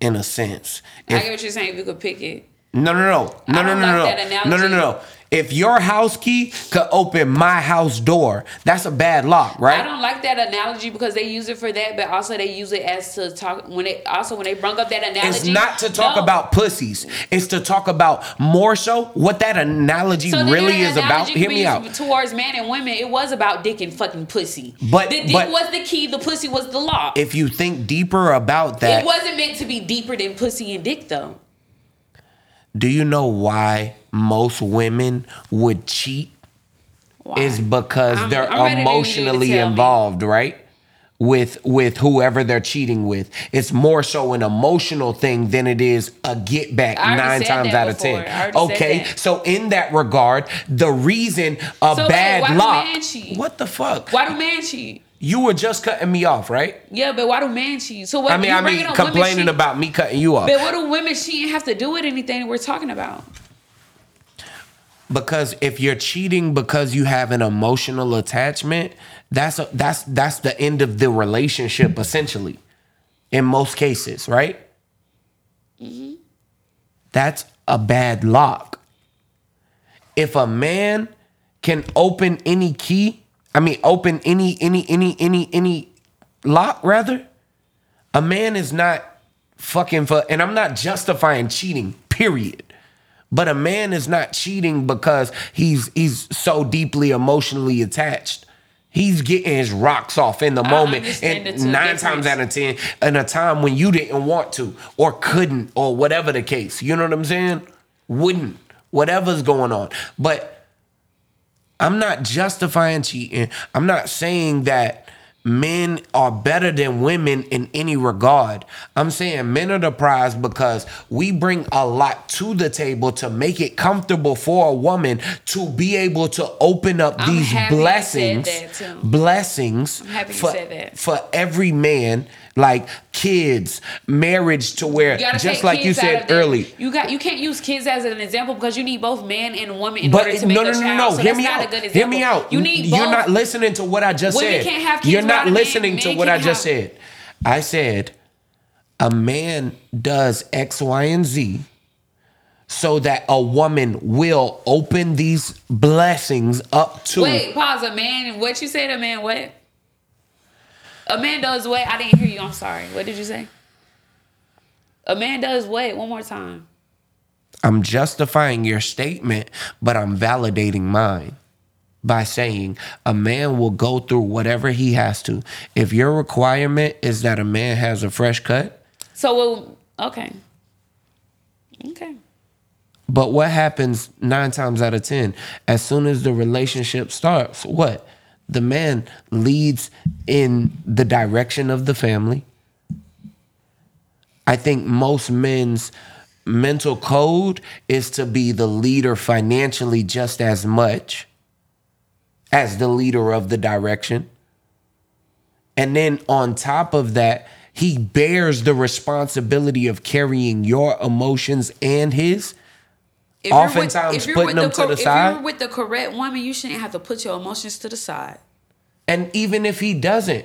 In a sense. I get what you're saying. If you could pick it. no, no, no, no, I no, no, no, no, no, no, no. If your house key could open my house door, that's a bad lock, right? I don't like that analogy because they use it for that, but also they use it as to talk when they also when they brung up that analogy. It's not to talk No. about pussies. It's to talk about more so what that analogy So really that is about. Hear me out. Towards men and women, it was about dick and fucking pussy. But- the dick but- was the key. The pussy was the lock. If you think deeper about that, it wasn't meant to be deeper than pussy and dick, though. do you know why most women would cheat? Why? Is because I'm- they're I'm ready to hear you emotionally tell me. involved, right? With with whoever they're cheating with. It's more so an emotional thing than it is a get back nine times out of ten. I already said Okay, so in that regard, the reason a So bad do lock. cheat? What the fuck? Why do men cheat? You were just cutting me off, right? Yeah, but why do men cheat? So what? I mean, I mean, complaining about me cutting you off. But what do women cheating have to do with anything we're talking about? Because if you're cheating because you have an emotional attachment, that's a, that's that's the end of the relationship essentially. In most cases, right? That's a bad lock. If a man can open any key, I mean open any any any any any lock rather, a man is not fucking for and I'm not justifying cheating, period. But a man is not cheating because he's he's so deeply emotionally attached. He's getting his rocks off in the moment, and nine times out of ten, in a time when you didn't want to or couldn't or whatever the case. You know what I'm saying? Wouldn't whatever's going on, but I'm not justifying cheating. I'm not saying that men are better than women in any regard. I'm saying men are the prize because we bring a lot to the table to make it comfortable for a woman to be able to open up I'm these happy you said blessings, blessings for, for every man, like kids, marriage to where just like you said early. You got you can't use kids as an example because you need both man and woman in But order to make no, a no, no, child. no. So Hear me out. a good example. Hear me out. You need You're not listening to what I just said. can't have kids You're not listening to what I just said. I said a man does X, Y, and Z so that a woman will open these blessings up to Wait, pause. A man. What you said? A man. What? A man does what? I didn't hear you. I'm sorry. What did you say? A man does what? One more time. I'm justifying your statement, but I'm validating mine by saying a man will go through whatever he has to. If your requirement is that a man has a fresh cut, So well, okay. Okay. but what happens nine times out of 10? As soon as the relationship starts, what? The man leads in the direction of the family. I think most men's mental code is to be the leader financially just as much as the leader of the direction. And then on top of that, he bears the responsibility of carrying your emotions and his. If you're with- Oftentimes if you're putting them the to cor- the if side. you're with the correct woman, you shouldn't have to put your emotions to the side. And even if he doesn't,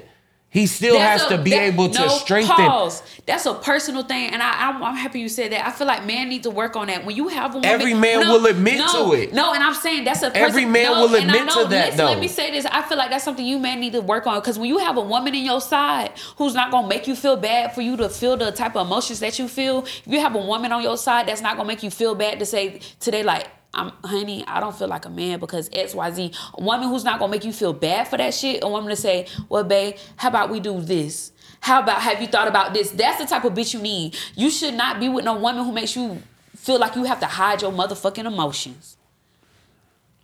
he still That's has a- to be that- able to no, strengthen. Pause. That's a personal thing, and I, I'm, I'm happy you said that. I feel like man need to work on that. When you have a woman, Every man no, will admit no, to it. No, and I'm saying that's a person, Every man will admit to that, listen, though. Let me say this. I feel like that's something you man need to work on because when you have a woman in your side who's not gonna make you feel bad for you to feel the type of emotions that you feel, if you have a woman on your side that's not gonna make you feel bad to say today like. I'm, honey, I don't feel like a man because X, Y, Z. A woman who's not gonna make you feel bad for that shit. A woman to say, "Well, babe, how about we do this? How about have you thought about this?" That's the type of bitch you need. You should not be with no woman who makes you feel like you have to hide your motherfucking emotions.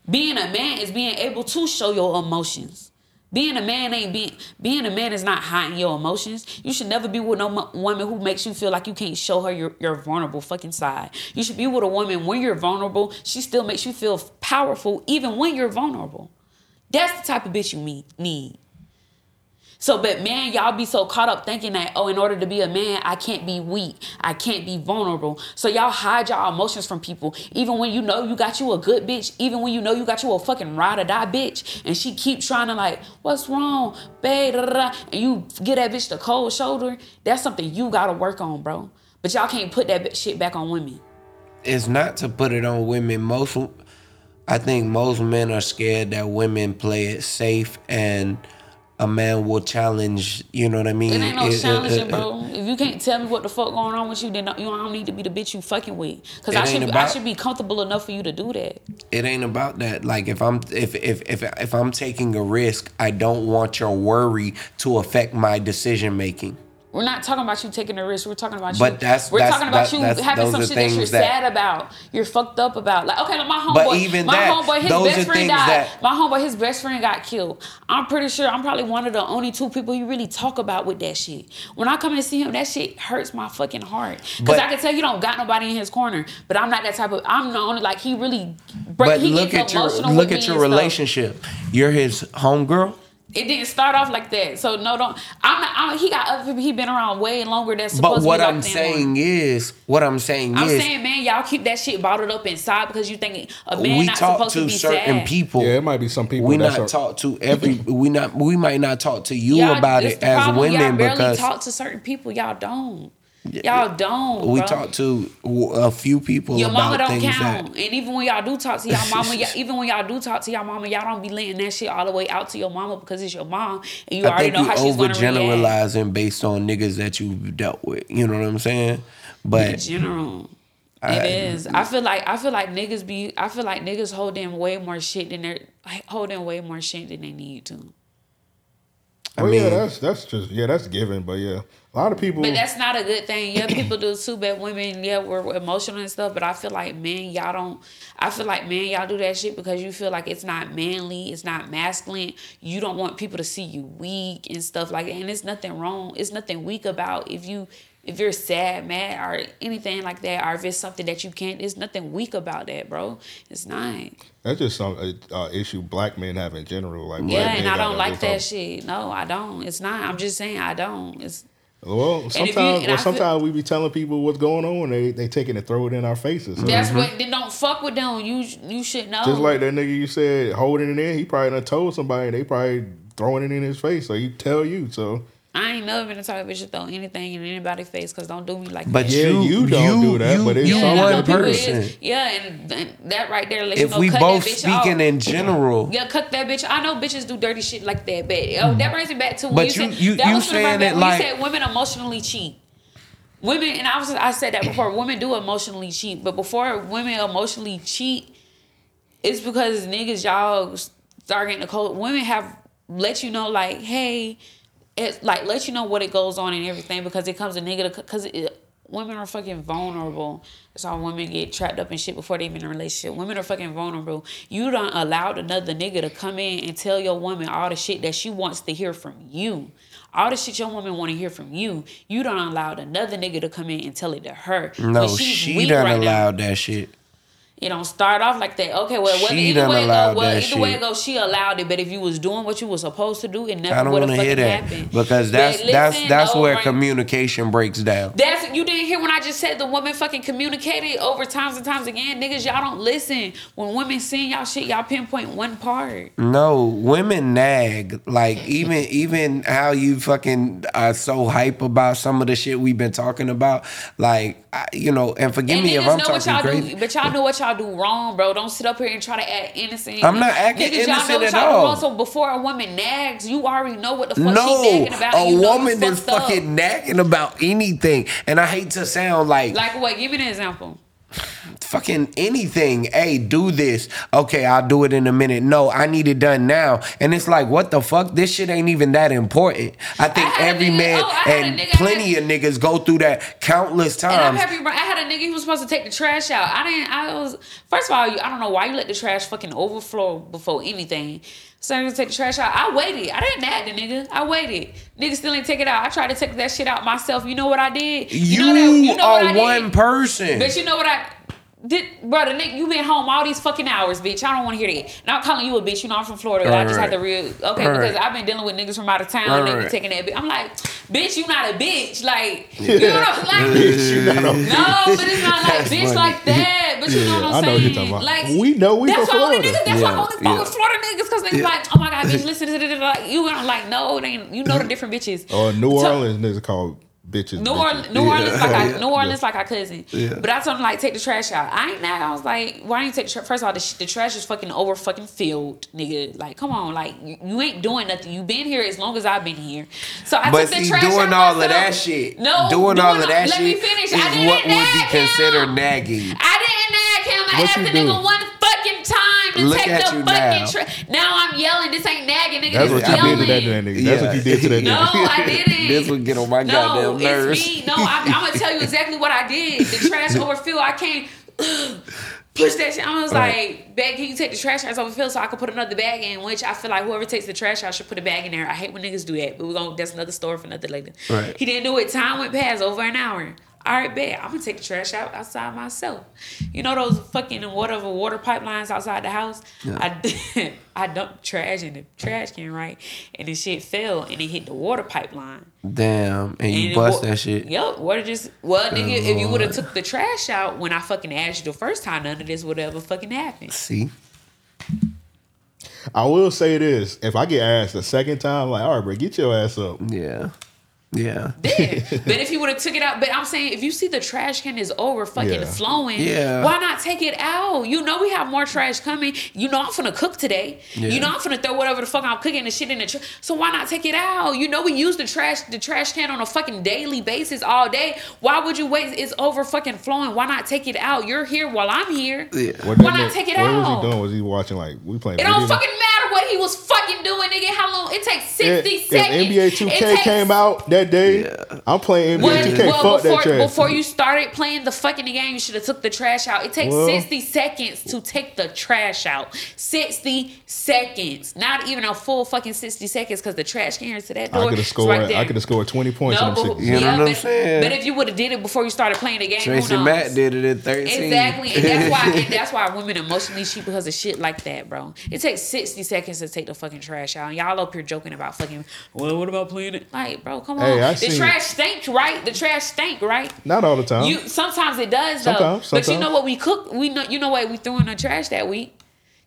Being a man is being able to show your emotions. Being a man ain't being being a man is not hiding your emotions. You should never be with no mo- woman who makes you feel like you can't show her your, your vulnerable fucking side. You should be with a woman when you're vulnerable. She still makes you feel powerful even when you're vulnerable. That's the type of bitch you me- need. So, but man, y'all be so caught up thinking that, oh, in order to be a man, I can't be weak. I can't be vulnerable. So y'all hide y'all emotions from people. Even when you know you got you a good bitch, even when you know you got you a fucking ride or die bitch, and she keeps trying to like, what's wrong, babe, and you get that bitch the cold shoulder, that's something you gotta work on, bro. But y'all can't put that shit back on women. It's not to put it on women. Most, I think most men are scared that women play it safe and a man will challenge. You know what I mean? It ain't no It- it- challenging, it- bro. If you can't tell me what the fuck going on with you, then you don't need to be the bitch you fucking with. Cause I should I should be comfortable enough for you to do that. it ain't about that. Like if I'm if if if if I'm taking a risk, I don't want your worry to affect my decision making. We're not talking about you taking a risk. We're talking about But you. that's- we're that's- talking about that- you having some shit that you're that- sad about. You're fucked up about. Like okay, my homeboy. But even my that, homeboy, his best friend died. that- my homeboy, his best friend got killed. I'm pretty sure I'm probably one of the only two people you really talk about with that shit. When I come and see him, that shit hurts my fucking heart. Because But- I can tell you don't got nobody in his corner. But I'm not that type of. I'm the only like he really. Break, But he look at your look at your relationship. You're his homegirl. It didn't start off like that. So no, don't. I'm not. I'm, he got other people. He been around way longer. That's supposed But to what be like I'm them saying ones. is, what I'm saying is I'm is, saying, man, y'all keep that shit bottled up inside because you think a man not supposed to, to be certain sad. people. Yeah, it might be some people we not a- talk to every. we not. We might not talk to you Y'all- about it the as problem. y'all women barely because talk to certain people. Y'all don't. Y'all don't. we bro. talk to a few people Your mama about don't things count, that. and even when y'all do talk to y'all mama, y'all, even when y'all do talk to y'all mama, y'all don't be letting that shit all the way out to your mama because it's your mom, and you I already know how she's gonna react. overgeneralizing based on niggas that you've dealt with. You know what I'm saying? But in But general. I- It is. I feel like I feel like niggas be. I feel like niggas holding way more shit than they're like, hold way more shit than they need to. I Oh mean, yeah, that's that's just yeah, that's given. But yeah, a lot of people. But that's not a good thing. Yeah, people do too, but women, yeah, we're emotional and stuff. But I feel like men, y'all don't. I feel like men, y'all do that shit because you feel like it's not manly, it's not masculine. You don't want people to see you weak and stuff like that. And it's nothing wrong. It's nothing weak about if you if you're sad, mad, or anything like that, or if it's something that you can't. There's nothing weak about that, bro. It's not. That's just some uh, uh, issue black men have in general. Like Yeah, and I don't like that shit. No, I don't. It's not. I'm just saying I don't. It's Well, sometimes, well, sometimes we be telling people what's going on. They they taking and throw it in our faces. So that's mm-hmm. what. Then don't fuck with them. You you should know. Just like that nigga you said holding it in, he probably done told somebody. They probably throwing it in his face. So he tell you. So I ain't never been the type of bitch to throw anything in anybody's face because don't do me like but that. Yeah, you, you don't do that, you, but it's you yeah, some I know one person. Is, yeah, and, and that right there lets If you know we both speaking off. in general, yeah, cut that bitch. I know bitches do dirty shit like that, but oh, that brings me back to when But you, you- said you- that you was what saying brought me it back when like- you said women emotionally cheat. Women, and I was I said that before. Women do emotionally cheat, but before women emotionally cheat, it's because niggas y'all start getting the cold. Women have let you know like, hey, it's like let you know what it goes on and everything because it comes a nigga because it, women are fucking vulnerable. That's how women get trapped up in shit before they even in a relationship. Women are fucking vulnerable. You don't allow another nigga to come in and tell your woman all the shit that she wants to hear from you. All the shit your woman want to hear from you. You don't allow another nigga to come in and tell it to her. no, she done right now. allowed that shit. It don't start off like that. Okay, well, whether She either way it go, well, either way it goes, she allowed it. But if you was doing what you was supposed to do, it never would have want hear fucking that happened. because that's that's listen, that's though, where communication breaks down. That's you didn't hear when I just said the woman fucking communicated over times and times again. Niggas, y'all don't listen. When women sing y'all shit, y'all pinpoint one part. No, women nag. Like even even how you fucking are so hype about some of the shit we've been talking about. Like I, you know, and forgive And me if I'm talking crazy. do, but y'all know what y'all do wrong, bro. Don't sit up here and try to act innocent. I'm not acting Niggas, y'all know innocent at y'all do all. wrong. So before a woman nags, you already know what the fuck she No, nagging about. a you know you woman is fucked up. fucking nagging about anything, and I hate to sound like Like what? Give me an example. Fucking anything. Hey, do this. Okay, I'll do it in a minute. No, I need it done now. And it's like, what the fuck? This shit ain't even that important. I think a every nigga- man oh, I and plenty of niggas go through that countless And I'm times. happy. I had a nigga. He was supposed to take the trash out. I didn't. I was first of all. you- I don't know why you let the trash fucking overflow before anything. So I take the trash out. I waited. I didn't nag the nigga. I waited. Nigga still ain't take it out. I tried to take that shit out myself. You know what I did? You, know that- you know what are I did? one person. But you know what I did, brother? Nick, you been home all these fucking hours, bitch. I don't want to hear that. Not calling you a bitch. You know I'm from Florida. I just Right. had to real okay Right. because I've been dealing with niggas from out of town. Right, and they be right. taking that. Bitch. I'm like, bitch, you not a bitch. Like, you know what I'm like. you not a- No, but it's not like bitch funny. like that. But you know what I'm I know what saying? you're talking about. Like We know we that's from why only Florida. niggas. That's why I Yeah, only fuck yeah. with Florida niggas because they be like, oh my god, bitch, listen to this. Like you, and I'm like, no, they you know the different bitches. Or New So- Orleans niggas called bitches. New bitches. Orleans, New Orleans, like Yeah. I, New Orleans, like our cousin. Yeah. But I told him like take the trash out. I ain't nag. I was like, why ain't you take the trash? First of all, the, sh- the trash is fucking over fucking filled, nigga. Like, come on, like you, you ain't doing nothing. You been here as long as I've been here. So I But took the see, trash doing all of that shit, No, doing all of that let me finish. is I didn't what would be considered him. nagging. I didn't nag him. I What asked you the do? nigga one fucking time to Look take at the you fucking now. trash. Now I'm yelling. This ain't nagging, nigga. That's this what you yelling. did to that nigga. That's what you did to that nigga. No. I didn't. This would get on my no, goddamn nerves. it's me. No, I, I'm gonna tell you exactly what I did. The trash overfilled. I came. Push that shit. I was like, bag, can you take the trash out overfilled so I could put another bag in? Which I feel like whoever takes the trash out should put a bag in there. I hate when niggas do that, but we're gonna that's another story for another later. Right. He didn't do it. Time went past over an hour. All right, bet. I'm gonna take the trash out outside myself. You know those fucking whatever water pipelines outside the house? I I dumped trash in the trash can, right? And the shit fell and it hit the water pipeline. Damn, and you bust wa- that shit. Yup, water just well, nigga. If you would have took the trash out when I fucking asked you the first time, none of this would ever fucking happen. See, I will say this: if I get asked a second time, like, all right, bro, get your ass up. yeah, yeah, Then, but if you would have took it out, but I'm saying if you see the trash can is over fucking Yeah. flowing, Yeah. why not take it out? You know we have more trash coming. You know I'm finna cook today. Yeah. You know I'm finna throw whatever the fuck I'm cooking the shit in the trash. So why not take it out? You know we use the trash the trash can on a fucking daily basis all day. Why would you wait? It's over fucking flowing. Why not take it out? You're here while I'm here. yeah. What Why not nigga- take it what out? What was he doing? Was he watching like we playing? It don't fucking matter what he was fucking doing, nigga. How long? It takes If, sixty if seconds. NBA 2K came out that day, I'm playing NBA Well, 2K. well, Fuck before, that trash. before you started playing the fucking game, you should have took the trash out. It takes Well- 60 seconds to take the trash out. 60 seconds. Not even a full fucking 60 seconds because the trash can to that door. I could have scored. right. I could have scored 20 points No, in them but, 60 You know yeah, what I'm but, saying? but if you would have did it before you started playing the game, who Tracy knows? Matt did it at 13. Exactly, and that's why and that's why women emotionally cheat because of shit like that, bro. It takes sixty seconds to take the fucking trash out, and y'all up here joking about fucking. Well, what about playing it? Like, bro, come on. Hey, I the seen- trash stink, right? The trash stink, right? Not all the time. You sometimes it does though. Sometimes, But you know what we cook? We know you know what we threw in the trash that week.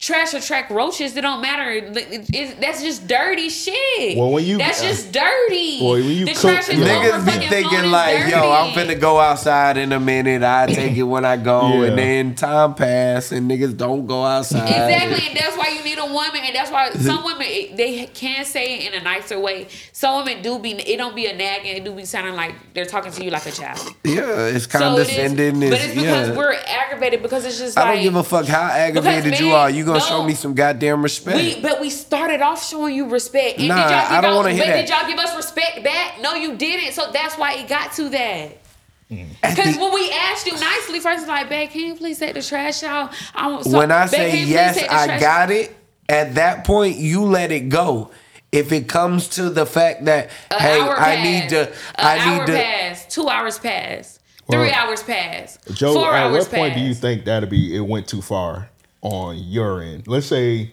Trash attract roaches. It don't matter. It- it- it- that's just dirty shit. Well, when you- that's just dirty. Well, when you the cook- trash is Niggas be thinking like, it's yo, I'm dirty. finna go outside in a minute. I take it when I go, Yeah. and then time pass, and niggas don't go outside. Exactly, and that's why you need a woman, and that's why some women they can say it in a nicer way. Some women do be it don't be a nagging, it do be sounding like they're talking to you like a child. Yeah, it's So it is, condescending. but it's, it's because yeah. we're aggravated because it's just I like don't give a fuck how aggravated you man, are. You gonna no. show me some goddamn respect. We, but we started off showing you respect. And Nah, did y'all give I don't wanna hear but that. did y'all give us respect back? No, you didn't. So that's why it got to that. Mm. Because when we asked you nicely, first like, babe, can you please take the trash out? I want, so, when I babe, say you yes, I trash got it. At that point, you let it go. If it comes to the fact that An hey, I passed. need to, An I hour need to. passed. Two hours passed. Well, Three hours passed. Joe, Four at hours what point do you think that'll be it went too far on your end? Let's say,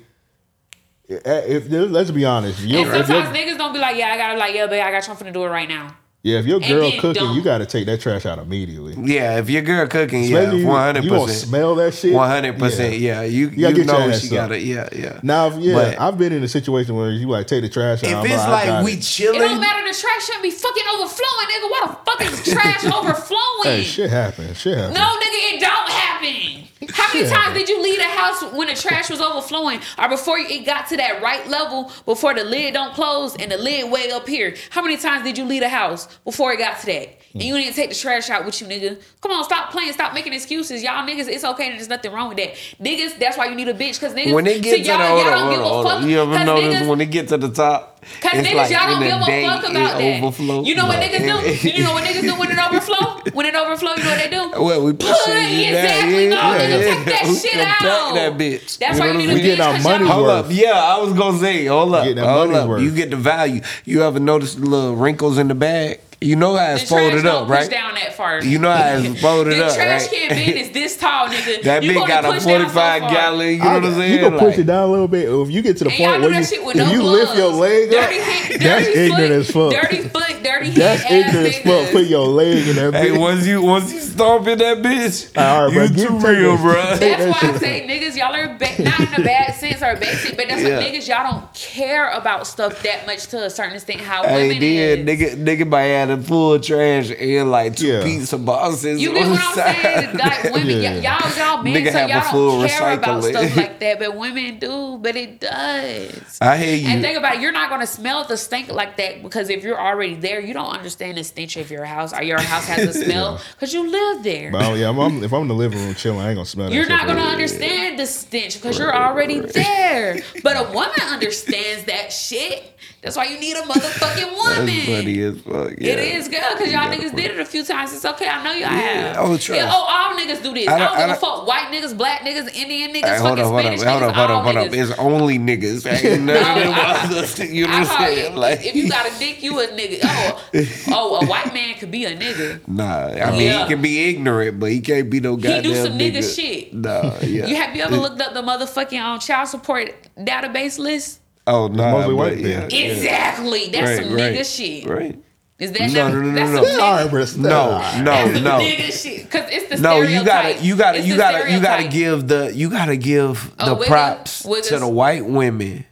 eh, if let's be honest, if And sometimes niggas don't be like, yeah, I gotta like, yeah, babe, I got something to do it right now. yeah, if your girl cooking, don't. you got to take that trash out immediately. Yeah, if your girl cooking, yeah, Especially you- one hundred you gonna percent, smell that shit. one hundred percent. Yeah, you You you get your know ass she up. got it. Yeah, yeah. Now, if- yeah, But- I've been in a situation where you like take the trash out. If I'm it's I like we it. It don't matter. The trash shouldn't be fucking overflowing, nigga. Why the fuck is trash overflowing? hey, shit happens. Shit happens. No, nigga, it don't happen. How many times did you leave the house when the trash was overflowing, or before it got to that right level, before the lid don't close and the lid way up here? How many times did you leave the house before it got to that? And you didn't take the trash out with you, nigga. Come on, stop playing, stop making excuses, y'all niggas. It's okay, there's nothing wrong with that, niggas. That's why you need a bitch, cause niggas. when it gets to y'all, the y'all hold on, don't hold give a hold fuck. You ever notice niggas- when it get to the top, Cause it's niggas, like y'all don't give a day fuck about that. overflow. You know what niggas do? You know what niggas do when it overflow? When it overflow, you know what they do? Well, we push Put it it down, exactly. yeah, no, yeah, nigga, yeah. take that We shit out. that bitch. That's You why know you what need I a mean? We getting bitch. our 'cause money's y'all- Hold worth. up, yeah, I was gonna say, hold up, hold up. worth. You get the value. You ever notice the little wrinkles in the bag? You know how it's The trash folded don't up, push right? down that far. You know how it's folded the up, trash right? can bin is this tall, nigga. That You bitch gonna got a push down so 45 far. gallon. You know I- what I'm saying? You can push Like- it down a little bit. If you get to the And point where you, that shit with if no you lift your leg up, dirty hand, that's dirty ignorant foot, as fuck. Dirty foot, dirty That's hand ignorant as fuck. Put your leg in that Hey, bitch. once you once you stomp in that bitch, All right, bro, you get too real, this. bro. That's why I say niggas, y'all are ba- not in a bad sense or basic, but that's Yeah. what niggas, y'all don't care about stuff that much to a certain extent. How Hey, women then is. nigga, nigga might have a full trash and like two Yeah. pizza boxes You get what I'm side. saying? Like women, Yeah. y- y'all, y'all men, Nigga so have y'all full don't care about stuff like that, but women do. But it does. I hear you. And think about it, you're not gonna smell the stink like that because if you're already there, you don't understand the stench of your house or your house has a smell because you live there. But, oh, yeah, I'm, I'm- if I'm in the living room chilling, I ain't gonna smell that You're shit not gonna understand the stench because you're already there. But a woman understands that shit. That's why you need a motherfucking woman. That's funny as fuck. Yeah. It is good because y'all niggas did it a few times. It's okay. I know y'all have. oh, trust. Yeah, oh, all niggas do this. I I don't- don't, give a fuck. White niggas, black niggas, Indian niggas, Hey, hold fucking up, hold up, Spanish hold niggas, up, hold all up, hold up. It's only niggas. Ain't none of them others. You know what I'm saying? Like, if you got a dick, you a nigga. Oh, oh, a white man could be a nigga. nah, I mean, Yeah. he can be ignorant, but he can't be no goddamn He goddamn do some nigga, nigga. shit. Nah, yeah. You have you ever looked up the motherfucking um, child support database list? Oh, no. mostly Nah, white but yeah. Exactly. That's Right, some right, nigga shit. Right. Is that No, not, no, no, no, that's no. some All nigga- right, bro. stop. No, no, no. Cause it's the No, you gotta, you gotta, It's you gotta, you gotta give the, you gotta give Oh, the Wiggins- props to the white women.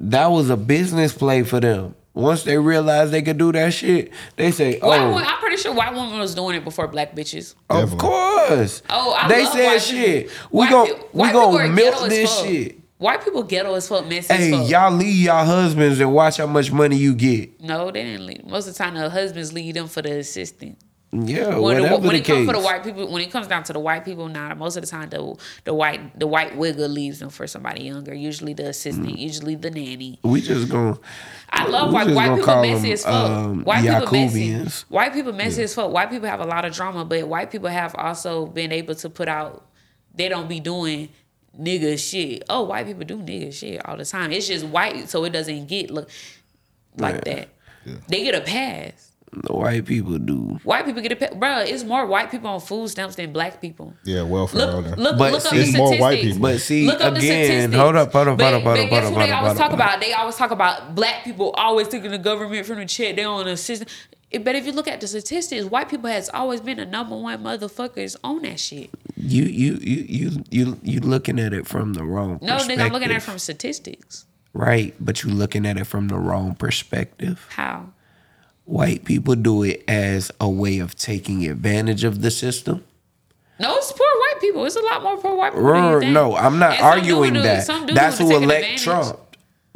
That was a business play for them. Once they realized they could do that shit, they say, White "Oh, women, I'm pretty sure white women was doing it before black bitches. of course. Oh. I they love said, white "Shit, people. we White gon' we white people gonna are milk ghetto as this fuck. shit." White people ghetto as fuck, messy Hey, as fuck. y'all leave y'all husbands and watch how much money you get. No, they didn't leave. Most of the time, the husbands leave them for the assistant. Yeah, when, the, whatever when the it comes for the white people, when it comes down to the white people, now most of the time the the white the white wigger leaves them for somebody younger. Usually the assistant, Mm. usually the nanny. we just gonna. I love white, white people messy them, as fuck. um, white people messy. White people messy as fuck. White people have a lot of drama, but white people have also been able to put out. They don't be doing nigga shit. Oh, white people do nigga shit all the time. It's just white, so it doesn't get look like Yeah. that. They get a pass. The white people do. White people get a pass, bro. It's more white people on food stamps than black people. Yeah, welfare. Look, that. look, But look up the It's more white statistics. people. But see, Look up the again, statistics. hold up, hold up, But- hold up, hold but up, guess hold what up, they always talk about? They always talk about black people always taking the government from the check. They on a system. But if you look at the statistics, white people has always been the number one motherfuckers on that shit. You you you you you you looking at it from the wrong. No, nigga, I'm looking at it from statistics. right, but you looking at it from the wrong perspective. How? White people do it as a way of taking advantage of the system. No, it's poor white people. It's a lot more poor white people. than you think. No, I'm not And arguing do that. That's who elect advantage. Trump.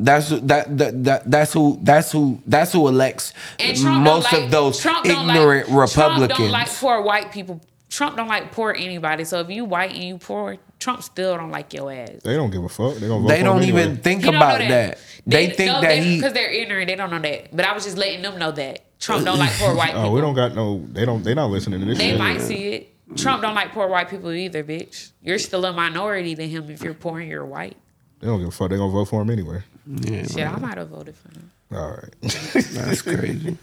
That's who- that, that that that's who that's who that's who elects And Trump most like- of those Trump don't ignorant like, Republicans. Trump don't like poor white people. Trump don't like poor anybody. So if you white and you poor, Trump still don't like your ass. They don't give a fuck. They gonna vote they don't even anyway. think He about know that. They, think no, that he because they're ignorant. They don't know that. But I was just letting them know that Trump don't like poor white people. Oh, we don't got no. They don't. They not listening to this. They shit. might see it. Trump don't like poor white people either, bitch. You're still a minority to him if you're poor and you're white. They don't give a fuck. They gonna vote for him anyway. Yeah, Shit, I might have voted for him. All right. that's crazy.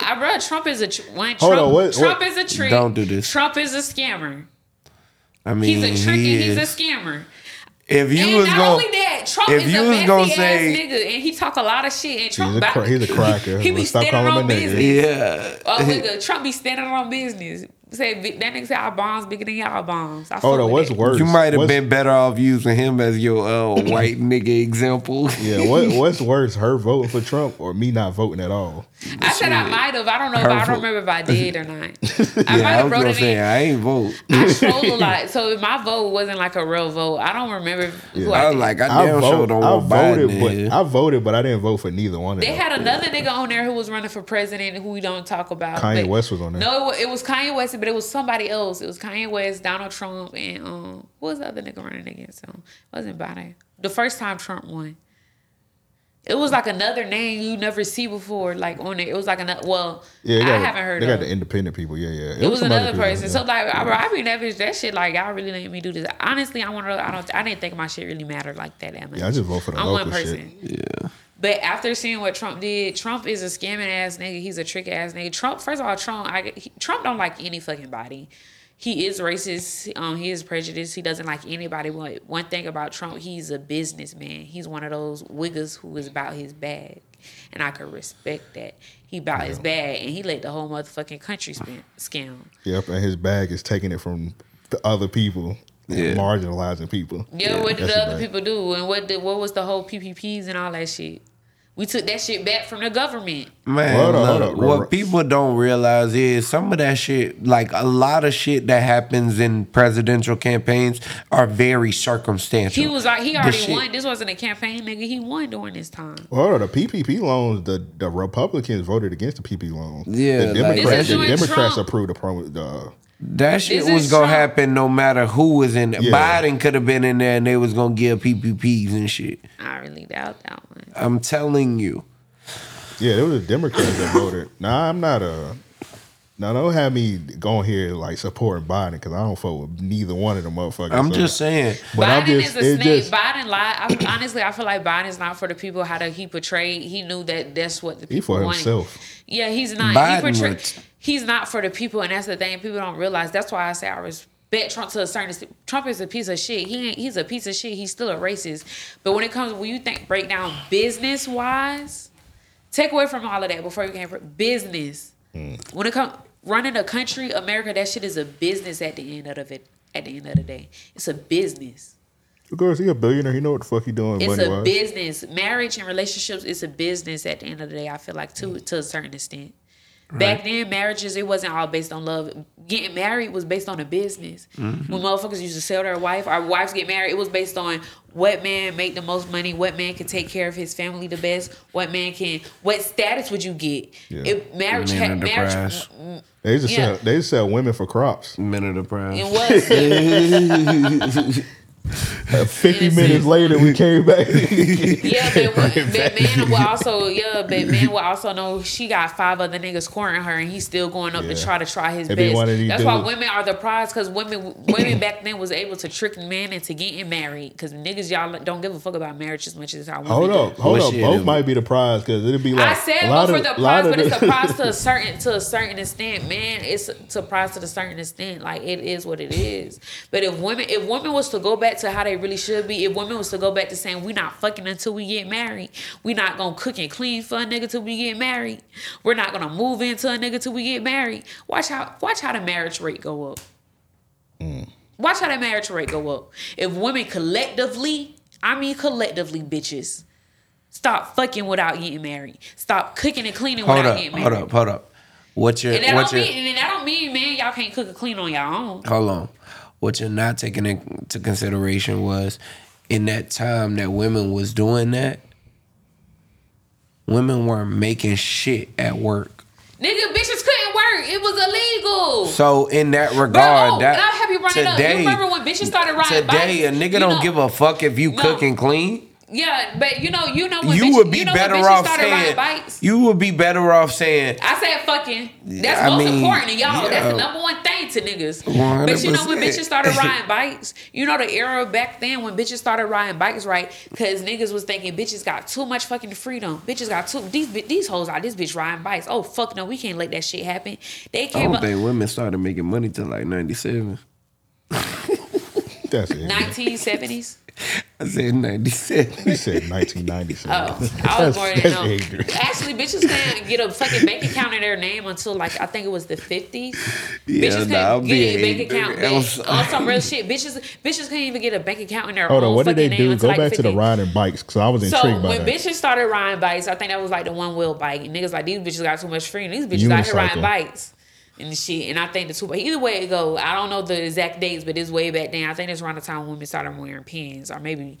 I bro, Trump is a tr- one. Hold Trump, on, what- Trump what- is a trick. Don't do this. Trump is a scammer. I mean, He's a trick he and he's a scammer. if you and was not going, only that, Trump if is you a was gonna ass say- nigga, and he talk a lot of shit. And Trump, a about- cra- he's a cracker. he be Let's stop standing calling him on business. yeah, Oh, nigga, Trump be standing on business. Say that nigga say our bombs bigger than y'all bombs. I Hold on. What's that. worse? you might have What's- been better off using him as your uh, white nigga example. Yeah. What What's worse? Her voting for Trump or me not voting at all? I said I might have. I don't know. If, I don't remember if I did or not. I might yeah, I have was wrote it say in. I ain't vote. I troll a lot, so my vote wasn't like a real vote. I don't remember who I I, was like, I I, damn vote, sure don't I want Biden. voted, but. I voted, but I didn't vote for neither one of them. They had another nigga on there who was running for president who we don't talk about. Kanye West was on there. No, it it was Kanye West, but it was somebody else. It was Kanye West, Donald Trump, and um, what was the other nigga running against him? It wasn't Biden. The first time Trump won. It was like another name you never see before, like on it. It was like another. Well, yeah, they I haven't heard They of. got the independent people. Yeah, yeah. it was some other another people, person. yeah. So like, I, I be that. That shit, like, y'all really let me do this. Honestly, I want to. I don't. I didn't think my shit really mattered like that. that much. Yeah, I just vote for the I'm one local person. shit. yeah, But after seeing what Trump did, Trump is a scamming ass nigga. He's a trick ass nigga. Trump, first of all, Trump, I, he, Trump don't like any fucking body. He is racist. Um, he is prejudiced. He doesn't like anybody. But one thing about Trump, he's a businessman. He's one of those wiggers who is about his bag, and I could respect that. He about his bag, and he let the whole motherfucking country spin, scam. Yep, and his bag is taking it from the other people, Yeah. marginalizing people. Yeah, what did that's the other bag. people do? And what did what was the whole PPPs and all that shit? We took that shit back from the government. man. Hold on, hold look, on, what bro. people don't realize is some of that shit, like a lot of shit that happens in presidential campaigns, are very circumstantial. He was like he already shit- won. This wasn't a campaign, nigga. He won during this time. Well, the PPP loans, the, the Republicans voted against the PPP loans. Yeah, the Democrats, This is the Democrats Trump. approved the, the That shit This was gonna Trump. happen no matter who was in. Yeah. Biden could have been in there, and they was gonna give PPPs and shit. I really doubt that one. I'm telling you. yeah, it was the Democrats that voted. Nah, I'm not a. Now don't have me going here like supporting Biden because I don't fuck with neither one of them motherfuckers. I'm So- just saying. But I'm Biden just- is a it snake. just- Biden lied. I, honestly, I feel like Biden's not for the people. How to he portrayed. He knew that that's what the He people for wanted. himself. Yeah, he's not. Biden he portray- was- He's not for the people, and that's the thing. People don't realize. That's why I say I respect Trump to a certain extent. Trump is a piece of shit. He ain't. He's a piece of shit. He's still a racist. But when it comes, when you think break down business wise, take away from all of that before you can business. Mm. When it comes running a country, America, that shit is a business at the end of it. At the end of the day, it's a business. Of course, he a billionaire. He know what the fuck he doing. It's a business. Marriage and relationships is a business at the end of the day. I feel like to to a certain extent. Back then, marriages it wasn't all based on love. Getting married was based on a business. Mm-hmm. When motherfuckers used to sell their wife, our wives get married. It was based on what man make the most money, what man can take care of his family the best, what man can, what status would you get? Yeah. If marriage, Men had marriage, prize. They used to Yeah. sell. They used to sell women for crops. Men of the prize. it was. Fifty Innocent. minutes later, we came back. Yeah, but, but man will also yeah, but man will also know she got five other niggas courting her, and he's still going up to try to try his If he best. That's why it. women are the prize because women women back then was able to trick men into getting married because niggas y'all don't give a fuck about marriage as much as how women hold do. up, hold Well, up. Both it- might be the prize because it'd be like I said a go for the prize, but it's a prize to a certain to a certain extent, man. It's to a prize to a certain extent. Like it is what it is. But if women, if women was to go back to how they really should be, if women was to go back to saying we not fucking until we get married, we not gonna cook and clean for a nigga till we get married, we're not gonna move into a nigga till we get married. Watch how watch how the marriage rate go up. Mm. Watch how the marriage rate go up. If women collectively, I mean collectively, bitches. Stop fucking without getting married. Stop cooking and cleaning Hold without up, getting married. hold up, hold up. What's your And that what's don't your mean and that don't mean, man, y'all can't cook and clean on your own. hold on? What you're not taking into consideration was in that time that women was doing that, women weren't making shit at work. Nigga, bitches couldn't work. It was illegal. So in that Bro, regard, oh, that have you run up. You today, remember when bitches started riding today a nigga don't know- give a fuck if you No. cook and clean. Yeah, but you know, you know when you bitches, would be you know when better bitches off started saying riding bikes. you would be better off saying I said fucking. That's I most mean, important to y'all. That's the number one thing to niggas. But you know when bitches started riding bikes, you know the era back then when bitches started riding bikes, right? Because niggas was thinking bitches got too much fucking freedom. Bitches got too these bi- these hoes out this bitch riding bikes. Oh fuck no, we can't let that shit happen. They I don't up think women started making money till like ninety seven. That's it. 1970s. I said ninety seven. You said 1997. Oh, I was born in that's um, than Actually, bitches can't get a fucking bank account in their name until like I think it was the fifties. Yeah, bitches nah, I'm couldn't get a bank account. ignorant. Oh, I'm Bitch, sorry. on some real shit, bitches, bitches couldn't even get a bank account in their Hold own on, what did they fucking do? name until Go like back to the 50. riding bikes because I was So intrigued by when that. bitches started riding bikes, I think that was like the one wheel bike, and niggas like these bitches got too much freedom. These bitches out here riding bikes and shit. And I think the two, but either way it go, I don't know the exact dates, but it's way back then. I think it's around the time women started wearing pins, or maybe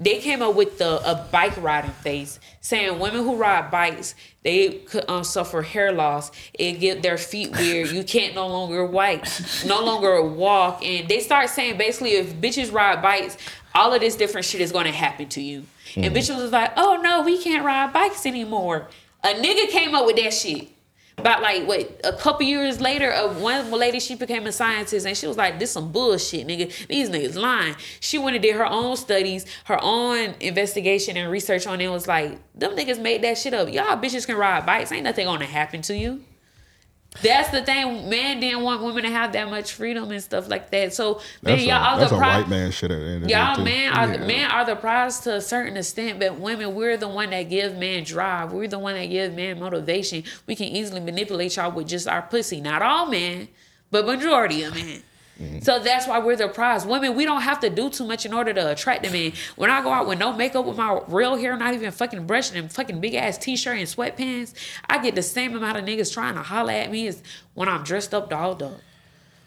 they came up with the a bike riding phase, saying women who ride bikes they could um, suffer hair loss. It get their feet weird. You can't no longer white, no longer walk, and they start saying basically if bitches ride bikes, all of this different shit is going to happen to you. And bitches was like, oh no, we can't ride bikes anymore. A nigga came up with that shit. About like what a couple years later, uh, one lady she became a scientist and she was like, "This some bullshit, nigga. These niggas lying." She went and did her own studies, her own investigation and research on it. Was like, "Them niggas made that shit up. Y'all bitches can ride bikes. Ain't nothing gonna happen to you." That's the thing. Man didn't want women to have that much freedom and stuff like that. So man, That's, y'all a, are that's the a white man shit at the end of Y'all day, too. men are men are the prize to a certain extent, but women we're the one that give men drive. We're the one that give men motivation. We can easily manipulate y'all with just our pussy. Not all men, but majority of men. Mm-hmm. So that's why we're the prize. Women, we don't have to do too much in order to attract the man. When I go out with no makeup, with my real hair, not even fucking brushing, and fucking big ass t shirt and sweatpants, I get the same amount of niggas trying to holler at me as when I'm dressed up, dolled up.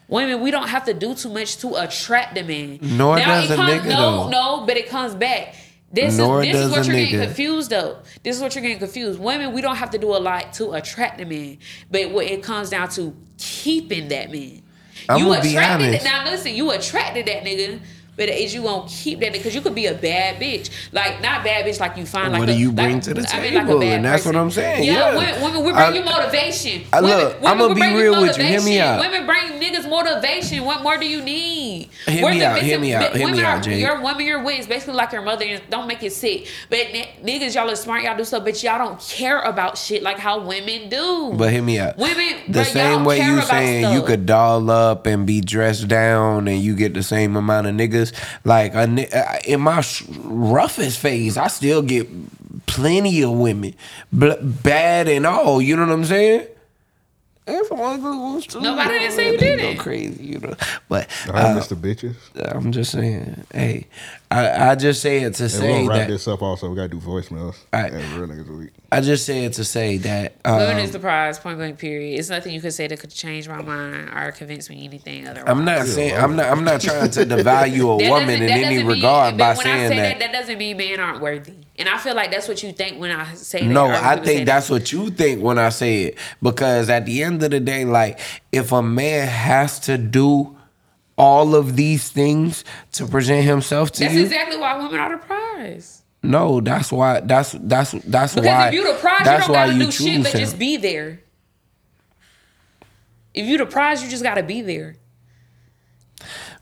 Women, we don't have to do too much to attract the man. Nor does it a comes, nigga, No, though. no, but it comes back. This Nor is this is what you're getting confused though. This is what you're getting confused. Women, we don't have to do a lot to attract the man, but what it comes down to keeping that man. I'm you attracted honest. now. Listen, you attracted that nigga. But is you gonna keep that because you could be a bad bitch, like not bad bitch like you find like What a, do you like- bring to the I mean, like a table? bad And that's person. what I'm saying, Yeah, yeah. women, women we bring I- you motivation. I- women, look, women I'ma be real with you. Hear me out. Women bring niggas motivation. What more do you need? Hear We're me out, hear me out, hear women me out, Jay. Your woman, your with is basically like your mother. And don't make it sick. But n- niggas, y'all are smart. Y'all do stuff, but y'all don't care about shit like how women do. But hear me out. Women, the same way you saying you could doll up and be dressed down and you get the same amount of niggas. Like a, ni- uh, in my roughest phase, I still get plenty of women, bad and all. You know what I'm saying? If I want wants to, Nobody didn't say you they didn't. Go crazy, you know. But I uh, miss the bitches. I'm just saying, hey, I, I just say it to And we're say gonna wrap that this up. Also, we gotta do voicemails. Alright. And real niggas week. I just say it to say that Women um, is the prize, point blank. Period. It's nothing you could say that could change my mind or convince me anything otherwise. I'm not saying I'm not I'm not trying to devalue a woman in any mean- regard by when saying I say that. that, that doesn't mean men aren't worthy. And I feel like that's what you think when I say that. No, I people say think that. that's what you think when I say it. Because at the end of the day, like if a man has to do all of these things to present himself to That's you, That's exactly why women are the prize. no, that's why that's that's that's Because why if you the prize, you don't why gotta you do shit but him. just be there. If you the prize, you just gotta be there.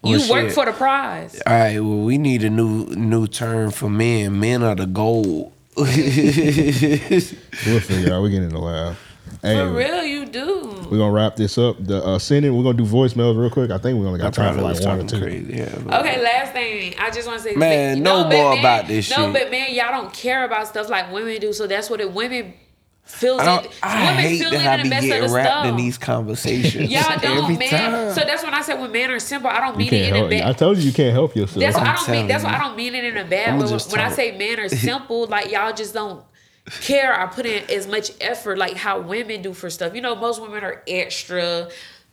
You Well, work for the prize. All right, well, we need a new new term for men. Men are the gold. We'll figure out. We get in the lab. Hey, For real, you do. we're gonna wrap this up. The uh, sending. We're gonna do voicemails real quick. I think we only got time for Probably like was one or two. crazy. Yeah, Okay, last thing. I just want to say, Man, but- no but more man- about this No, shit. but man, y'all don't care about stuff like women do. So that's what it women feels. I, don't, it, I women hate feel that it I be the best of getting the wrapped stuff. in these conversations. Y'all don't, every man. time. So that's when I said when men are simple, I don't mean it can't in a bad. I told you you can't help yourself. That's why I I'm don't telling mean. That's why you. I don't mean it in a bad I'ma way. When I say men are simple, like y'all just don't care or put in as much effort like how women do for stuff. You know, most women are extra.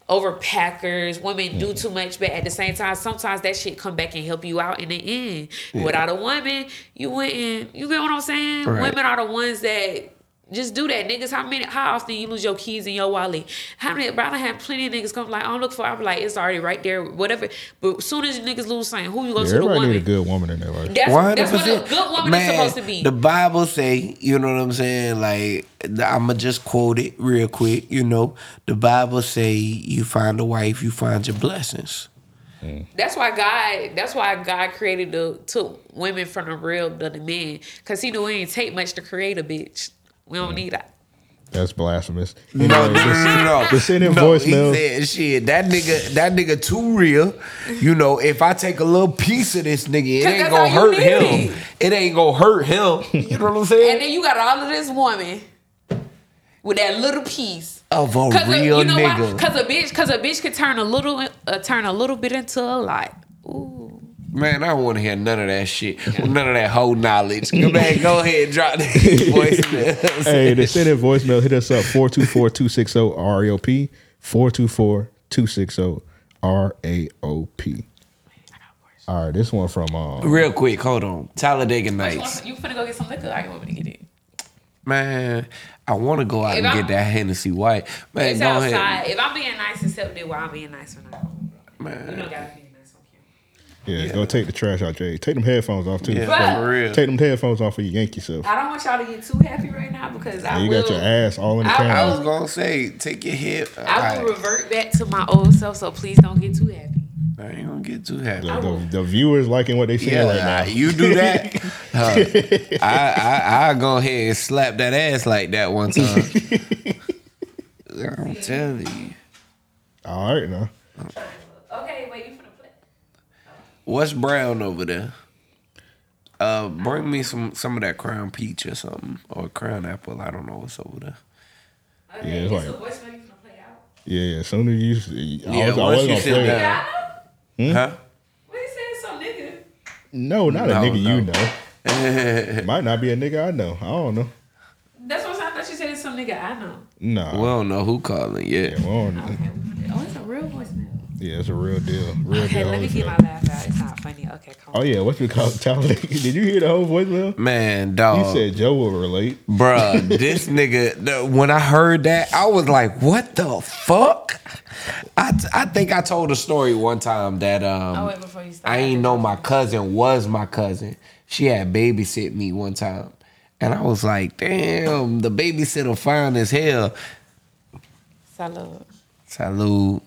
Overpackers, women do mm-hmm. too much, but at the same time, sometimes that shit come back and help you out in the end. Without a woman, you wouldn't. You get what I'm saying? Right. Women are the ones that just do that, niggas. How many? How often you lose your keys in your wallet? How many? Bro, I done had plenty of niggas come like, I'm looking for. I'm like, it's already right there, whatever. But as soon as niggas lose something, who you go Yeah, to the everybody woman? need a good woman in their life. That's, One that's what a good woman Man, is supposed to be. The Bible say, you know what I'm saying? Like I'ma just quote it real quick. You know, the Bible say, "You find a wife, you find your blessings." that's why God. That's why God created the took women from the real to the men, cause He knew it ain't take much to create a bitch. We don't need that. That's blasphemous. No, no, Anyway, no, just- no, no. just send in no, voicemail. He said, "Shit, that nigga, that nigga too real. You know, if I take a little piece of this nigga, it ain't gonna hurt him. need. It ain't gonna hurt him. You know what I'm saying? And then you got all of this woman with that little piece. of a Cause real a, you know nigga. why? Cause a bitch, cause a bitch could turn a little, uh, turn a little bit into a lot. Ooh. Man, I don't want to hear none of that shit. None of that whole knowledge. Go back, go ahead, and drop that voicemail. hey, to send in voicemail, hit us up 424-260-RAOP. 424-260-RAOP. All right, this one from um, Real quick, hold on. Talladega You Nights. wanna- You finna go get some liquor? I can want me to get it. Man, I want to go out If and I'm- get that Hennessy White. Man, It's go outside. ahead. If I'm being nice, accept it while I'm being nice or not. You Man, don't gotta be nice on camera. yeah, go take the trash out, Jay. Take them headphones off too. yeah, But- for real. Take them headphones off for you yank yourself. I don't want y'all to get too happy right now because I you will. got your ass all in the I- I was gonna say, take your hit. I will revert back to my old self, so please don't get too happy. I ain't gonna get too happy. The, the, the viewers liking what they see Yeah, right now. you do that. huh, I I I go ahead and slap that ass like that one time. I'm telling you. All right, now. Okay, wait, you finna play? What's brown over there? Uh, bring me some some of that crown peach or something or crown apple. I don't know what's over there. Okay, Yeah, it's it's like- a voicemail you finna play out. Yeah, yeah. As soon as you, I Yeah, was, I once was you gonna play down. it. Yeah, I know. Huh? What you saying, some nigga? No, not a No, nigga you know. Might not be a nigga I know. I don't know. That's what I thought you said. Some nigga I know. Nah. we don't know who calling yet. yeah, well, I don't- Okay, oh, it's a real voicemail. yeah, it's a real deal. Real Okay, deal. let me always get my laugh. It's not funny. Okay, come Oh yeah, what you call it? Talladega? Did you hear the whole voicemail? Man, He dog. said Joe will relate. Bruh, this nigga, the, when I heard that, I was like, what the fuck? I, I think I told a story one time that um Oh, wait, before you start. I ain't know my cousin was my cousin. She had babysit me one time. And I was like, damn, the babysitter fine as hell. Salud. Salute.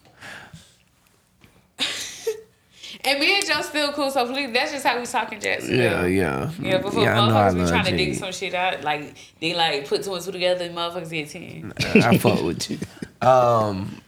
And me and Joe still cool, so please, that's just how we talking Jackson. Yeah, yeah. Yeah, before yeah, I know I motherfuckers be love trying to dig some shit out, like they like put two and two together and motherfuckers get ten. I fuck with you. Um,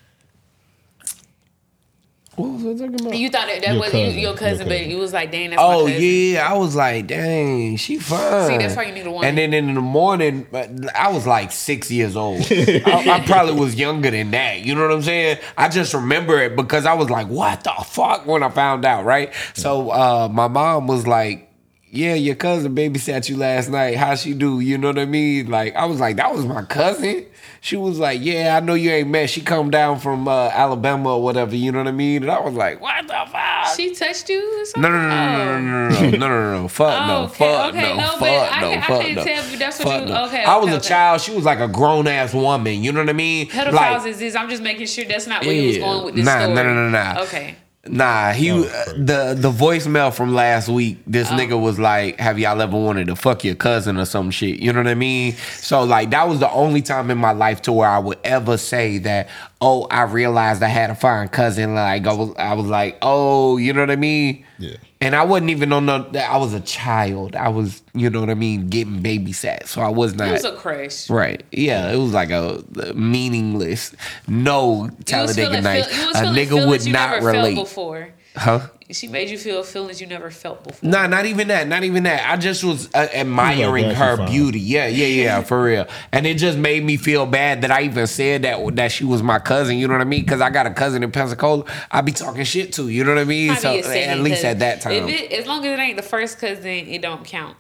What was I talking about? You thought that, that Your was cousin, You, your cousin, your but cousin. you was like, dang, that's my Oh cousin. yeah, I was like, dang, she fine. See, that's why you need a woman. And then in the morning, I was like six years old. I, I probably was younger than that. You know what I'm saying? I just remember it because I was like, what the fuck when I found out, right? So uh, my mom was like. Yeah, your cousin babysat you last night. How she do? You know what I mean? Like I was like, that was my cousin. She was like, yeah, I know you ain't met. She come down from uh, Alabama or whatever. You know what I mean? And I was like, what the fuck? She touched you or something? No, no, no, no, no, no, no, no, no, no, no, fuck Oh, no, okay, fuck okay, no, no, fuck I no, I fuck can't no. tell you that's what fuck you- no. okay, I was okay, a child. She was like a grown ass woman. You know what I mean? Pedophiles like, is this. I'm just making sure that's not where you was going with this Nah, story. nah, nah, nah, nah. Okay. Nah, he was uh, the the voicemail from last week. This Oh. nigga was like, "Have y'all ever wanted to fuck your cousin or some shit?" You know what I mean? So like that was the only time in my life to where I would ever say that. Oh, I realized I had a fine cousin. Like I was, I was like, oh, you know what I mean? Yeah. And I wasn't even on the. that I was a child. I was, you know what I mean, getting babysat. So I was not. It was a crash. Right. Yeah, it was like a, a meaningless, no Talladega feeling, night. feel, A nigga would not relate. Before. Huh? She made you feel feelings you never felt before. Nah, not even that. Not even that. I just was uh, admiring Like, her beauty. Yeah, yeah, yeah, for real. And it just made me feel bad that I even said that that she was my cousin. You know what I mean? Because I got a cousin in Pensacola. I be talking shit to. You know what I mean? Might So at least at that time, If it, as long as it ain't the first cousin, it don't count.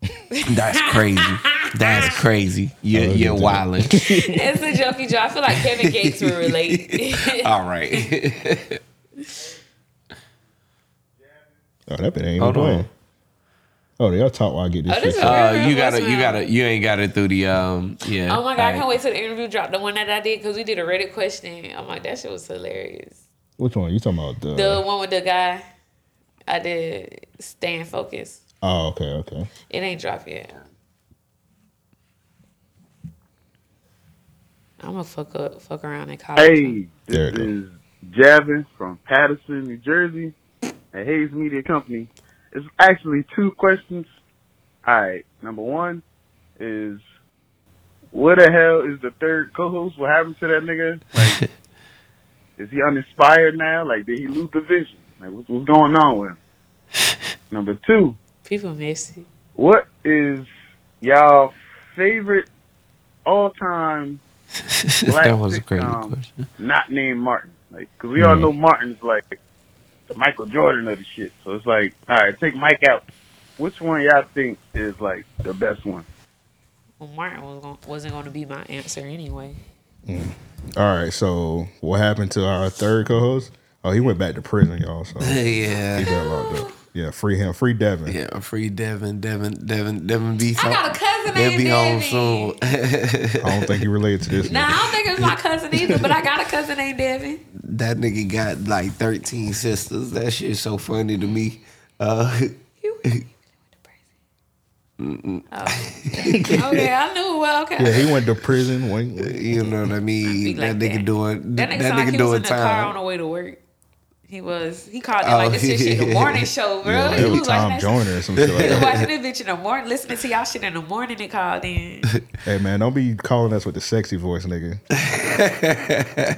that's crazy. That's crazy. You're, Oh, you're wilding. It's a jokey joke. I feel like Kevin Gates will relate. All right. Oh, that bit ain't Hold even on. playing. Oh, y'all talk while I get this Oh, this shit. is- Uh, you gotta, you gotta, you ain't got it through the um. Yeah. oh my god, I can't wait till the interview drop. The one that I did because we did a Reddit question. I'm like, that shit was hilarious. Which one? You talking about the? The one with the guy I did staying focused. oh, okay, okay. It ain't dropped yet. I'm gonna fuck up, fuck around in college. Hey, There this it is Javin from Paterson, New Jersey, at Hayes Media Company. It's actually two questions. All right, number one is, what the hell is the third co-host? What happened to that nigga? Like, is he uninspired now? Like, did he lose the vision? Like, what's, what's going on with him? Number two, People miss it. what is y'all favorite all-time black that was a crazy sitcom question. not named Martin. Like, cause we all hmm. know Martin's like the Michael Jordan of the shit. So it's like, all right, take Mike out. Which one y'all think is like the best one? Well, Martin was gon- wasn't going to be my answer anyway. Mm. All right. So what happened to our third co-host? Oh, he went back to prison, y'all. So he Yeah. got locked up. Yeah, free him. Free Devin. Yeah, free Devin, Devin, Devin, Devin be I got a cousin He'll named be home Devin. soon. I don't think he related to this. Nah, I don't think it's my cousin either, but I got a cousin named Devin. that nigga got like 13 sisters. That shit's so funny to me. Uh, Oh. okay, I knew. Well, okay. Yeah, he went to prison. When, you know what I mean? Be that nigga that. doing That that, nigga, sound like nigga he was doing in the car on the way to work. He was. He called it Oh, like this shit, shit the morning show, bro. yeah, he it was was Tom watching that Joyner or some shit like He was that. watching this bitch in the morning, listening to y'all shit in the morning. It called in. Hey man, don't be calling us with the sexy voice, nigga.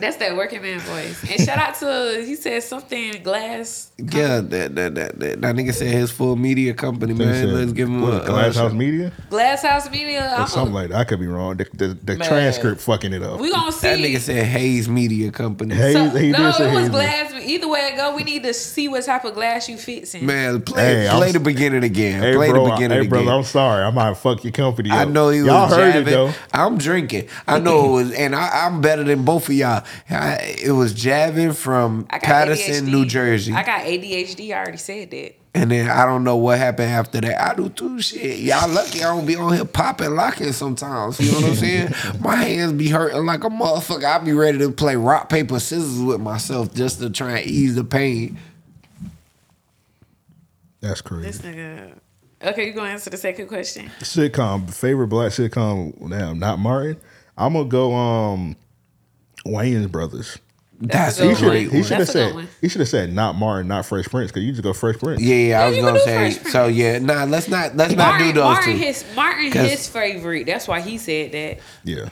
That's that working man voice. And shout out to he said something glass. Yeah, that, that, that, that, that nigga said his full media company, man. said, Let's give him what, a, Glass House Media Glass House Media. or I'm something a, like that. I could be wrong. The, the, the transcript fucking it up. we gonna see. That nigga said Hayes Media Company. Hey, So, he did no, say it was glass. Either way it go, we need to see what type of glass you fits in. Man, play, Hey, I'm play the beginning again. Hey, play bro, the beginning hey, brother, again. I'm sorry. I might fuck your company up. I know he Y'all heard jabbing. it though. I'm drinking. I know it was, and I, I'm better than both of y'all. I, it was jabbing from Paterson, ADHD. New Jersey, I got ADHD. I already said that. And then I don't know what happened after that. I do too. Shit, y'all lucky I don't be on here popping, locking sometimes. You know what I'm saying? My hands be hurting like a motherfucker. I be ready to play rock paper scissors with myself just to try and ease the pain. That's crazy. This nigga. Okay, you gonna answer the second question? sitcom favorite black sitcom now not martin i'm gonna go um wayans brothers That's That's, a a he great should he should have That's a good said he should have said not martin not fresh prince because you just go fresh prince Yeah, yeah, I was gonna say. So yeah, nah, let's not let's not do those Martin two. his Martin 'Cause- his favorite. That's why he said that. yeah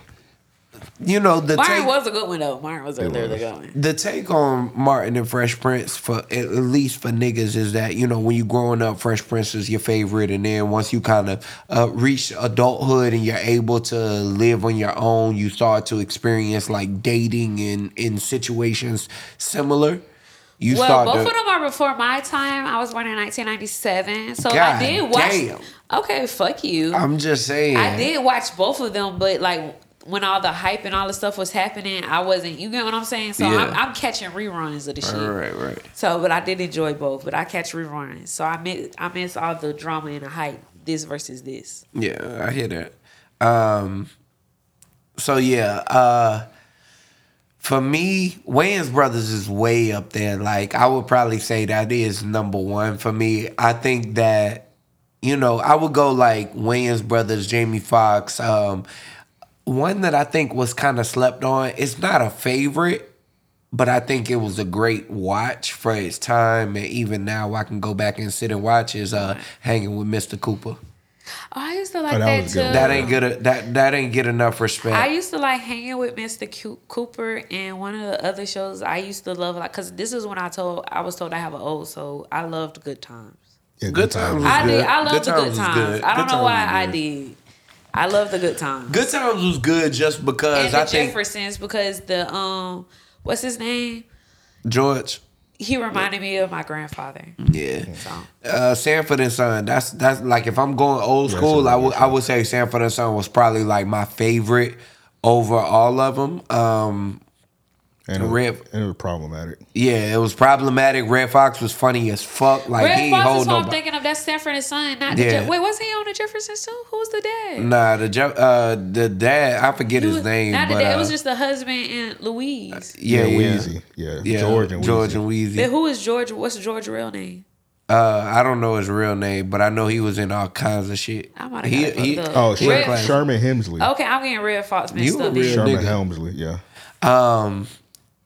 you know the Martin take, was a good one though. Martin was a really good one. the take on Martin and Fresh Prince for at least for niggas is that you know when you growing up, Fresh Prince is your favorite, and then once you kind of uh, reach adulthood and you're able to live on your own, you start to experience like dating in in situations similar. You well, start both to of them are before my time. I was born in 1997, so God I did watch. damn. Okay, fuck you. I'm just saying. I did watch both of them, but like when all the hype and all the stuff was happening, I wasn't. You get what I'm saying? So Yeah. I'm, I'm catching reruns of the shit. Right, right. So, but I did enjoy both. But I catch reruns, so I miss I miss all the drama and the hype. This versus this. Yeah, I hear that. Um, so yeah, uh, for me, Wayans Brothers is way up there. Like I would probably say that is number one for me. I think that you know I would go like Wayans Brothers, Jamie Foxx. Um, one that I think was kind of slept on. It's not a favorite, but I think it was a great watch for its time, and even now I can go back and sit and watch. Is uh, hanging with Mr. Cooper. Oh, I used to like that that, too. That ain't good. That that ain't get enough respect. I used to like hanging with Mr. Cu- Cooper and one of the other shows I used to love like because this is when I told I was told I have an old soul. I loved Good Times. Yeah, Good times. I was did. good. I loved Good the Times Good Times. good. I don't Good know why I did. I love the Good Times. Good times was good just because and the I think Jeffersons because the um what's his name? George. He reminded me of my grandfather. Yeah. So Uh, Sanford and Son. That's that's like if I'm going old school, I would I would say Sanford and Son was probably like my favorite over all of them. Um, and, it, Red- was- and it was problematic. yeah, it was problematic. Redd Foxx was funny as fuck. Like he Red ain't Fox hold is what I'm thinking of. That's Sanford and Son. Not the Yeah. Je- wait, was he on the Jeffersons too? Who was the dad? Nah, the Je- uh the dad I forget He his name, Not the dad. uh, it was just the husband and Louise. yeah, yeah, Weezy. Yeah. yeah, George and George Weezy. and Weezy. But who is George? What's George's real name? Uh, I don't know his real name, but I know he was in all kinds of shit. I might have He, got it he. Oh, Red- Sher- Sherman Hemsley. Okay, I'm getting Redd Foxx mixed You a up. real then. Sherman nigga. Hemsley. Yeah. Um,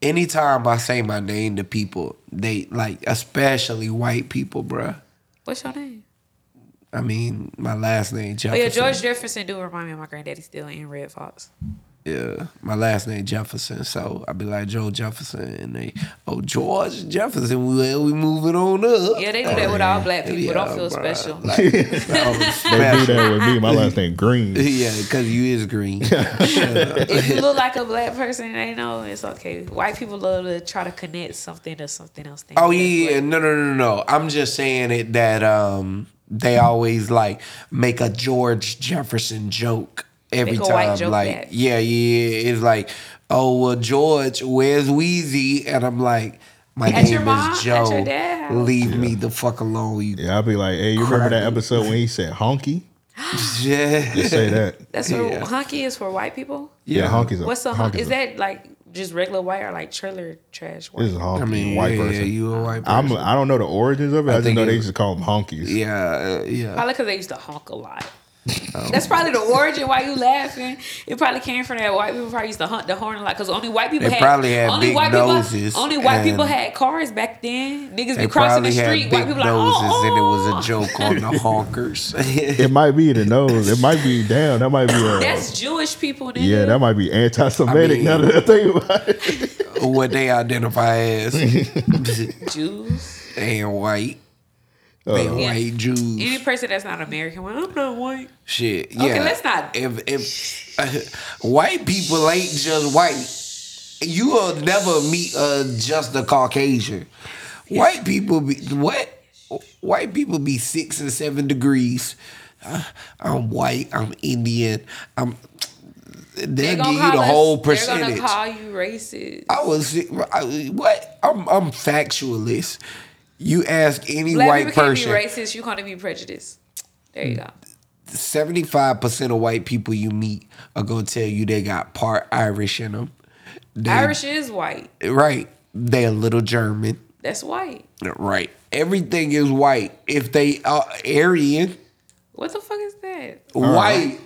anytime I say my name to people, they like, especially white people, bruh. What's your name? I mean, my last name Oh yeah, George Jefferson do remind me of my granddaddy still in Redd Foxx. Yeah, my last name Jefferson, so I'd be like Joe Jefferson, and they, oh George Jefferson, we we moving on up. Yeah, they do that with all black people. Yeah, Don't feel bruh. special. Like, I'm They do that with me. My last name Green. Yeah, because you is green. if you look like a black person, they know it's okay. White people love to try to connect something to something else. Oh yeah, yeah, no, no, no, no. I'm just saying it that um they always like make a George Jefferson joke every Make a white time. joke like back. yeah, yeah, it's like oh well, George, where's Weezy? And I'm like. My At name your mom? is Joe. your dad house? Leave me the fuck alone. You Yeah, I'll be like, hey, you remember that episode when he said honky? yeah. Just say that. That's what Yeah. hunky is for white people. Yeah, honky's a What's the honky's honky? a- Is that like just regular white or like trailer trash white? This is a honky. I mean, white yeah, person. you a white I'm. person. I don't know the origins of it. I, just think know they used to call them honkies. yeah, uh, yeah. Probably because they used to honk a lot. Oh. That's probably the origin why you laughing. It probably came from that white people probably used to hunt the horn a lot because only white people They had probably had only big white noses People, only white people had cars back then. Niggas be crossing the probably had street. big White people noses, like, oh, and it was oh. a joke on the honkers. It might be the nose. It might be damn. That might be a. That's Jewish people. Nigga. yeah, that might be anti-Semitic. I mean- now that I think about it. what they identify as Jews. and white. Uh, They Yeah. white Jews. Any person that's not American, well, I'm not white. Shit. Yeah. Okay, let's not- If if white people ain't just white, you will never meet uh, just a Caucasian. White people be what? White people be six and seven degrees. Uh, I'm white. I'm Indian. I'm. They They'll gonna give you the us- whole They're percentage. gonna call you racist. I was I, what? I'm I'm factualist. You ask any Black white people person. can't be racist. You can't be prejudiced. There you go. 75% of white people you meet are going to tell you they got part Irish in them. They, Irish is white. Right. They're a little German. That's white. Right. Everything is white. If they are Aryan, What the fuck is that? white.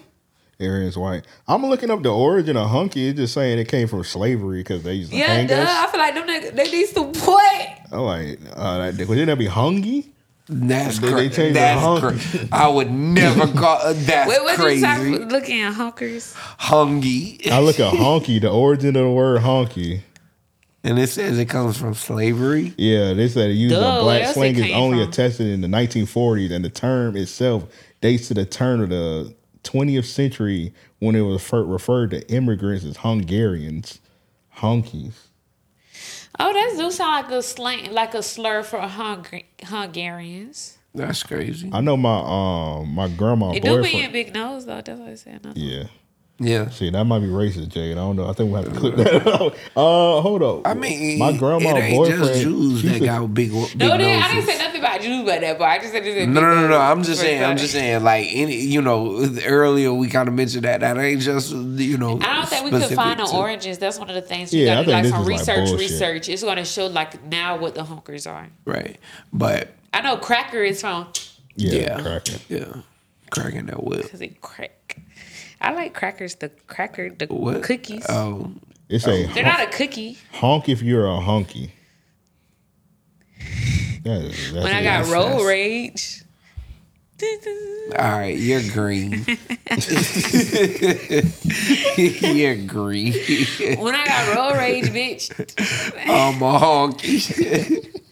Aryan's white. I'm looking up the origin of hunky. It's just saying it came from slavery because they used to Yeah, hang duh. us. I feel like them niggas, they need to what? I'm like, uh, that- wouldn't that be hungy? That's They- they crazy. changed the That's honky. cra- I would never call. uh, That's Wait, what you crazy. talking? Looking at honkers. Hungy. I look at honky, the origin of the word honky. And it says it comes from slavery. Yeah, they said it used Duh, of black slang it is came only from? attested in the 1940s, and the term itself dates to the turn of the 20th century when it was fir- referred to immigrants as Hungarians, honkies. Oh, that do sound like a slang, like a slur for Hungar- Hungarians. That's crazy. I know my um my grandma It do be in big nose though. That's what I said. No. Yeah, Yeah. see that might be racist, Jade. I don't know. I think we'll have to clip that out. Uh, hold on. I mean, my grandma it ain't boyfriend. just Jews that said- got big, big No, noses. then, I didn't say nothing about Jews about that, but I just said this. No, no, no, no. I'm just saying. I'm just saying. Like any, you know, earlier we kind of mentioned that that ain't just, you know. I don't think we could find the to- oranges. That's one of the things you Yeah, I gotta do, like think some this is like research. bullshit. research. It's gonna show like now what the honkers are. Right, but I know cracker is from Yeah, Yeah. cracking. yeah, cracking that whip. because it crack. I like crackers. The cracker, the What cookies. Oh, It's a oh. They're not a cookie. honk if you're a honky. That is, that's When I got Yes, road yes. rage. all right. You're green. you're green. When I got road rage, bitch. I'm a honky.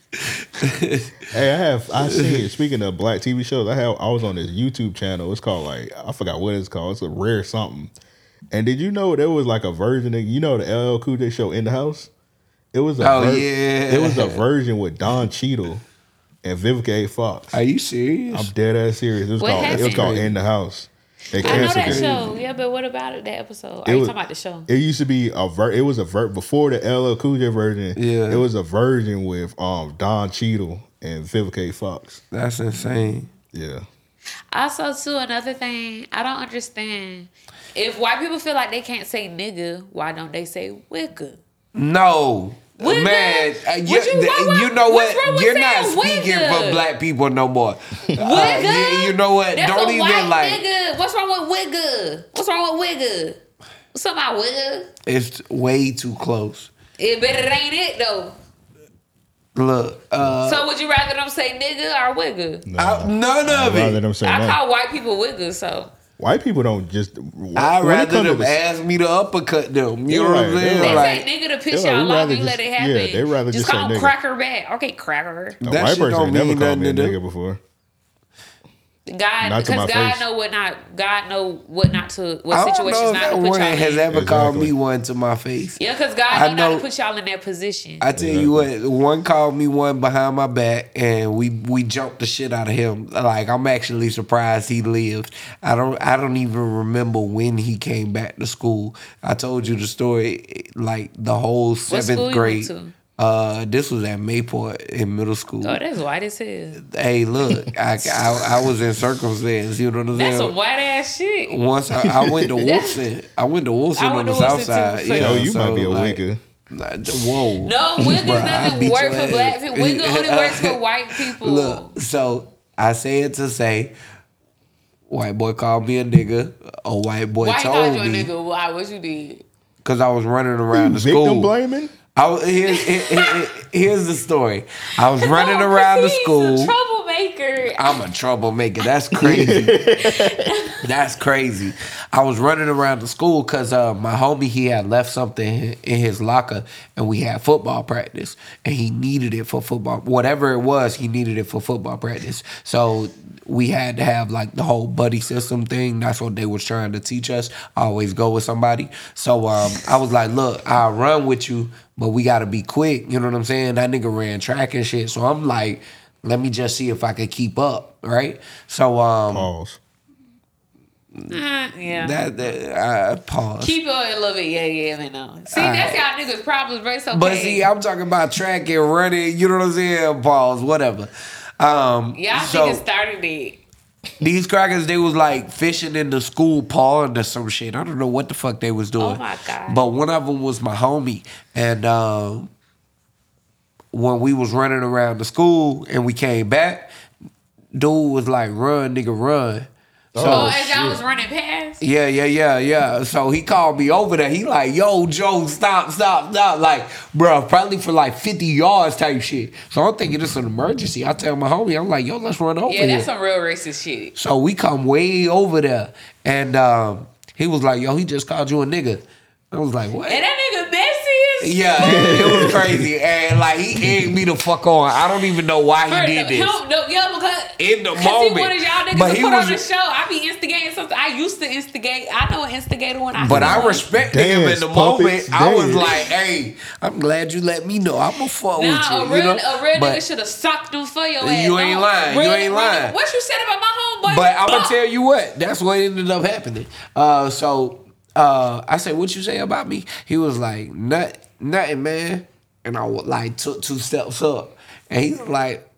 Hey, I have I seen speaking of black TV shows, I have I was on this YouTube channel. It's called like I forgot what it's called. It's a rare something. And did you know there was like a version of you know the LL Cool J show in the house? It was a Oh, ver- yeah. It was a version with Don Cheadle and Vivica A. Fox. Are you serious? I'm dead ass serious. It was What called it was called In the House. They I know that it. show. Yeah, but what about it? That episode? Are It you was- talking about the show? It used to be a ver. It was a ver before the LL Cool J version. Yeah. it was a version with um Don Cheadle and Vivica A. Fox. That's insane. Yeah, Also, too, another thing I don't understand. If white people feel like they can't say nigga, why don't they say wicca? No. Wigga? Man, uh, you, you- th- what- what- you know what? You're not speaking wigga? for black people no more. Uh, you, you know what? That's Don't a even white like. nigga. What's wrong with wigga? What's wrong with wigga? What's up, about wigga? It's way too close. It but it ain't it though. Look, uh, so would you rather them say nigga or wigga? I- none of rather it. them say I that. call white people wigga, so White people don't just. I'd rather come to them ask me to uppercut them. You You're know what I'm saying? they. Like, say nigga to piss Yeah, y'all off rather and let it happen. yeah, they rather just just call say them nigga. cracker back. Okay, cracker. A That white shit person don't ain't never called me a nothing nigga before. God, Not to because my God face. know what not. God know what not to. What I don't situations know if not that to put one y'all has in. ever called me one to my face. Yeah, because God I know, not to put y'all in that position. I tell you what, one called me one behind my back, and we we jumped the shit out of him. Like I'm actually surprised he lived. I don't I don't even remember when he came back to school. I told you the story, like the whole school seventh you went grade. To? Uh, this was at Mayport in middle school. oh, that's white as hell. hey, look, I, I I was in circumstance. You know what I'm That's saying? some white ass shit. Once I, I went to Wilson, I went to Wilson on the south side. so- Yeah, Yo, you so, might be a like, wigger. like, Whoa. No, wiggas I doesn't beat work your for ass. black people. Wigga only works for white people. Look, so I say it to say, white boy called me a nigga. A white boy Why told called you a me nigga? Why? What you did? because I was running around the school. Victim school. blaming? I was, here's, here- here- here's the story. I was running No, around the school. A troublemaker. I'm a troublemaker. That's crazy. That's crazy. I was running around the school because uh, my homie he had left something in his locker, and we had football practice, and he needed it for football. Whatever it was, he needed it for football practice. So we had to have like the whole buddy system thing. That's what they was trying to teach us. Always go with somebody. So um, I was like, look, I'll run with you, but we gotta be quick. You know what I'm saying? That nigga ran track and shit. So I'm like, let me just see if I could keep up, right? So um, Pause. Uh, yeah. that, that I pause. Keep on a little bit. Yeah, yeah, man. No. See, All that's right. y'all niggas' problems, bro. It's okay. But see, I'm talking about track and running. You know what I'm saying? Pause. Whatever. Um, y'all so niggas started it. these crackers, they was like fishing in the school pond or some shit. I don't know what the fuck they was doing. Oh my God. But one of them was my homie, and um, when we was running around the school and we came back, dude was like, "Run, nigga, run." Oh, as y'all was running past. Yeah, yeah, yeah, yeah. So he called me over there. He like, yo, Joe, stop, stop, stop. Like, bro, probably for like 50 yards type shit. So I'm thinking it's an emergency. I tell my homie, I'm like, yo, let's run over there. Yeah, here. that's some real racist shit. So we come way over there. And um, he was like, yo, he just called you a nigga. I was like, what? And that nigga messy as Yeah, it, it was crazy. And like he egged me the fuck on. I don't even know why he did this. him- no, yeah, because In the Cause moment. he wanted y'all niggas But to he put was- on the show. I be instigating something. I used to instigate. I know an instigator when I But I one. respected him in the puppets, moment. I was like, hey, I'm glad you let me know. I'm a fuck with Nah, you. a real, you know? a real but, nigga should have socked him for your ass. You ass. ain't Don't- lying. You ain't real- lying. What you said about my homeboy? but I'm gonna tell you what. That's what ended up happening. Uh, so uh, I said, "What you say about me?" He was like, "Nut, nothing, man." And I was like took two steps up, and he's like,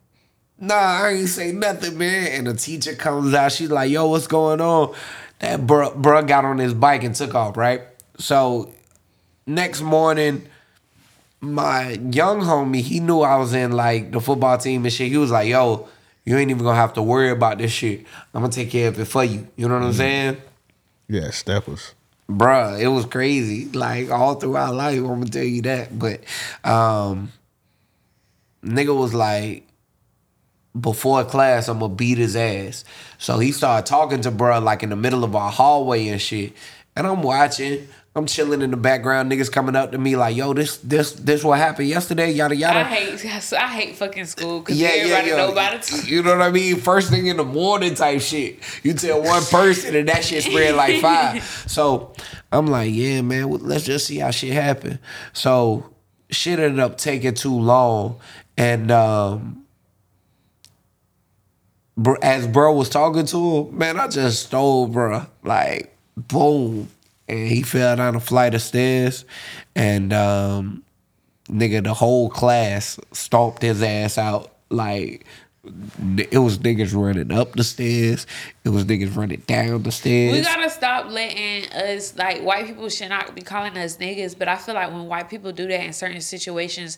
"Nah, I ain't say nothing, man." And the teacher comes out. She's like, "Yo, what's going on?" That bruh, bruh got on his bike and took off. Right. So next morning my young homie, he knew I was in like the football team and shit. He was like, yo, you ain't even gonna have to worry about this shit. I'm gonna take care of it for you. You know what I'm mm-hmm. saying? Yeah, steppers. Bruh, it was crazy. Like all throughout life, I'm gonna tell you that. But um nigga was like, before class, I'm gonna beat his ass. So he started talking to bruh like in the middle of our hallway and shit. And I'm watching. I'm chilling in the background. Niggas coming up to me like, "Yo, this, this, this what happened yesterday." Yada yada. I hate, I hate fucking school because Yeah, yeah, everybody yeah. know about it. You know what I mean? First thing in the morning type shit. You tell one person and that shit spread like five. So I'm like, yeah, man, well, let's just see how shit happen. So shit ended up taking too long. And um as bro was talking to him, man, I just stole bro. Like, boom. And he fell down a flight of stairs. And um nigga, the whole class stomped his ass out. Like it was niggas running up the stairs. It was niggas running down the stairs. We gotta stop letting us like white people should not be calling us niggas, but I feel like when white people do that in certain situations,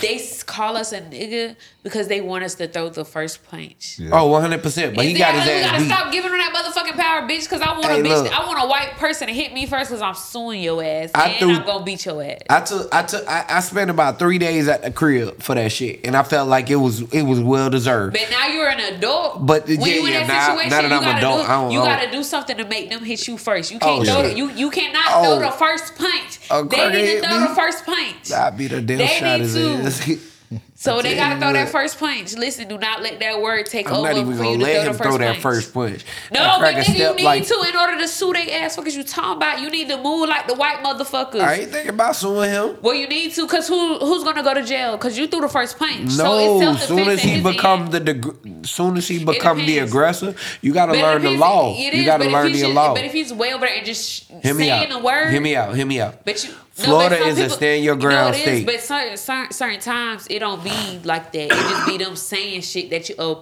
they call us a nigga because they want us to throw the first punch. Oh, 100 percent. But he And got his we ass gotta beat. stop giving her that motherfucking power, bitch. Because I want Hey, a bitch. look. I want a white person to hit me first because I'm suing your ass, I and threw- I'm gonna beat your ass. I took I took I, I spent about three days at the crib for that shit, and I felt like it was it was well deserved. But now you're an adult. But, when yeah, you in yeah, that now- situation, now that you gotta adult, do you gotta do something to make them hit you first. You Oh, can't throw the, you you cannot Oh. throw the first punch. A they crackhead need to throw me? the first punch. I beat a damn They shot need his So they gotta throw that first punch. Listen, do not let that word take I'm over not even for gonna you to let throw him throw that first punch. No, but nigga, you need like- to in order to sue their ass. What is you talking about? You need to move like the white motherfuckers. I ain't thinking about suing him. Well, you need to, cause who who's gonna go to jail? Cause you threw the first punch. No, self-defense soon as he become the deg- soon as he become the aggressor, you gotta But learn the law. it You gotta learn the law. But if he's way over there and just Hear saying out. the word, Hear me out. Hear me out. But you, Florida some is a stand your you know ground it is, state. but certain, certain certain times it don't be like that. It just be them saying shit that you uh,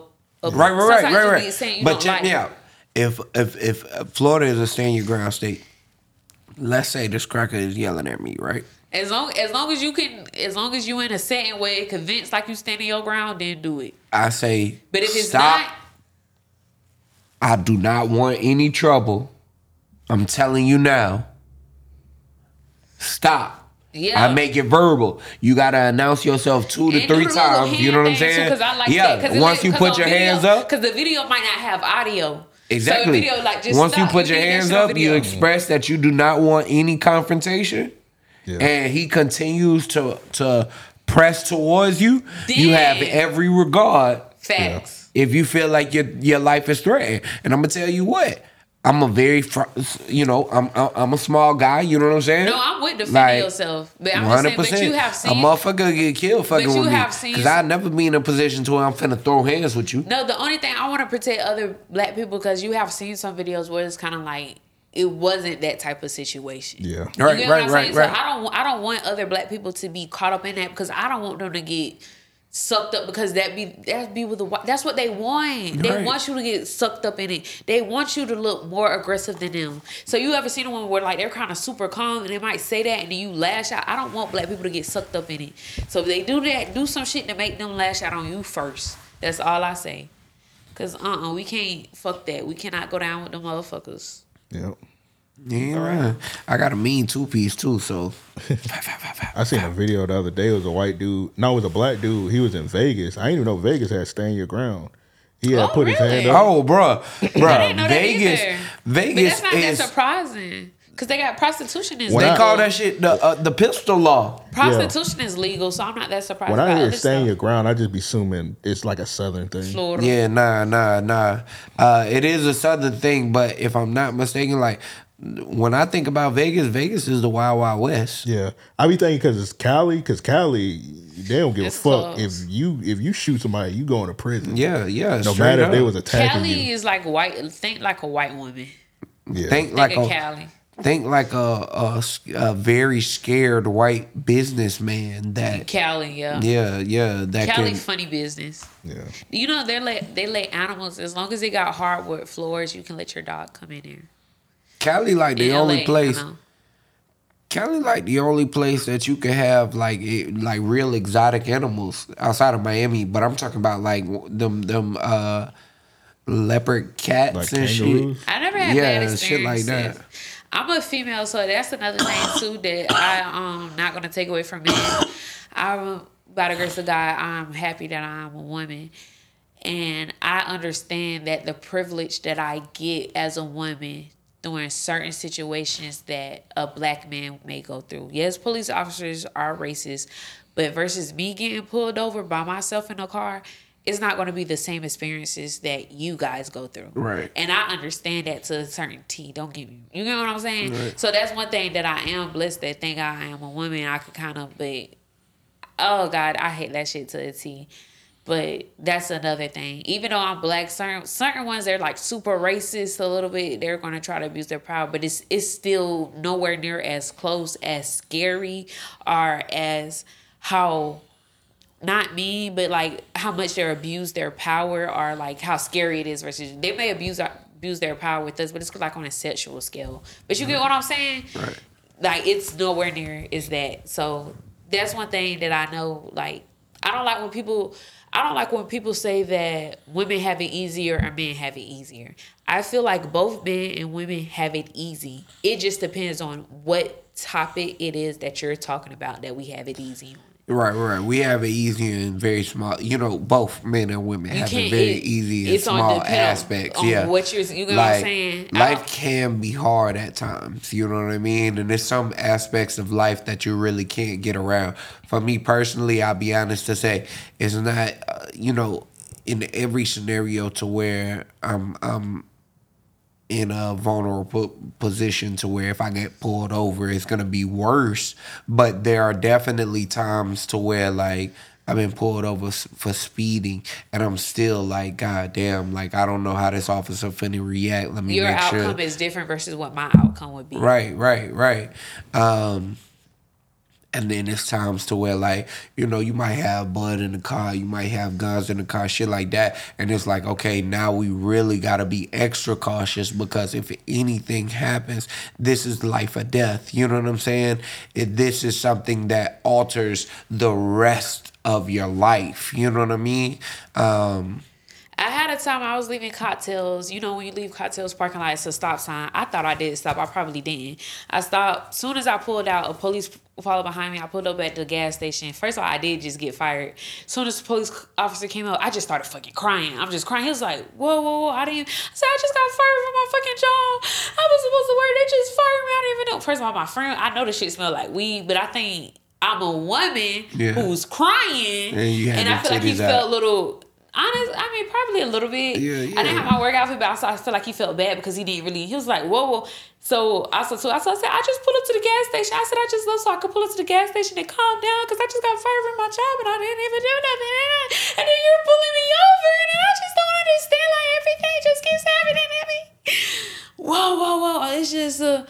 uh Right, right, right, right, right. saying But check like. me out. If if if uh, Florida is a stand your ground state, let's say this cracker is yelling at me, right? As long as long as you can, as long as you in a setting where it convinced like you standing your ground, then do it. I say, But if it's stop. not, I do not want any trouble. I'm telling you now. Stop. Yeah. I make it verbal. You gotta announce yourself two to And three times. You know what I'm saying? thing, too, I like yeah. that. 'Cause it Once like- you 'cause put on your video, hands up, because the video might not have audio. Exactly. the video, like, just Once you stop. put your hands shit on up, you express that you do not want any confrontation, and he continues to to press towards you. You have every regard. Facts. If you feel like your your life is threatened, and I'm gonna tell you what. I'm a very, fr- you know, I'm I'm a small guy. You know what I'm saying? No, I'm with defending Like, yourself, but I'm just saying. But you have a motherfucker get killed fucking you with me. have seen- Cause I never be in a position to where I'm finna throw hands with you. No, the only thing I want to protect other black people because you have seen some videos where it's kind of like it wasn't that type of situation. Yeah. You Right, right, right, saying? right. So I don't, I don't want other black people to be caught up in that because I don't want them to get sucked up because that be that be with the white. That's what they want. They Right. want you to get sucked up in it. They want you to look more aggressive than them. So you ever seen one where like they're kind of super calm and they might say that and then you lash out? I don't want black people to get sucked up in it. So if they do that, do some shit to make them lash out on you first. That's all I say. Cause uh uh we can't fuck that. We cannot go down with the motherfuckers. Yep. Yeah, I got a mean two piece too. So I seen a video the other day. It was a white dude. No, it was a black dude. He was in Vegas. I didn't even know Vegas had stand your ground. He had Oh, put his hand up. Oh, bruh, I bruh, didn't know that Vegas. But Vegas that's not that is. surprising. Cause they got prostitution is When They I- call that shit the uh, the pistol law. prostitution is legal, so I'm not that surprised. When I hear other stand stuff. your ground, I just be assuming it's like a southern thing. Florida. Yeah, nah, nah, nah. Uh, it is a southern thing, but if I'm not mistaken, like when I think about Vegas, Vegas is the Wild Wild West. Yeah, I be thinking because it's Cali, because Cali, they don't give It's a fuck close. if you if you shoot somebody, you going to prison. Yeah, yeah. no straight matter if they was attacking Cali you. is like white. Think like a white woman. Yeah, think Think like of a Cali. think like a, a a very scared white businessman that Cali, yeah. yeah yeah that Cali can funny business. yeah. You know they let they let animals as long as they got hardwood floors, you can let your dog come in there. Cali like the In only place. Cali like the only place that you can have like it, like real exotic animals outside of Miami, but I'm talking about like them them uh leopard cats Like and shit. I never had Yeah, bad shit like that. I'm a female, so that's another thing too that I um not gonna take away from men. I'm by the grace of God, I'm happy that I'm a woman. And I understand that the privilege that I get as a woman during certain situations that a black man may go through. Yes, police officers are racist, but versus me getting pulled over by myself in a car, it's not going to be the same experiences that you guys go through. Right. And I understand that to a certain T. Don't get me. You know what I'm saying? Right. So that's one thing that I am blessed that think I am a woman. I could kind of, but oh God, I hate that shit to a T. But that's another thing. Even though I'm black, certain certain ones they're like super racist a little bit. They're gonna try to abuse their power, but it's it's still nowhere near as close as scary or as how not mean, but like how much they're abuse their power or like how scary it is versus they may abuse abuse their power with us, but it's like on a sexual scale. But you get mm-hmm. what I'm saying? Right. Like it's nowhere near is that. So that's one thing that I know. Like I don't like when people. I don't like when people say that women have it easier or men have it easier. I feel like both men and women have it easy. It just depends on what topic it is that you're talking about that we have it easy. Right, right. We have it easy and very small. You know, both men and women You have can't- very it- easy and small aspects. on yeah, what you're- you know what I'm like, saying? Life can be hard at times. You know what I mean? And there's some aspects of life that you really can't get around. For me personally, I'll be honest to say, it's not. Uh, you know, in every scenario to where I'm, I'm in a vulnerable position to where if I get pulled over, it's gonna be worse. But there are definitely times to where like I've been pulled over for speeding, and I'm still like, God damn, like I don't know how this officer finna react. Let me Your outcome sure. is different versus what my outcome would be. Right, right, right. Um, and then it's times to where like you know you might have blood in the car, you might have guns in the car, shit like that, and it's like okay now we really got to be extra cautious because if anything happens, this is life or death. You know what I'm saying? If this is something that alters the rest of your life. You know what I mean? Um, Time I was leaving cocktails. You know, when you leave cocktails parking lot, it's a stop sign. I thought I did stop. I probably didn't. I stopped. Soon as I pulled out, a police followed behind me. I pulled up at the gas station. First of all, I did just get fired. Soon as the police officer came up, I just started fucking crying. I'm just crying. He was like, "Whoa, whoa, whoa!" I didn't. I said, "I just got fired from my fucking job. I was supposed to work. They just fired me. I didn't even know." First of all, my friend, I know the shit smelled like weed, but I think I'm a woman Yeah. who's crying, And and I feel like he out. felt a little. Honest, I mean, probably a little bit. Yeah, I didn't have my work outfit, but also I feel like he felt bad because he didn't really. He was like, "Whoa, whoa." So also, too, I, so I said, "I just pulled up to the gas station." I said, "I just left so I could pull up to the gas station and calm down because I just got fired from my job and I didn't even do nothing." And then you're pulling me over, and I just don't understand. Like everything just keeps happening at me. Whoa, whoa, whoa! It's just uh,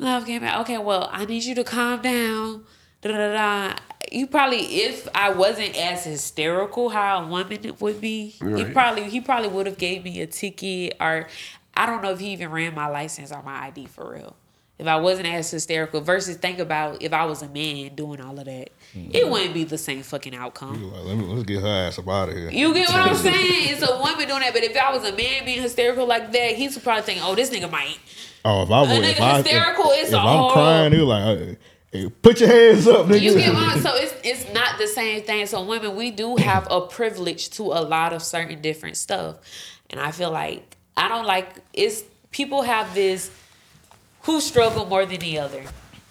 love game. Okay, well, I need you to calm down. Da da da. You probably, if I wasn't as hysterical how a woman would be, he probably he probably would have gave me a ticket or I don't know if he even ran my license or my ID for real. if I wasn't as hysterical, versus think about if I was a man doing all of that, Mm-hmm. it wouldn't be the same fucking outcome. Like, let me let's get her ass up out of here. You get what I'm saying? It's a woman doing that, but if I was a man being hysterical like that, he's probably thinking, "Oh, this nigga might." Oh, if I A was, nigga if I, if, hysterical, it's if a I'm whole- crying, he was like, hey, put your hands up, nigga. You get what? So it's it's not the same thing. So women, we do have a privilege to a lot of certain different stuff, and I feel like I don't like it's people have this who struggle more than the other,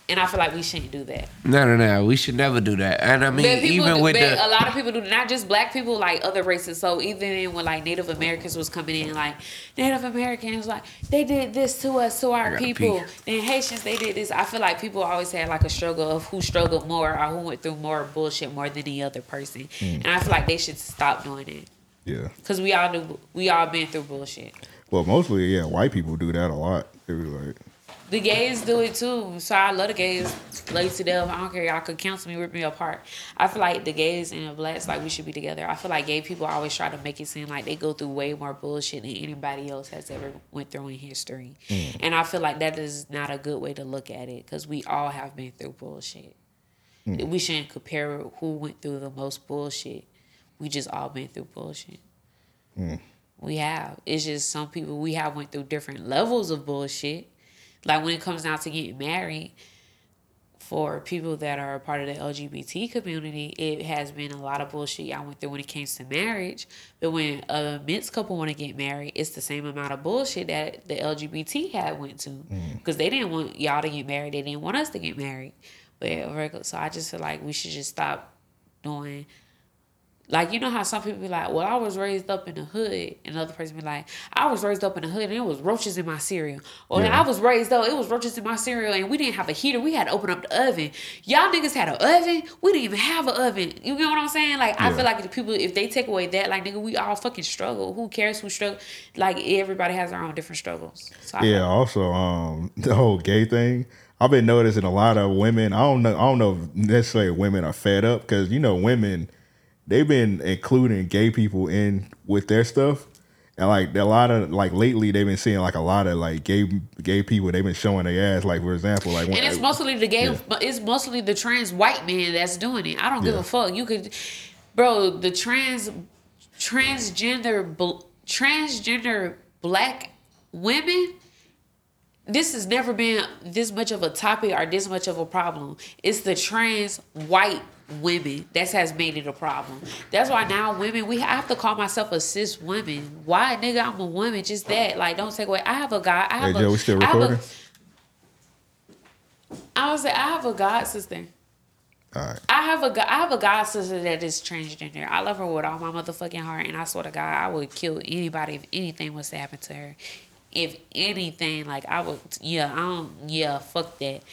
and I feel like we shouldn't do that. No, no, no. We should never do that. And I mean, even do, with the a lot of people do not just black people, like other races. So even when like Native Americans was coming in, like Native Americans, like they did this to us, to our people. pee. Then Haitians, they did this. I feel like people always had like a struggle of who struggled more or who went through more bullshit more than the other person. Mm. And I feel like they should stop doing it yeah. because we all do. We all been through bullshit. Well, mostly, yeah, white people do that a lot. They be like, The gays do it too. So I love the gays. Love to them. I don't care. Y'all could cancel me, rip me apart. I feel like the gays and the blacks, like we should be together. I feel like gay people always try to make it seem like they go through way more bullshit than anybody else has ever went through in history. Mm. And I feel like that is not a good way to look at it because we all have been through bullshit. Mm. We shouldn't compare who went through the most bullshit. We just all been through bullshit. Mm. We have. It's just some people we have went through different levels of bullshit. Like when it comes down to getting married, for people that are a part of the LGBT community, it has been a lot of bullshit I went through when it came to marriage. But when a mixed couple want to get married, it's the same amount of bullshit that the LGBT had went to mm. because they didn't want y'all to get married. They didn't want us to get married. But so I just feel like we should just stop doing like you know how some people be like, "Well, I was raised up in the hood," and another person be like, "I was raised up in the hood and it was roaches in my cereal," or Yeah. "I was raised up, it was roaches in my cereal and we didn't have a heater, we had to open up the oven." Y'all niggas had an oven, we didn't even have an oven. You get what I'm saying? Like I feel like the people, if they take away that, like nigga, we all fucking struggle. Who cares who struggle? Like everybody has their own different struggles. So yeah. Also, um, the whole gay thing. I've been noticing a lot of women. I don't know. I don't know if necessarily women are fed up because you know women, they've been including gay people in with their stuff, and like a lot of like lately they've been seeing like a lot of like gay gay people. They've been showing their ass. Like for example, like when And it's mostly the gay, Yeah. but it's mostly the trans white man that's doing it. I don't give Yeah. a fuck. You could, bro, the trans, transgender, bl- transgender black women. This has never been this much of a topic or this much of a problem. It's the trans white women that has made it a problem. That's why now women, we I have to call myself a cis woman. Why, nigga? I'm a woman. Just that. Like, don't take away. I have a guy. I Hey have Joe, we still I have a- recording? I would say I have a god sister. All right. I have a I have a god sister that is transgender. I love her with all my motherfucking heart, and I swear to God, I would kill anybody if anything was to happen to her. If anything, like I would, yeah, I don't, yeah, fuck that.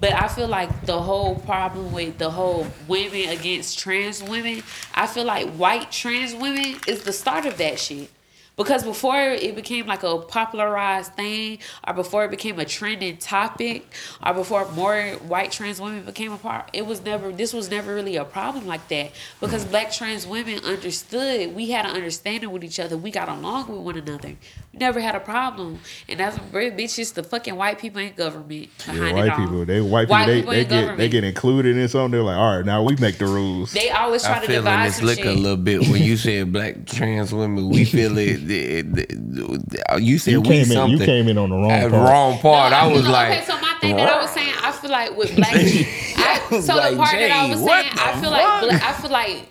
But I feel like the whole problem with the whole women against trans women, I feel like white trans women is the start of that shit. Because before it became like a popularized thing, or before it became a trending topic, or before more white trans women became a part, it was never. This was never really a problem like that. Because black trans women understood, we had an understanding with each other. We got along with one another. We never had a problem. And that's very bitch. It's the fucking white people in government behind Yeah, it white all. people, they white, White people, they, in they get government. they get included in something. They're like, all right, now we make the rules. They always try I to feel in divide this some liquor shit. a little bit when you said black trans women. We feel it. it- it- you said You we came in- you came in on the wrong part. Wrong part. No, I was no, like, okay. So my thing that I was saying, I feel like with black, I, so like, the part that I was saying, I feel like fuck? black, I feel like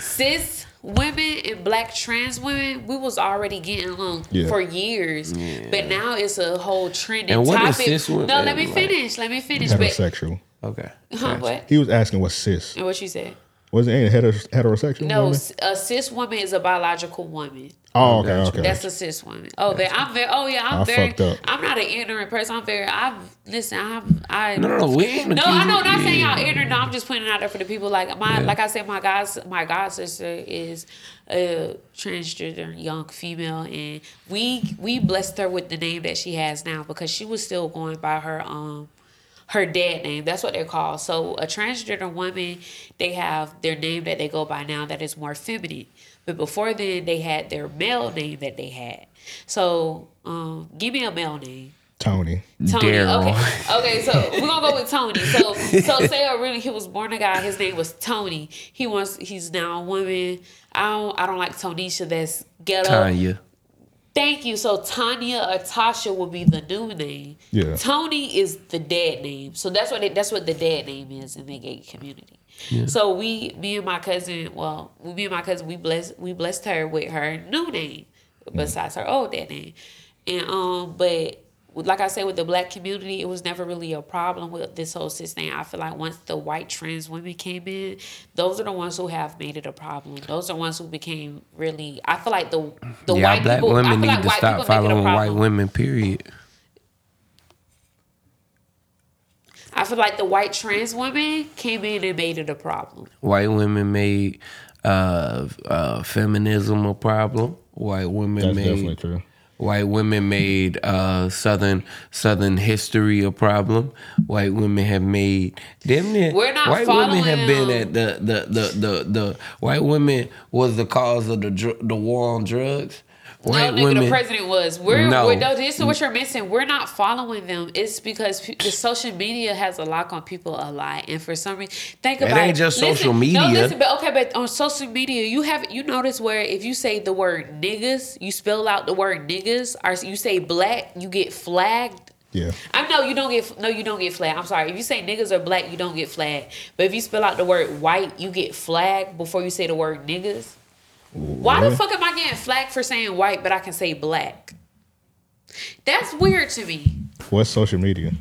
cis women and black trans women, we was already getting along Yeah. for years, but now it's a whole trending And what is topic. cis no, let me like? finish. Let me finish. But okay. huh, what? He was asking what cis. And what you said? Was it ain't a heter- heterosexual? No, woman? a cis woman is a biological woman. Oh, okay, okay. That's a cis woman. Oh, but I'm very. Oh yeah, I'm I very. fucked up. I'm not an ignorant person. I'm very. I've listen. I'm. I. No, no, no. We ain't No, I know. Not saying yeah. y'all ignorant. No, I'm just pointing out there for the people. Like my, Yeah. like I said, my guys, my god sister is a transgender young female, and we we blessed her with the name that she has now because she was still going by her um her dad name. That's what they're called. So a transgender woman, they have their name that they go by now that is more feminine. But before then, they had their male name that they had. So um, give me a male name. Tony. Tony. Daryl. Okay. Okay, so we're gonna go with Tony. So so say a really he was born a guy, his name was Tony. He wants he's now a woman. I don't I don't like Tonisha that's ghetto. Tanya. Thank you. So Tanya or Tasha will be the new name. Yeah. Tony is the dad name. So that's what it, that's what the dad name is in the gay community. Yeah. So we, me and my cousin, well, me and my cousin, we blessed we blessed her with her new name besides her old dad name, and um, but like I said, with the black community, it was never really a problem with this whole cis thing. I feel like once the white trans women came in, those are the ones who have made it a problem. Those are the ones who became really. I feel like the the yeah, white black people. I women feel need like to stop people make it a following white women. Period. I feel like the white trans women came in and made it a problem. White women made uh, uh, feminism a problem. White women That's made definitely true. White women made uh, southern Southern history a problem. White women have made damn near. We're not white women have been at the the, the the the white women was the cause of the the war on drugs. White no, nigga, women. the president was. We're, No. we're no, this is what you're missing. We're not following them. It's because pe- the social media has a lock on people a lot, and for some reason, think It about ain't it. just Listen- social No, listen, but okay, but on social media, you have you notice where if you say the word niggas, you spell out the word niggas, or you say black, you get flagged. Yeah. I know you don't get no, you don't get flagged. I'm sorry. If you say niggas or black, you don't get flagged. But if you spell out the word white, you get flagged before you say the word niggas. Why the fuck am I getting flagged for saying white, but I can say black? That's weird to me. What's social media?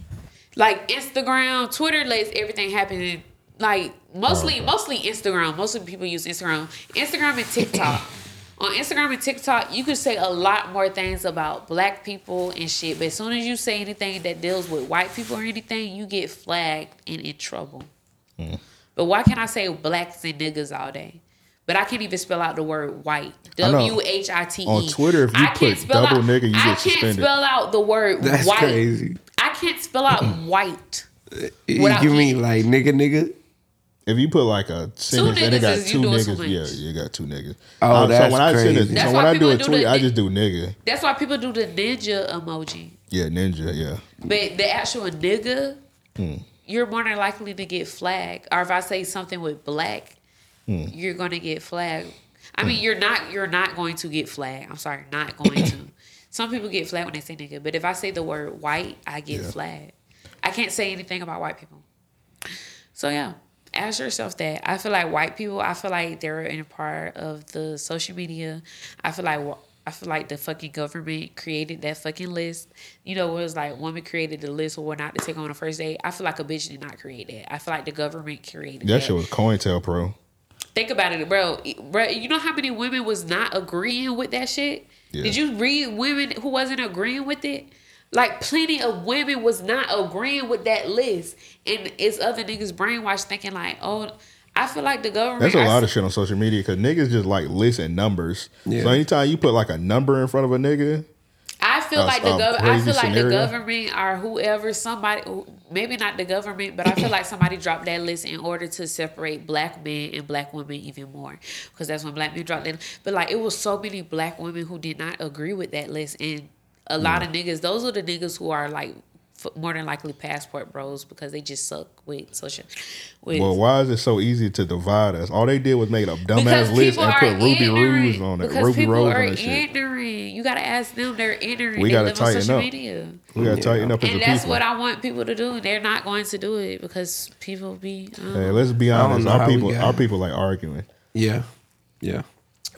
Like Instagram, Twitter lets everything happen. in- Like mostly, Oh, mostly Instagram. Mostly people use Instagram. Instagram and TikTok. On Instagram and TikTok, you can say a lot more things about black people and shit. But as soon as you say anything that deals with white people or anything, you get flagged and in trouble. Hmm. But why can't I say blacks and niggas all day? But I can't even spell out the word white. I. W H I T E. On Twitter, if you I can't put spell double out- nigga, you I get can't suspended. spell out the word That's white. crazy. I can't spell out white. You Without- give me like nigga, nigga. If you put like a sentence and niggas it got is two niggas, much. yeah, you got two niggas. Oh, Um, that's so when I send crazy. it, That's so why when I do a people do tweet, the I just do nigga. That's why people do the ninja emoji. Yeah, ninja. Yeah. But the actual nigga, Hmm. you're more than likely to get flagged. Or if I say something with black, Hmm. you're gonna get flagged. I mean, you're not you're not going to get flagged. I'm sorry, not going to. Some people get flagged when they say nigga, but if I say the word white, I get Yeah. flagged. I can't say anything about white people. So yeah, ask yourself that. I feel like white people. I feel like they're in a part of the social media. I feel like I feel like the fucking government created that fucking list. You know, it was like woman created the list of what not to take on the first date. I feel like a bitch did not create that. I feel like the government created That that. shit was COINTELPRO. Think about it, bro. Bro, you know how many women was not agreeing with that shit? Yeah. Did you read women who wasn't agreeing with it? Like plenty of women was not agreeing with that list, and it's other niggas brainwashed thinking like, oh, I feel like the government. That's a lot see- of shit on social media because niggas just like list and numbers. Yeah. So anytime you put like a number in front of a nigga, I feel a- like the um, gov- I feel like scenario. the government or whoever somebody maybe not the government, but I feel like somebody dropped that list in order to separate black men and black women even more because that's when black men dropped that. But like it was so many black women who did not agree with that list, and a lot of niggas. Those are the niggas who are like more than likely passport bros because they just suck with social. With well, why is it so easy to divide us? All they did was make a dumbass list and put Ruby ignorant. Rose on it, Because Ruby people Rose are on that shit. ignorant. You gotta ask them. They're ignorant. We gotta live on tighten social up. media. We gotta tighten up And that's people. what I want people to do. They're not going to do it because people be. Um, Hey, let's be honest. Our people, got our people like arguing. Yeah, yeah.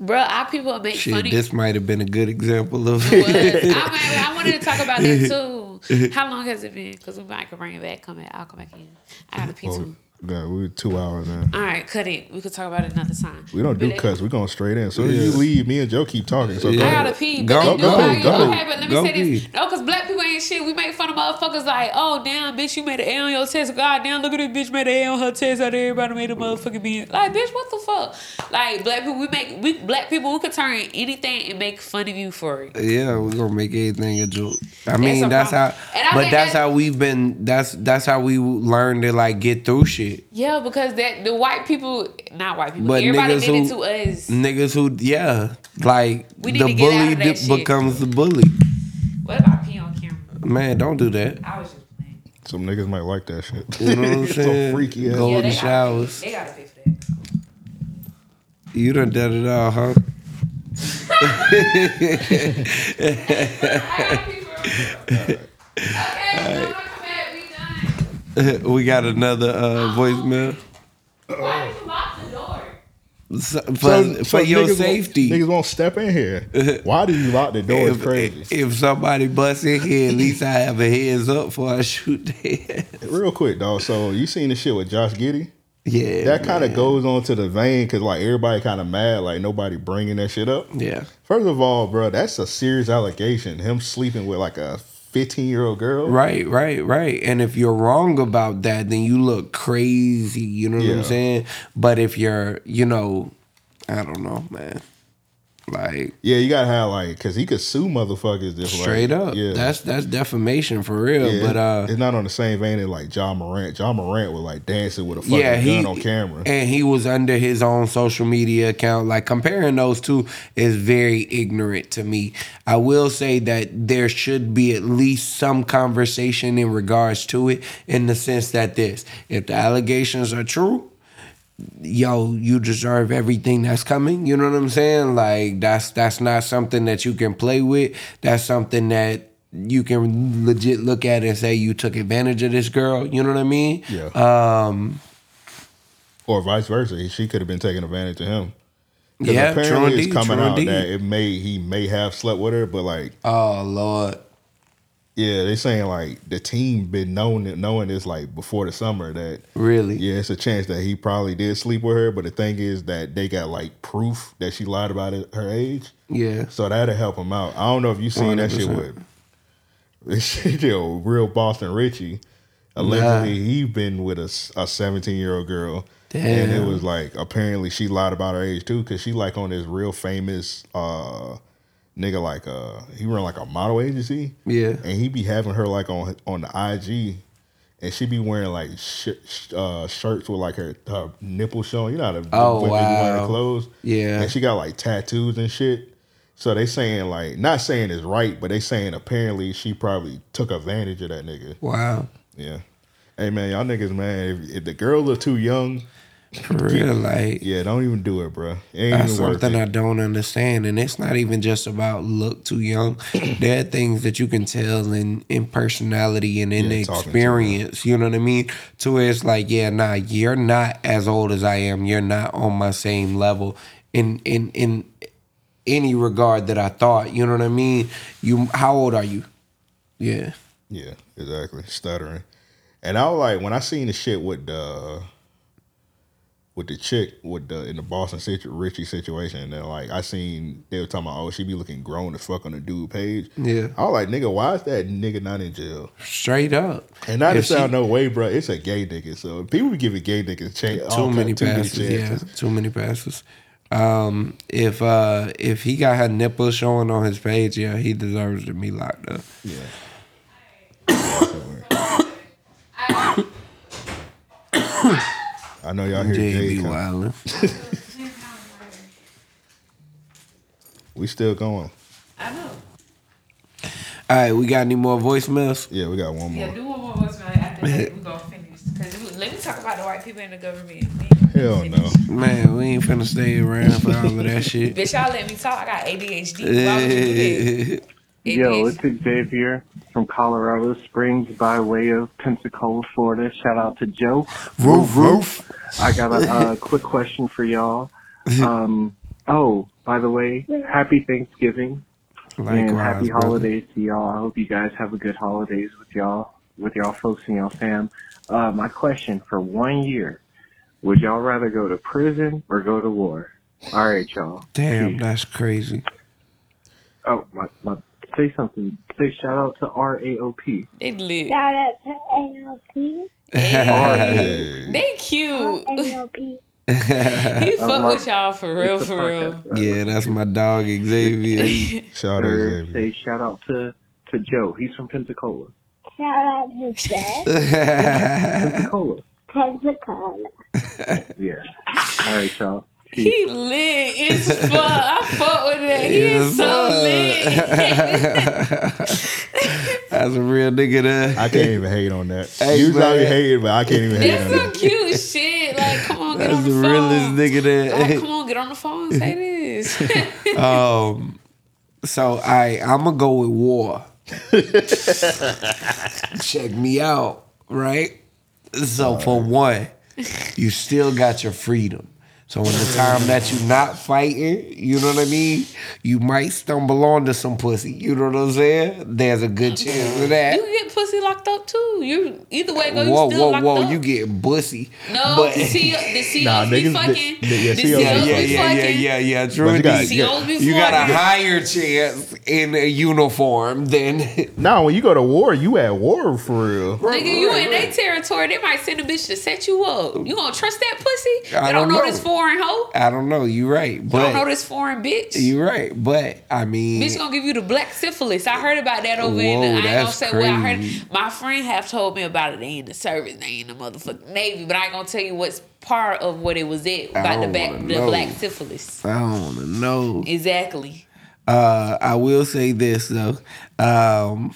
Bro, our people make Shit, funny. this might have been a good example of. was. I, I wanted to talk about that too. How long has it been? Because we might could bring it back. Come back. I'll come back in. I got a pizza. Well, God, we two hours now. All right, cut it. We could talk about it another time. We don't do But cuts. We're going straight in. As soon as Yeah. you leave, me and Joe keep talking. So go Yeah. I gotta pee. Go- But they go, go. Okay, but let me Go say this. pee. No, because black people ain't shit. We make fun of motherfuckers like, oh, damn, bitch, you made an A on your test. God damn, look at this bitch made an A on her test. Out there, everybody made a motherfucking B. Like, bitch, what the fuck? Like, black people, we make, we black people, we could turn anything and make fun of you for it. Yeah, we're gonna make anything a joke. I mean, a that's how. And I But think that's how we've been. That's that's how we learned to like get through shit. Yeah, because that the white people, not white people, But everybody niggas did it to who us. niggas who yeah, like We the to get out bully of di- becomes the bully. What if I pee on camera? Man, don't do that. I was just playing. Some niggas might like that shit. You know what I'm Some saying? freaky ass. Go Yeah, in the gotta- showers. They gotta pay for that. You done done it all, huh? Okay, come back, we got another uh, voicemail. Why you lock the door? So- For, for your niggas safety. Won't, niggas won't step in here. Why do you lock the door? It's if, crazy. if somebody busts in here, at least I have a heads up before I shoot their ass. Real quick, dog. So you seen the shit with Josh Giddey? Yeah. That kind of goes on to the vein because like everybody kind of mad, like nobody bringing that shit up. Yeah. First of all, bro, that's a serious allegation. Him sleeping with like a fifteen year old girl. Right, right, right. And if you're wrong about that, then you look crazy. You know what Yeah. I'm saying? But if you're, you know, I don't know, man. Like Yeah, you gotta have like because he could sue motherfuckers just straight like, up, Yeah, that's that's defamation for real. yeah, but uh, it's not on the same vein as like Ja Morant. Ja Morant was like dancing with a fucking yeah, he gun on camera. and he was under his own social media account. Like comparing those two is very ignorant to me. I will say that there should be at least some conversation in regards to it, in the sense that this, if the allegations are true, yo, you deserve everything that's coming. You know what I'm saying? Like that's that's not something that you can play with. That's something that you can legit look at and say you took advantage of this girl. You know what I mean? Yeah. Um. or vice versa. She could have been taking advantage of him. Yeah, apparently true it's indeed, coming out indeed. that it may he may have slept with her, but like Oh Lord. Yeah, they saying like the team been knowing knowing this like before the summer that Really? yeah, it's a chance that he probably did sleep with her. But the thing is that they got like proof that she lied about it, her age, Yeah. so that'll help him out. I don't know if you seen that shit with this yo, real Boston Richey. Allegedly, he been with a a seventeen year old girl. And it was like apparently she lied about her age too, cause she like on this real famous uh nigga like uh he run like a model agency, Yeah. and he be having her like on on the IG, and she be wearing like sh- sh- uh, shirts with like her, her nipple showing. You know how the Oh, women be wearing wow. clothes, Yeah. and she got like tattoos and shit. So they saying like not saying it's right, but they saying apparently she probably took advantage of that nigga. Wow. Yeah. Hey man, y'all niggas, man. If, if the girls are too young, For real, like yeah, don't even do it, bro. It ain't that's even something it. I don't understand. And it's not even just about look too young. there are things that you can tell in in personality and in Yeah, the talking to her. experience. You know what I mean? To where it's like, yeah, nah, you're not as old as I am. You're not on my same level in in in any regard that I thought. You know what I mean? You how old are you? Yeah. Yeah, exactly. Stuttering. And I was like, when I seen the shit with the with the chick with the in the Boston situ- Richey situation, and then like I seen they were talking about, oh, she be looking grown as fuck on the dude page. Yeah. I was like, nigga, why is that nigga not in jail? Straight up. And not to If she- sound no way, bro. It's a gay nigga, so people be giving gay niggas chance. too many passes. Yeah, too many passes. Um, if uh, if he got her nipple showing on his page, yeah, he deserves to be locked up. Yeah. I know y'all hear Jay. JB coming. We still going. I know. All right, we got any more voicemails? Yeah, we got one more. Yeah, do one more voicemail after that. We gonna finish. Cause let me talk about the white people in the government. Hell no. Man, we ain't finna stay around for all of that shit. Bitch, y'all let me talk. I got ADHD. Why would you do that? Yo, it's Xavier from Colorado Springs by way of Pensacola, Florida. Shout out to Joe. roof, roof. I got a uh, quick question for y'all. Um, oh, by the way, happy Thanksgiving and Likewise, happy brother. holidays to y'all. I hope you guys have a good holidays with y'all, with y'all folks and y'all fam. Uh, my question for one year: Would y'all rather go to prison or go to war? All right, y'all. Damn, Peace. that's crazy. Oh, my, my, say something. Say shout out to RAOP. They lit. Shout out to AOP. Hey. They cute. AOP. He fuck with y'all for real, It's a for real. podcast. yeah, that's my dog Xavier. Shout out Xavier. say shout out to, to Joe. He's from Pensacola. Shout out to Jay. Pensacola. Pensacola. Yeah. All right, y'all. Peace. He lit. It's fuck. I fuck with that. He is so lit. That's a real nigga there. I can't even hate on that. Hey, Usually I be man. hating, but I can't even hate That's on some that. cute shit. Like, come on, get That's on the the phone. realest nigga there. Like, come on, get on the phone and say this. Um, so I I'm gonna go with war. Check me out, right? So for one, you still got your freedom. So in the time that you're not fighting, you know what I mean, you might stumble onto some pussy. You know what I'm saying? There's a good chance of that. you get pussy locked up too. You either way it go, you Whoa, still whoa, locked whoa! up. You get bussy. no, but the CO, the COs Nah, be niggas- fucking. the- yeah, the COs yeah, COs yeah, be yeah, yeah, yeah, yeah. True. But you got- indeed. COs be You got a higher chance in a uniform than Now, when you go to war, you at war for real. Nigga, you in their territory, they might send a bitch to set you up. You gonna trust that pussy? They I don't, don't know, know. this foreign hoe. I don't know. You right, They don't know this foreign bitch. you right, but I mean, Bitch gonna give you the black syphilis. I heard about that over in the. I Whoa, ain't gonna say what I heard. crazy. My friend have told me about it. They in the service. They in the motherfucking navy. But I ain't gonna tell you what's part of what it was at about the back the know. black syphilis. I don't want to know. Exactly. Uh, I will say this though. Um,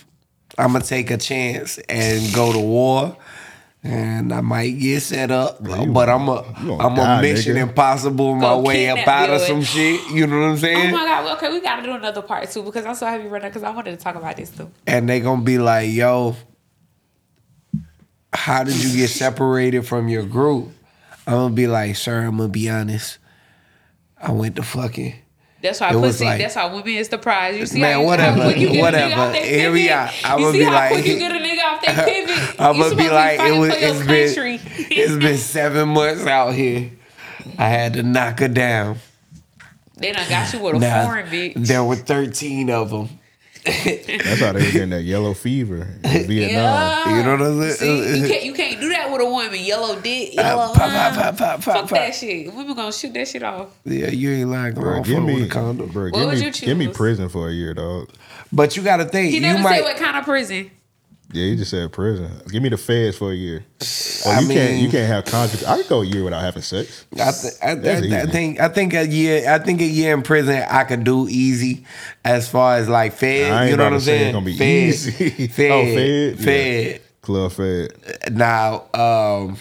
I'm gonna take a chance and go to war. And I might get set up, but I'm a you gonna I'm die, a Mission nigga. Impossible my Go way up out of some shit. You know what I'm saying? Oh saying? my god. well, Okay, we gotta do another part too because I'm so happy right now because I wanted to talk about this too. and they gonna be like, "Yo, how did you get separated from your group?" I'm gonna be like, "Sir, I'm gonna be honest. I went to fucking." That's why It was pussy. like- that's why women is the prize. You see Man, how you, whatever, how quick you get a nigga whatever. Here we are. I'm gonna see be how like- quick you get a nigga off that pivot? I'm gonna be supposed like, it was, it's been. It's been seven months out here. I had to knock her down. They done got you with a Now, foreign bitch. there were thirteen of them. That's how they were getting that yellow fever in Vietnam. Yeah. You know what I'm See, saying? you can't you can't do that with a woman. Yellow dick, Uh, yellow. pop, uh, pop, pop, pop, fuck pop, that pop. shit. Women gonna shoot that shit off. Yeah, you ain't lying. Go Bro, on, give fuck me, with a condom. bro, What give would me, you give me prison for a year, dog. But you got to think. He you never might. said what kind of prison. Yeah, you just said prison. Give me the feds for a year. Or I you can't, mean- you can't have contact. I could go a year without having sex. I, th- I, That's I, I think I think a year I think a year in prison I could do easy as far as like fed. You know what I'm saying? it's gonna be fed, easy. Fed, Oh, fed? fed. Yeah. Club fed. Now, um,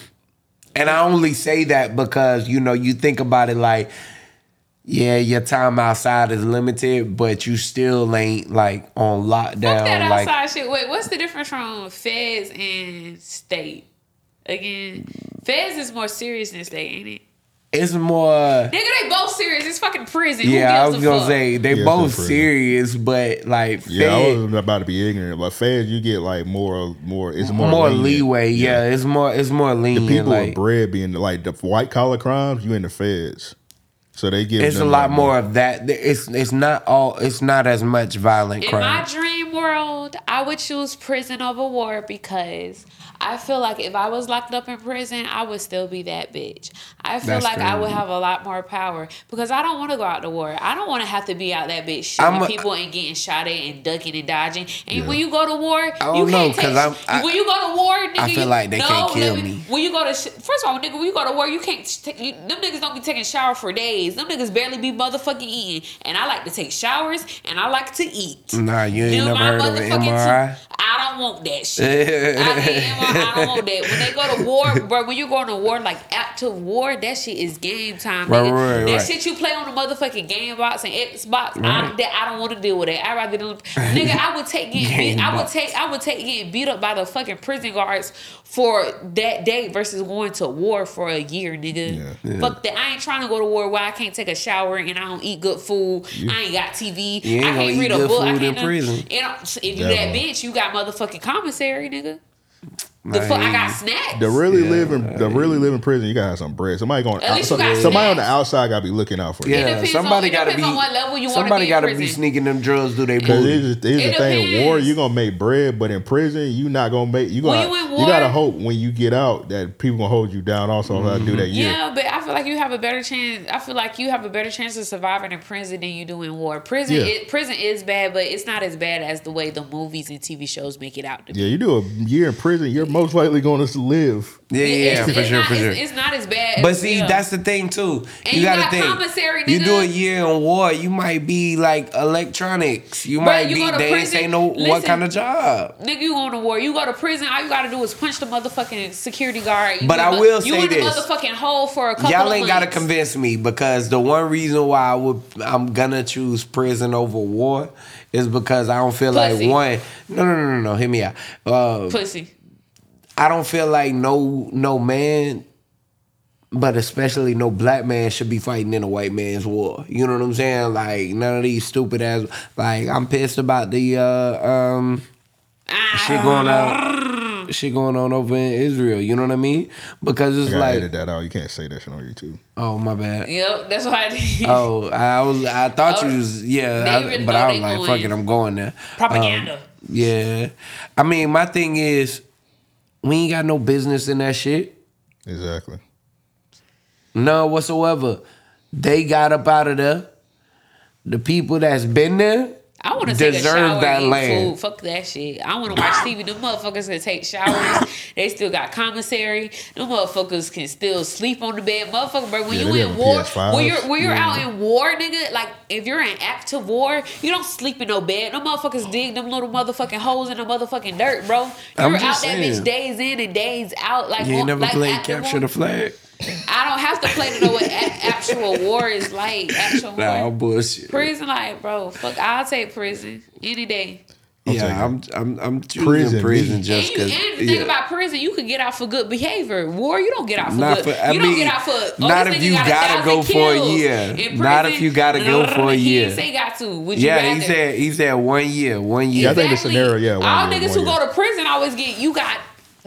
and I only say that because you know you think about it like, yeah, your time outside is limited, but you still ain't like on lockdown. Fuck that like outside shit. Wait, what's the difference from feds and state? Again, feds is more serious than state, ain't it? it's more. Nigga, they both serious. It's fucking prison. Who Yeah, I was gonna fuck? say they Yeah, both it's in prison. serious, but like Yeah, fed- I was about to be ignorant, but feds you get like more, more. It's more, more, lenient. leeway. Yeah. it's more it's more lenient. The people like with bread being like the white collar crimes, you in the feds, so they give. it's a lot like, more of that. It's it's not all. It's not as much violent In crime. my dream world, I would choose prison over war because I feel like if I was locked up in prison, I would still be that bitch. I feel That's like I would have a lot more power because I don't want to go out to war. I don't want to have to be out that bitch shooting a- people and getting shot at and ducking and dodging. And when you go to war, you know, can't 'cause take. I'm- I- when you go to war, nigga, I feel you, like they no, can't kill let me. When you go to first of all, nigga, when you go to war, you can't. Take, you, them niggas don't be taking shower for days. Them niggas barely be motherfucking eating. And I like to take showers and I like to eat. Nah, you ain't Do never heard of an MRI. t- I don't want that shit. I, mean, I don't want that. When they go to war, bro, when you going to war, like after war, that shit is game time. Right, nigga. right, that right. shit you play on the motherfucking game box and Xbox, I, that, I don't want to deal with that. I rather than nigga, I would take getting beat, I would take I would take getting beat up by the fucking prison guards for that day versus going to war for a year, nigga. Yeah. Fuck that. I ain't trying to go to war where I can't take a shower and I don't eat good food. I ain't got TV. Ain't I can't read a book. I can't prison. You know, if you that bitch, you got motherfucking commissary, nigga. The Nah, fuck, I got snacks. The really live in the really live in prison, you gotta have some bread. Somebody going At least you got somebody on the snacks. outside gotta be looking out for you. Yeah, depends somebody on- it got to be. on what level you wanna somebody be in gotta be prison. sneaking them drugs through their Cause booty. here's, the- here's It the thing: depends. war, you gonna make bread, but in prison, you not gonna make. You When gonna you in you gotta hope when you get out that people gonna hold you down. Also, how to do mm-hmm. that year. Yeah, but I feel like you have a better chance. I feel like you have a better chance of surviving in prison than you do in war. Prison, Yeah. it, prison is bad, but it's not as bad as the way the movies and TV shows make it out to be. Yeah, you do a year in prison, you're most likely going to live. Yeah, yeah, yeah, for it's sure, not, for sure. It's, it's not as bad. But as- see, yeah. that's the thing too. And you you gotta got think. commissary, You do a year in war, you might be like electronics. You Bruh, might you be. go to They ain't prison, say no what kind of job. Nigga, you going to war. You go to prison. All you gotta do is punch the motherfucking security guard. You But in I the- will you say in the this. motherfucking hole for a couple Y'all of ain't gotta convince me because the one reason why I would I'm gonna choose prison over war is because I don't feel Pussy. like one. No, no, no, no, no. Hear me out. Uh, Pussy. I don't feel like no no man, but especially no black man should be fighting in a white man's war. You know what I'm saying? Like none of these stupid ass. Like I'm pissed about the uh, um shit going on. Shit going on over in Israel. You know what I mean? Because I like, edit that out. You can't say that shit on YouTube. oh my bad. Yep, that's why I did. Oh, I was. I thought Oh, you was. Yeah, I- but I was like, going. fuck it, I'm going there. Propaganda. Um, yeah, I mean, my thing is, we ain't got no business in that shit. Exactly. None whatsoever. They got up out of there. The people that's been there I want to take a shower that and eat land. food. Fuck that shit. I want to watch TV. Them motherfuckers can take showers. they still got commissary. Them motherfuckers can still sleep on the bed. Motherfucker, bro, when Yeah, you in war, PS5s. when you're when you're Yeah. out in war, nigga, like if you're in active war, you don't sleep in no bed. Them motherfuckers dig them little motherfucking holes in the motherfucking dirt, bro. You're out just that bitch days in and days out. Like You ain't on- never like played active capture the flag. I don't have to play to know what a- actual war is like. Actual war. Nah, bullshit. Prison, like, bro, fuck, I'll take prison any day. yeah, I'm, I'm, I'm choosing Prison, prison, just because. and the thing about prison, you could get out for good behavior. War, you don't get out for Not good. for- I you don't get out for. Oh, not if you got gotta go for a year. In Not if you gotta go for a year. didn't say got to. Would you Yeah, rather? he said he said one year, one year. Yeah, I think the scenario, yeah, one All year, niggas one who year. go to prison always get you got.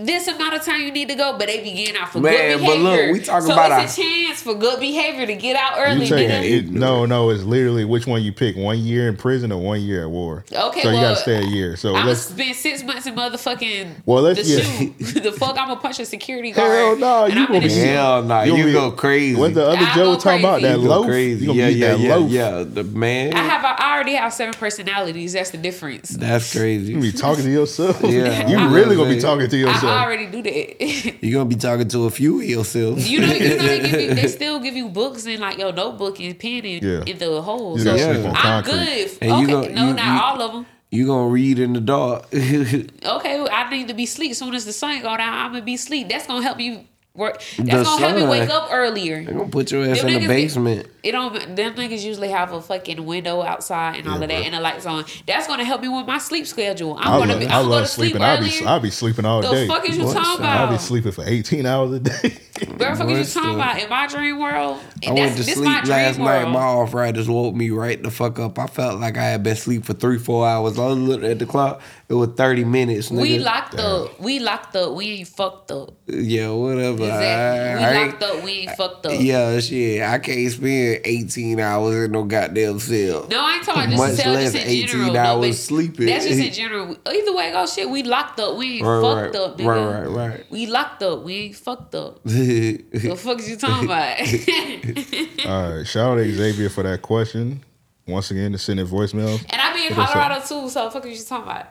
This amount of time you need to go, but they be getting out for Man, good but behavior. look, we talking so about it's a chance for good behavior to get out early. You nigga. it, no, no. It's literally which one you pick: one year in prison or one year at war. Okay, so you gotta stay a year. So I'm let's. spend six months in motherfucking Well, let's- the yeah. shoe. the fuck, I'm gonna punch a security guard. Hell no, and you I'm gonna be the shoe. Hell nah, You you, gonna go crazy. What the other I Joe was talking about? That low, crazy. You gonna yeah, be yeah, that yeah, loaf. yeah. The man. I have. I already have seven personalities. That's the difference. That's crazy. You be talking to yourself. Yeah, you really gonna gonna be talking to yourself. I already do that. You're gonna be talking to a few of yourself. you know, you know they, give you, they still give you books and like your notebook and pen in, Yeah. in the hole. You So gotta Yeah. sleep on I'm concrete. good. And you okay, gonna- no, you- not you- all of them. You gonna read in the dark. Okay, well, I need to be sleep. Soon as the sun go down, I'm gonna be sleep. That's gonna help you work. That's The gonna help me wake up earlier. They gonna put your ass Them in the niggas- basement. It don't. Them niggas usually have a fucking window outside and all Yeah, of that, bro. and the lights on. That's gonna help me with my sleep schedule. I'm I gonna love, be. I I'm gonna love sleep sleeping. I'll be, I'll be sleeping all the day. fuck is you What? talking I'll be sleeping for 18 hours a day. Where the fuck is you talking about? In my dream world, I went to sleep my dream last night. world. My arthritis woke me right the fuck up. I felt like I had been asleep for three, four hours. I was looking at the clock. It was thirty minutes. Nigga. we locked up. We locked up. We ain't fucked up. Yeah, whatever. Exactly. I- we I locked up. We ain't fucked up. Yeah, shit. I can't spend eighteen hours in no goddamn cell. No, I ain't talking about just Much to less just in 18 general. no, hours but sleeping. That's just in general. Either way, it go shit. We locked up. We ain't Right, fucked right, up, nigga. right, right, right. We locked up. We ain't fucked up. right. The fuck is you talking about? All right, shout out to Xavier for that question. Once again, to send in voicemails. and I be in What they say? Colorado too. So the fuck is you talking about?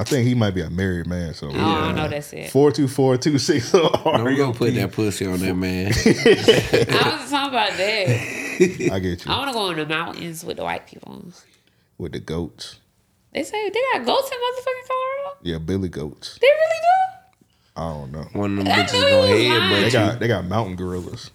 I think he might be a married man. So Oh, I know that's it. Four two four two six zero. I'm gonna put that pussy on that man. I wasn't talking about that. I get you I want to go in the mountains with the white people. with the goats. They say they got goats in motherfucking Colorado. Yeah, Billy goats. They really do. I don't know. One of them I bitches knew he gonna was head, lying. but They got they got mountain gorillas.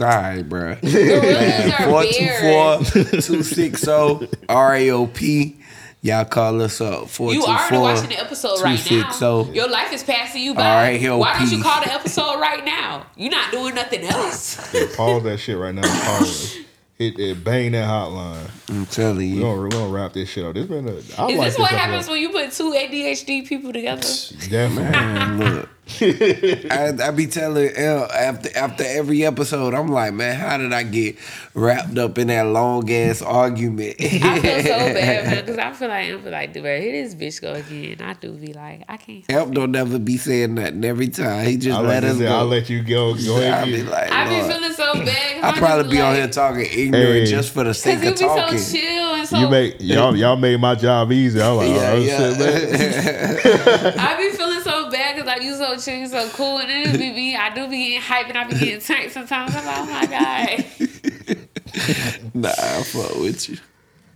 All right, bro. Gorillas are Four two bears. four two six zero R A O P. Y'all call us up. Four You two already four watching the episode right oh. now. 260. Your life is passing you by. R.A.O.P.. Why don't you call the episode right now? You're not doing nothing else. Yeah, pause that shit right now. Pause it. Hit it, bang that hotline. I'm telling We you. gonna, we gonna wrap this shit up. This been a. I Is like this what episode. happens when you put two ADHD people together? Definitely. Man, look. I, I be telling L after after every episode, I'm like, man, how did I get wrapped up in that long ass argument? I feel so bad, man, because I feel like I'm like, dude, here this bitch go again. I do be like, I can't. Help don't never be saying nothing every time. He just I'll let let, us you- go. I'll let you go. Go I be like, I be feeling so bad. I probably be on here talking ignorant Hey. just for the sake Because you of be talking. so chill and so. you make y'all y'all made my job easy. I'm like, Yeah, oh, yeah. shit, man. I be feeling so bad because like you so chill, you so cool, and then it be me. I do be getting hyped and I be getting tight sometimes. I'm like, oh my god. nah, I fuck with you.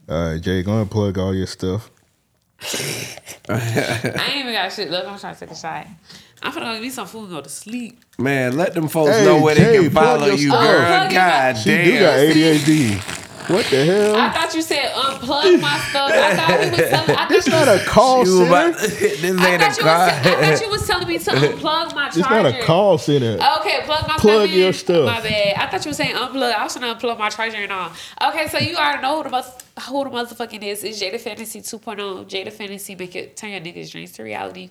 All right, Jay, go ahead and plug all your stuff. I ain't even got shit left. I'm trying to take a shot. I'm finna go get some food and go to sleep. Man, let them folks Hey, know where Jay, they can follow you, stuff. girl. Oh, plug it She do got. ADHD. What the hell? I thought you said unplug my stuff. I thought he was telling. I This thought not a call center. about- this I ain't thought, a you was. I thought you was telling me to unplug my charger. It's not a call center. Okay, plug my Plug stuff your in. stuff. My bad. I thought you were saying unplug. I was trying to unplug my charger and all. Okay, so you already know who the, mother- who the motherfucking is. It's J the Fantasy 2.0. J the Fantasy make it turn your niggas' dreams to reality.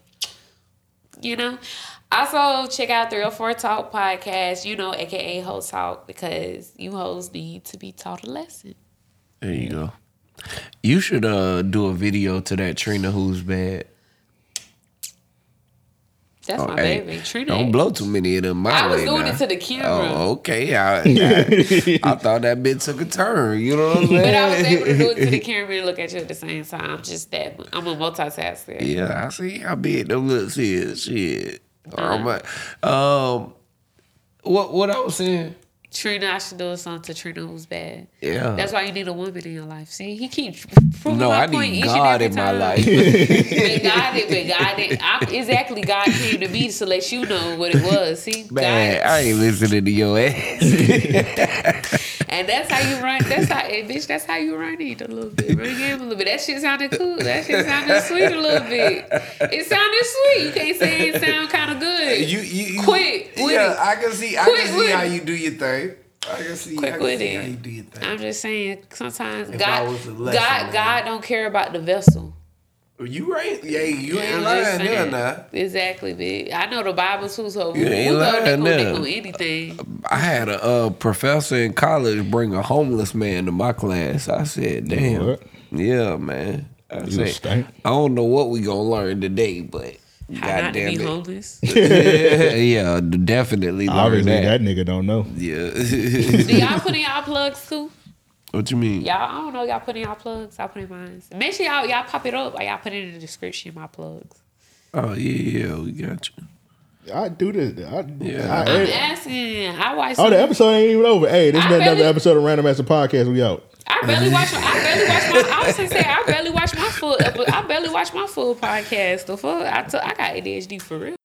You know? Also, check out 304 Talk podcast, you know, aka Ho Talk, because you hoes need to be taught a lesson. There you go. You should uh do a video to that Trina who's bad. That's Oh, my hey, baby. Trina. Don't blow too many of them my I was way doing now. it to the camera. Oh, okay. I, I, I thought that bit took a turn. You know what I'm saying? But I was able to do it to the camera and look at you at the same time. Just that. I'm a multitasker. Yeah, I see how big them looks is. Shit. Uh-huh. All right. Um, what what I was saying? Trina, I should do something to Trina who's bad. Yeah. That's why you need a woman in your life. See, he keeps proving No, my I point need each God and in every my life. but God did, but God did. I, exactly, God came to me to let you know what it was. See, Man, God, I ain't listening to your ass. and that's how you run. That's how, and bitch. That's how you run it a little bit. Run game a little bit. That shit sounded cool. That shit sounded sweet a little bit. It sounded sweet. You can't say it sound kind of good. you, you, you Quit with yeah, it. I can see. I Quit can see how you do your thing. I can see. I can with see it. how you do your thing. I'm just saying, sometimes If God, was a lesson God. God don't care about the vessel. You right? Yeah, you ain't I'm lying there saying. now. Exactly, bitch. I know the Bible too, so You we, ain't we go lying nick on, there. on anything. I had a uh, professor in college bring a homeless man to my class. I said, "Damn, What? yeah, man." I You said, stank. I don't know what we gonna learn today, but How not to be it, homeless. yeah, definitely Obviously, that. that nigga don't know. Yeah. Do y'all put in y'all plugs too? What you mean? Y'all, I don't know. Y'all put in y'all plugs. I put in mine. Make sure y'all y'all pop it up. Or y'all put it in the description. My plugs. Oh yeah, yeah, we got you. I do this. I, Yeah. I- I'm asking. I watch. oh, the episode ain't even over. Hey, this I is another barely- episode of Random Acts of Podcast. We out. I barely watch. I barely watch my. I was gonna say I barely watch my full. I barely watch my full podcast. The fuck. I. I got ADHD for real.